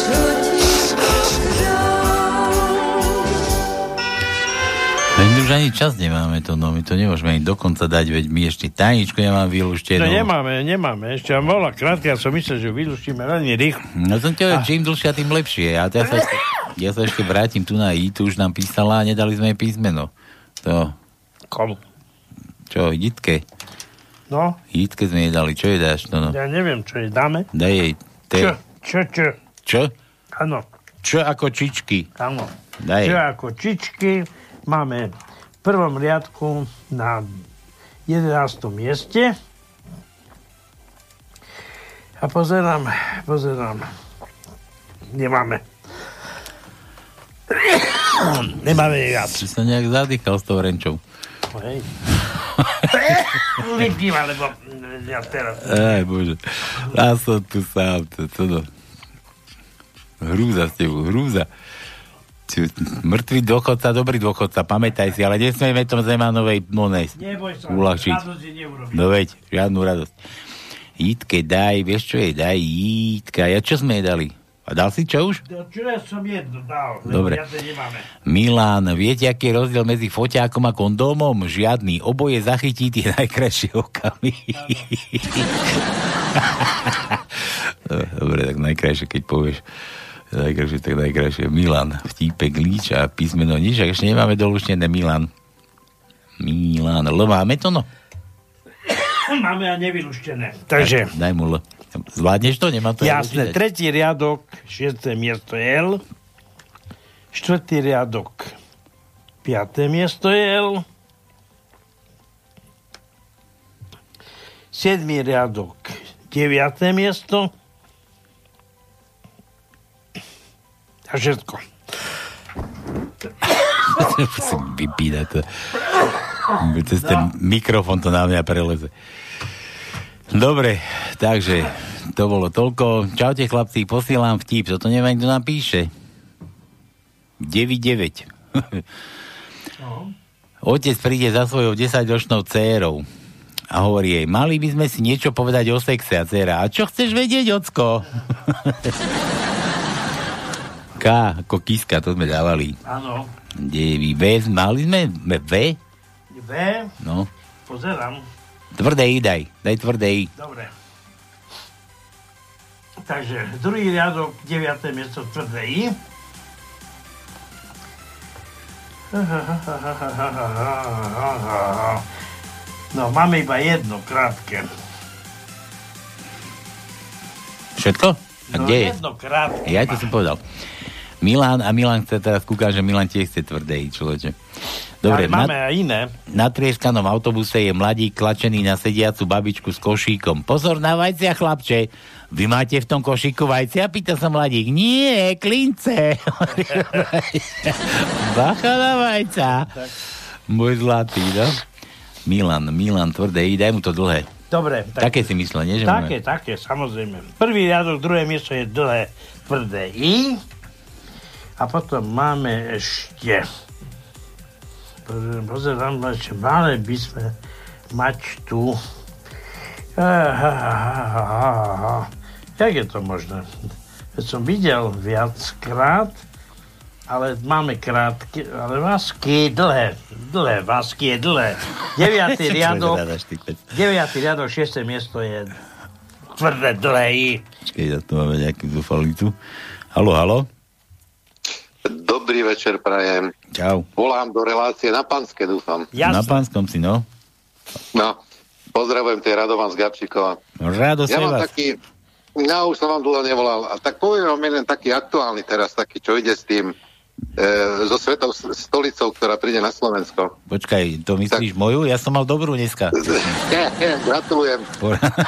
čo ti my už ani čas nemáme to, no my to nemôžeme ani dokonca dať, veď my ešte tajničku nemám vylúštenú. No nemáme, nemáme. Ešte vám bola krátka, ja som myslel, že vylúštime veľmi rýchlo. No som ťa, čím dlhšia, tým lepšie. A ja sa, ja sa ešte vrátim tu na I, tu už nám písala a nedali sme jej písmeno. To, Komu? čo, Jitke? No, Jítke sme jej dali, čo jej dáš? No, no. ja neviem, čo jej dáme. Daj jej. Te... Čo, čo, čo? Čo? Áno, Čo ako čičky? áno. Daj. Čo ako čičky máme v prvom riadku na 11. mieste. A pozerám, pozerám. Nemáme. Nemáme viac. Si sa nejak zadýchal s tou renčou. Hej. Vypím, alebo ja teraz. Aj, bože. Ja som tu sám. To, to, to. Hrúza s tebou, hrúza. Mŕtvý dôchodca, dobrý dôchodca, pamätaj si, ale nesmieme tom Zemanovej monej uľahčiť. No veď, žiadnu radosť. Jítke, daj, vieš čo jej, daj, Jítka. Ja čo sme jej dali? A dal si čo už? No, Čo ja som jedno dal, Dobre. Milán, viete, aký je rozdiel medzi foťákom a kondómom? Žiadny. Oboje zachytí tie najkrajšie okamihy. Dobre, tak najkrajšie, keď povieš. Najkrajšie, tak najkrajšie. Milan, vtípek, líč a písmeno nič. A ešte nemáme doluštené Milan. Milan. L máme to, no? Máme a nevyluštené. Takže, Daj mu L. Zvládneš to? Nemá to jasné, aj tretí riadok, šiesté miesto je L. Štvrtý riadok, piaté miesto je L. Siedmý riadok, deviaté miesto. A všetko. Musím vypínať to. Cez ten mikrofón to na mňa preleze. Dobre, takže to bolo toľko. Čaute chlapci, posielam vtip. Toto neviem, kto nám píše. 9-9. Otec príde za svojou 10-ročnou dcérou a hovorí jej, mali by sme si niečo povedať o sexe a dcéra. A čo chceš vedieť, ocko? K, ako kiska, to sme dávali. Áno. Devi, V, mali sme V? V, No. pozerám. Tvrdé I daj. Daj tvrdé I. Dobre. Takže druhý riadok, 9. miesto tvrdé I. No, máme iba jedno krátke. Všetko? A No, kde je? jedno krátke. Ja to som povedal. Milan a Milan chce teraz kúkam, že Milan tiež chce tvrdé I, človeče. Dobre, máme na, aj iné. na trieskanom autobuse je mladík tlačený na sediacu babičku s košíkom. Pozor na vajcia, chlapče. Vy máte v tom košíku vajcia? Pýta sa mladík. Nie, klince. Bacha na vajca. Môj zlatý, no? Milan, Milan, tvrdé daj mu to dlhé. Dobre. Tak, Také si myslel, nie? Že také, máme- také, samozrejme. Prvý riadok, druhé miesto je dlhé tvrdé I. A potom máme ešte... Pozerám, ešte mali by sme mať tu... Jak je to možné? Veď som videl viackrát, ale máme krátke, ale vásky dlhé. Dlhé, vásky je dlhé. Deviatý Čo riadok, hľadaš, ty pec? deviatý riadok, šiesté miesto je tvrdé, dlhé. Počkej, ja tu máme nejaký zúfalý tu. Halo, halo? Dobrý večer, prajem. Čau. Volám do relácie na Panske, dúfam. Na pánskom si, no. No, pozdravujem tej Radovan z Gabčíkova. Rado Ja mám vás. taký, ja už som vám dlho nevolal, a tak poviem vám jeden taký aktuálny teraz, taký, čo ide s tým, e, so svetou stolicou, ktorá príde na Slovensko. Počkaj, to myslíš moju? Ja som mal dobrú dneska. Nie, nie, gratulujem.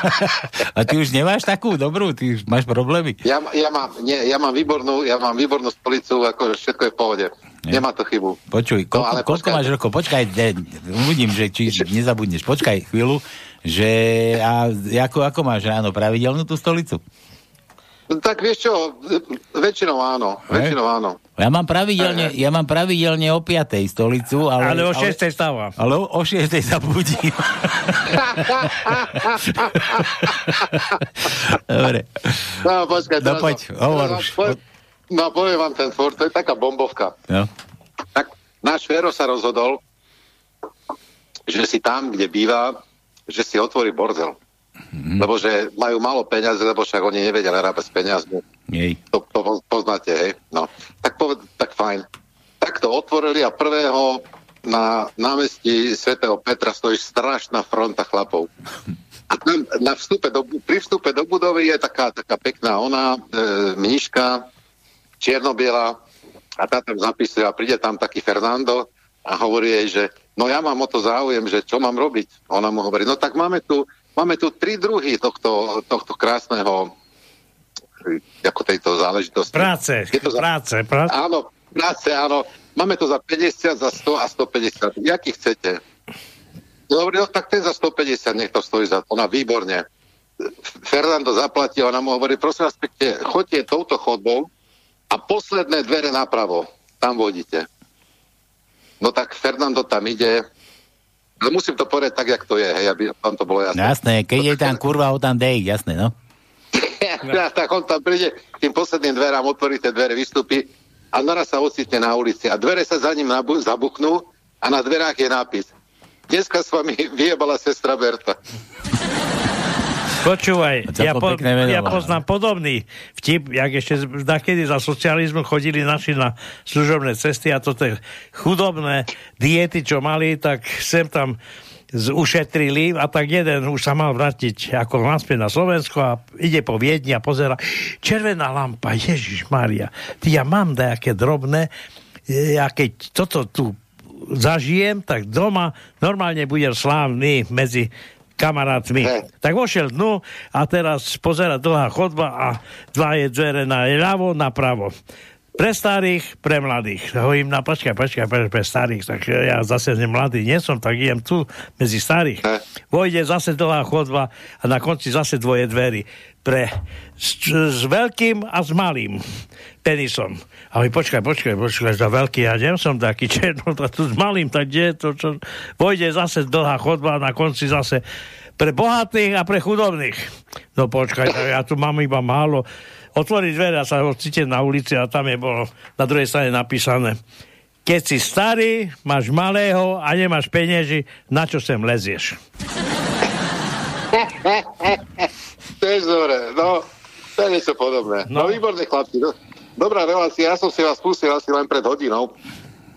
A ty už nemáš takú dobrú? Ty už máš problémy? Ja, ja, mám, nie, ja mám výbornú, ja mám výbornú stolicu, ako všetko je v pohode. Nemá to chybu. Počuj, koľko, No, ale koľko počkaj. máš rokov? Počkaj, de, uvidím, že či nezabudneš. Počkaj chvíľu, že a ako, ako máš ráno pravidelnú tú stolicu? No, tak vieš čo, väčšinou áno, väčšinou áno. Ja mám pravidelne, ja mám pravidelne o 5. stolicu, ale... Ale o 6. stáva. Ale o, o 6. sa budím. Dobre. No, počkaj, No poď, hovor už. poviem- No, poviem vám ten for, to je taká bombovka. No. Tak náš Fero sa rozhodol, že si tam, kde býva, že si otvorí bordel. Mhm. Lebo že majú málo peňazí, lebo však oni nevedia narábať s peniazmi. Jej. To, to poz- poznáte, hej? No. Tak, poved, tak fajn. Tak to otvorili a prvého na námestí svätého Petra stojí strašná fronta chlapov. A tam na vstupe do, pri vstupe do budovy je taká, taká pekná ona, e, mniška, čiernobiela, a tá tam zapisuje a príde tam taký Fernando a hovorí jej, že no ja mám o to záujem, že čo mám robiť. Ona mu hovorí, no tak máme tu, máme tu tri druhy tohto, tohto krásneho ako tejto záležitosti. Práce, Je to za... práce, práce. Áno, práce, áno. Máme to za 50, za 100 a 150. Jaký chcete? Dobre, no tak ten za 150, nech to stojí za Ona výborne. Fernando zaplatí, ona mu hovorí, prosím vás pekne, choďte touto chodbou a posledné dvere napravo, tam vodíte. No tak Fernando tam ide, ale musím to povedať tak, jak to je, hej, aby vám to bolo jasné. Jasné, keď je tam kurva, ho tam dej, jasné, no. Ja, tak on tam príde k tým posledným dverám, otvorí tie dvere, vystúpi a naraz sa ocitne na ulici a dvere sa za ním nabu- zabuchnú a na dverách je nápis Dneska s vami vyjebala sestra Berta. Počúvaj, ja, po, ja poznám podobný vtip, jak ešte nakedy za socializmu chodili naši na služobné cesty a toto je chudobné diety, čo mali, tak sem tam ušetrili a tak jeden už sa mal vrátiť ako naspäť na Slovensko a ide po Viedni a pozera červená lampa, Ježiš Maria, ty ja mám dajaké drobné, e, ja keď toto tu zažijem, tak doma normálne budem slávny medzi kamarátmi. Tak vošiel dnu a teraz pozera dlhá chodba a dva je dvere na ľavo, na pravo. Pre starých, pre mladých. Hovorím, na počkaj, počkaj, pre, pre starých, tak ja zase mladý nie som, tak idem tu medzi starých. Vojde zase dlhá chodba a na konci zase dvoje dverí. Pre s, s veľkým a s malým penisom. A hovorím, počkaj, počkaj, počkaj, za veľký, ja nem som taký černo, a tu s malým, tak kde to, čo... Vojde zase dlhá chodba a na konci zase pre bohatých a pre chudobných. No počkaj, ja tu mám iba málo. Otvorí dvere a sa ocite na ulici a tam je bolo na druhej strane napísané keď si starý, máš malého a nemáš peniazy, na čo sem lezieš? Tež dobre, no, to je niečo podobné. No, no výborné chlapci. No, dobrá relácia, ja som si vás pustil asi len pred hodinou,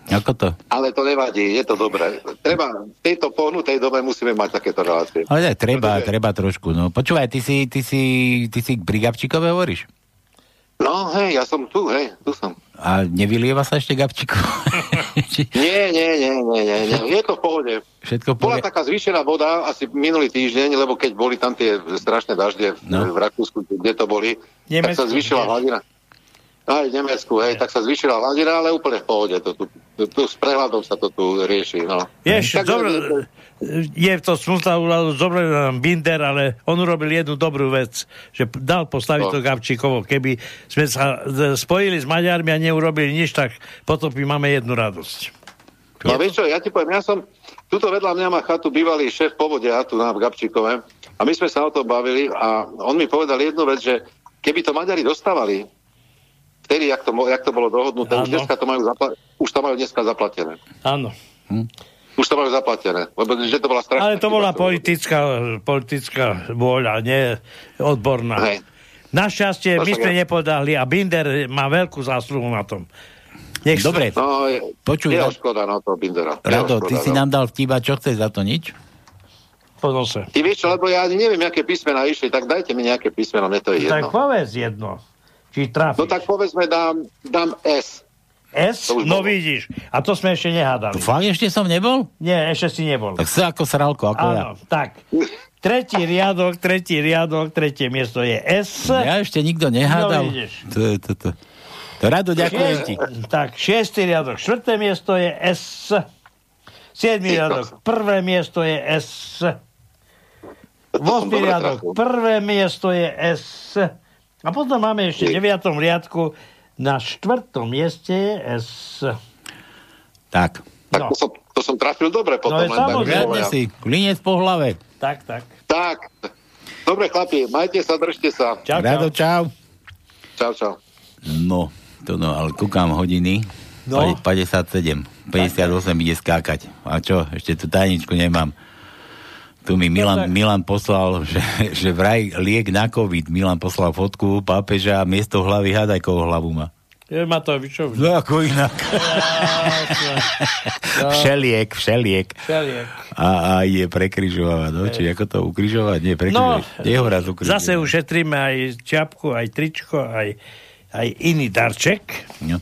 Ako to? ale to nevadí, je to dobré. Treba, v tejto pohnutej dobe musíme mať takéto relácie. Ale tak treba, treba trošku, no. Počúvaj, ty si, ty si, ty si pri Gabčíkove hovoríš? No, hej, ja som tu, hej, tu som. A nevylieva sa ešte Gabčíkov? Nie, nie, nie, nie, nie, nie. je to v pohode. Všetko Bola povie... taká zvýšená voda asi minulý týždeň, lebo keď boli tam tie strašné dažde v, No. v Rakúsku, kde to boli, tak Nemecku, sa zvýšila hladina. Aj v Nemecku, hej, tak sa zvýšila hladina, ale úplne v pohode. To tu, tu, tu s prehľadom sa to tu rieši, no. Vieš, dobre, je to smutná úľadu, dobre nám Binder, ale on urobil jednu dobrú vec, že dal postaviť No. to Gabčíkovo. Keby sme sa e, spojili s Maďarmi a neurobili nič, tak potom by máme jednu radosť. No vieš čo, ja ti poviem, ja som, tuto vedľa mňa má chatu bývalý šéf povodia tu na Gabčíkove a my sme sa o tom bavili a on mi povedal jednu vec, že keby to Maďari dostávali, vtedy, jak to, jak to bolo dohodnuté, už Áno. dneska to majú, zapla- už to majú dneska zaplatené. Áno. Už to majú zaplatené, lebo že to bola strašná Ale to bola politická, politická vôľa, nie odborná. Hej. Našťastie To my sme ja- nepodahli a Binder má veľkú zásluhu na tom. Nech Dobre, No, je, Počuj, Rad- škoda na to Bindera. Rado, Jeho ty škoda, si no. nám dal vtiba, čo chceš za to nič? Po nose. Ty vieš čo, lebo ja neviem, aké písmená išli, tak dajte mi nejaké písmeno, mne to je Tak jedno. povedz jedno. Či trafíš. No tak povedzme, dám, dám S. S? No bolo. vidíš. A to sme ešte nehádali. Fakt ešte som nebol? Nie, ešte si nebol. Tak sa ako sralko, ako ja. Áno, tak. Tretí riadok, tretí riadok, tretie miesto je S. Ja ešte nikto No nehádal. vidíš. to, je- to, to. to Rado, ďakujem ti. Tak, šiestý riadok, štvrté miesto je S. Siedmý riadok, prvé miesto je S. Vosmý riadok, prvé miesto je S. A potom máme ešte v deviatom riadku, na štvrtom mieste S. Tak. Tak No. to, som, to som trafil dobre potom. No, je tak, samozrejme. Si, klinec po hlave. Tak, tak. Tak. Dobre, chlapi, majte sa, držte sa. Čau, Rado, čau. Čau, čau. No, to no, ale kúkam hodiny. No. 57. 58 ide skákať. A čo, ešte tú tajničku nemám. Tu mi Milan. Milan poslal, že, že vraj liek na COVID. Milan poslal fotku pápeža a miesto hlavy hádaj, koho hlavu má. Je Matovičov. No ako inak. všeliek, všeliek. Všeliek. A, a je prekryžovať, no? Či ako to ukryžovať? Nie, No, raz ukryžovať. zase ušetríme aj čiapku, aj tričko, aj, aj iný darček. No.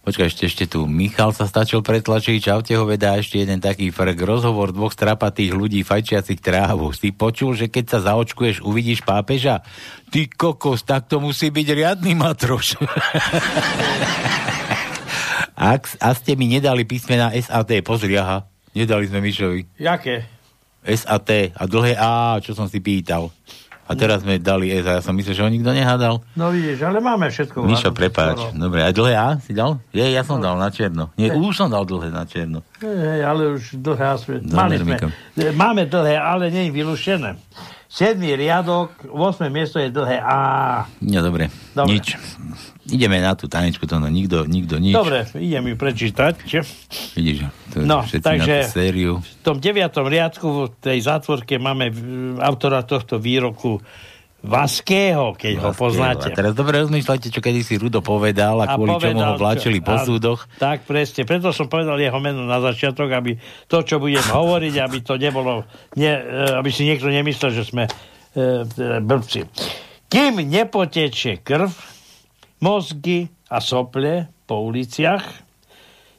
Počkaj, ešte, ešte tu. Michal sa stačil pretlačiť, čaute ho vedá ešte jeden taký frk. Rozhovor dvoch strapatých ľudí fajčiacich trávu. Si počul, že keď sa zaočkuješ, uvidíš pápeža? Ty kokos, tak to musí byť riadny matroš. Ak, a ste mi nedali písmena SAT, pozri, aha, nedali sme Mišovi. Jaké? SAT a dlhé A, čo som si pýtal. A teraz sme dali S a ja som myslel, že ho nikto nehádal. No vidíš, ale máme všetko. Mišo, prepáč. skoro. Dobre, a dlhé A si dal? Je, ja som dal na čierno. Nie, už som dal dlhé na čierno. Hej, ale už dlhé A sme... Mali sme. Miko. Máme dlhé, ale nie je vylúštené. 7. riadok, 8. miesto je dlhé A. No dobre, Dobre. nič. Ideme na tú tanečku, to no, nikto, nikto, nič. Dobre, idem ju prečítať. Vidíš, to No, takže- sériu. V tom 9. riadku v tej zátvorke máme autora tohto výroku Vaského, keď ho poznáte. A teraz dobre rozmýšľajte, čo kedy si Rudo povedal a, kvôli čomu ho povedal, vláčili po áno, súdoch. Tak, presne. Preto som povedal jeho meno na začiatok, aby to, čo budem hovoriť, aby to nebolo, ne, e, aby si niekto nemyslel, že sme e, e, blbci. Kým nepotečie krv, mozgy a sople po uliciach,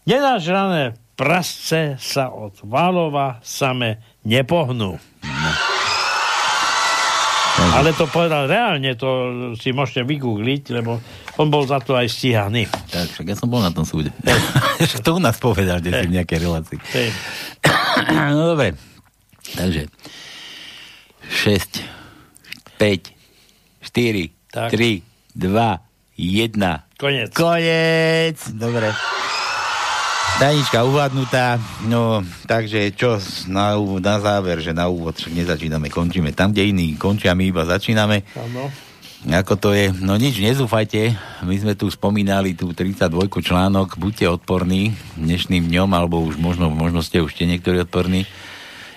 nenažrané prasce sa od Válova same nepohnú. Ale to povedal reálne, to si môžete vygoogliť, lebo on bol za to aj stíhaný. Tak, však ja som bol na tom súde. To u nás povedal, kde si v nejakej relácii. No dobre. Takže 6, 5, 4, Tak. 3, 2, 1. Konec. Konec. Dobre. Tajnička uvádnutá, no takže čo na, úvod, na záver, že na úvod však nezačíname, končíme tam, kde iní končia, my iba začíname. Áno. Ako to je? No nič, nezúfajte. My sme tu spomínali tú 32 článok. Buďte odporní dnešným dňom, alebo už možno, možno ste už ste niektorí odporní.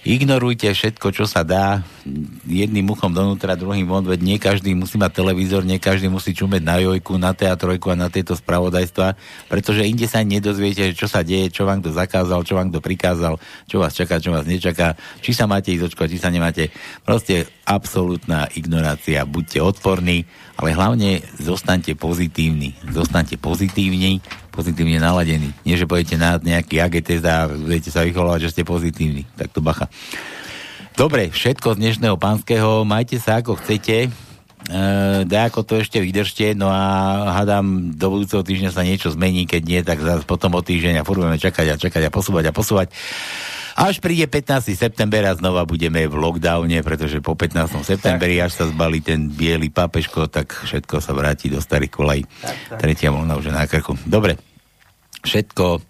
Ignorujte všetko, čo sa dá. Jedným uchom donútra, druhým von, veď nie každý musí mať televízor, nie každý musí čumeť na jojku, na teatrojku a na tieto spravodajstva, pretože inde sa nedozviete, čo sa deje, čo vám kto zakázal, čo vám kto prikázal, čo vás čaká, čo vás nečaká, či sa máte ísť očkovať, či sa nemáte. Proste absolútna ignorácia. Buďte odporní, ale hlavne zostaňte pozitívni. Zostaňte pozitívni, pozitívne naladení. Nie, že pôjdete na nejaký AGTS a budete sa vycholovať, že ste pozitívni. Tak to bacha. Dobre, všetko z dnešného pánskeho. Majte sa ako chcete. E, ako to ešte vydržte, no a hádam, do budúceho týždňa sa niečo zmení, keď nie, tak zase potom o týždeň a furt budeme čakať a čakať a posúvať a posúvať. Až príde 15. september a znova budeme v lockdowne, pretože po 15. septemberi, až sa zbalí ten biely pápeško, tak všetko sa vráti do starých kolej. Tretia voľna už je na krku. Dobre, všetko,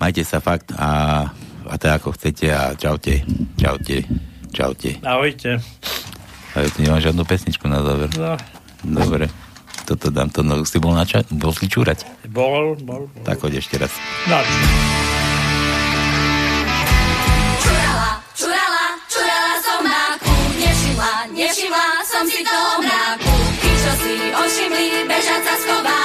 majte sa fakt a, a tak ako chcete a čaute, čaute, čaute. Ahojte. A ja tu nemám žiadnu pesničku na záver. No, Dobre, toto dám, to no, si bol, nača- bol si čúrať. bol, bol, bol. Tak hoď ešte raz. No, Čurala, čurala, čurala som máku, nevšimla, nevšimla som si toho mráku. Tí, čo si ošimli, bežať sa schová.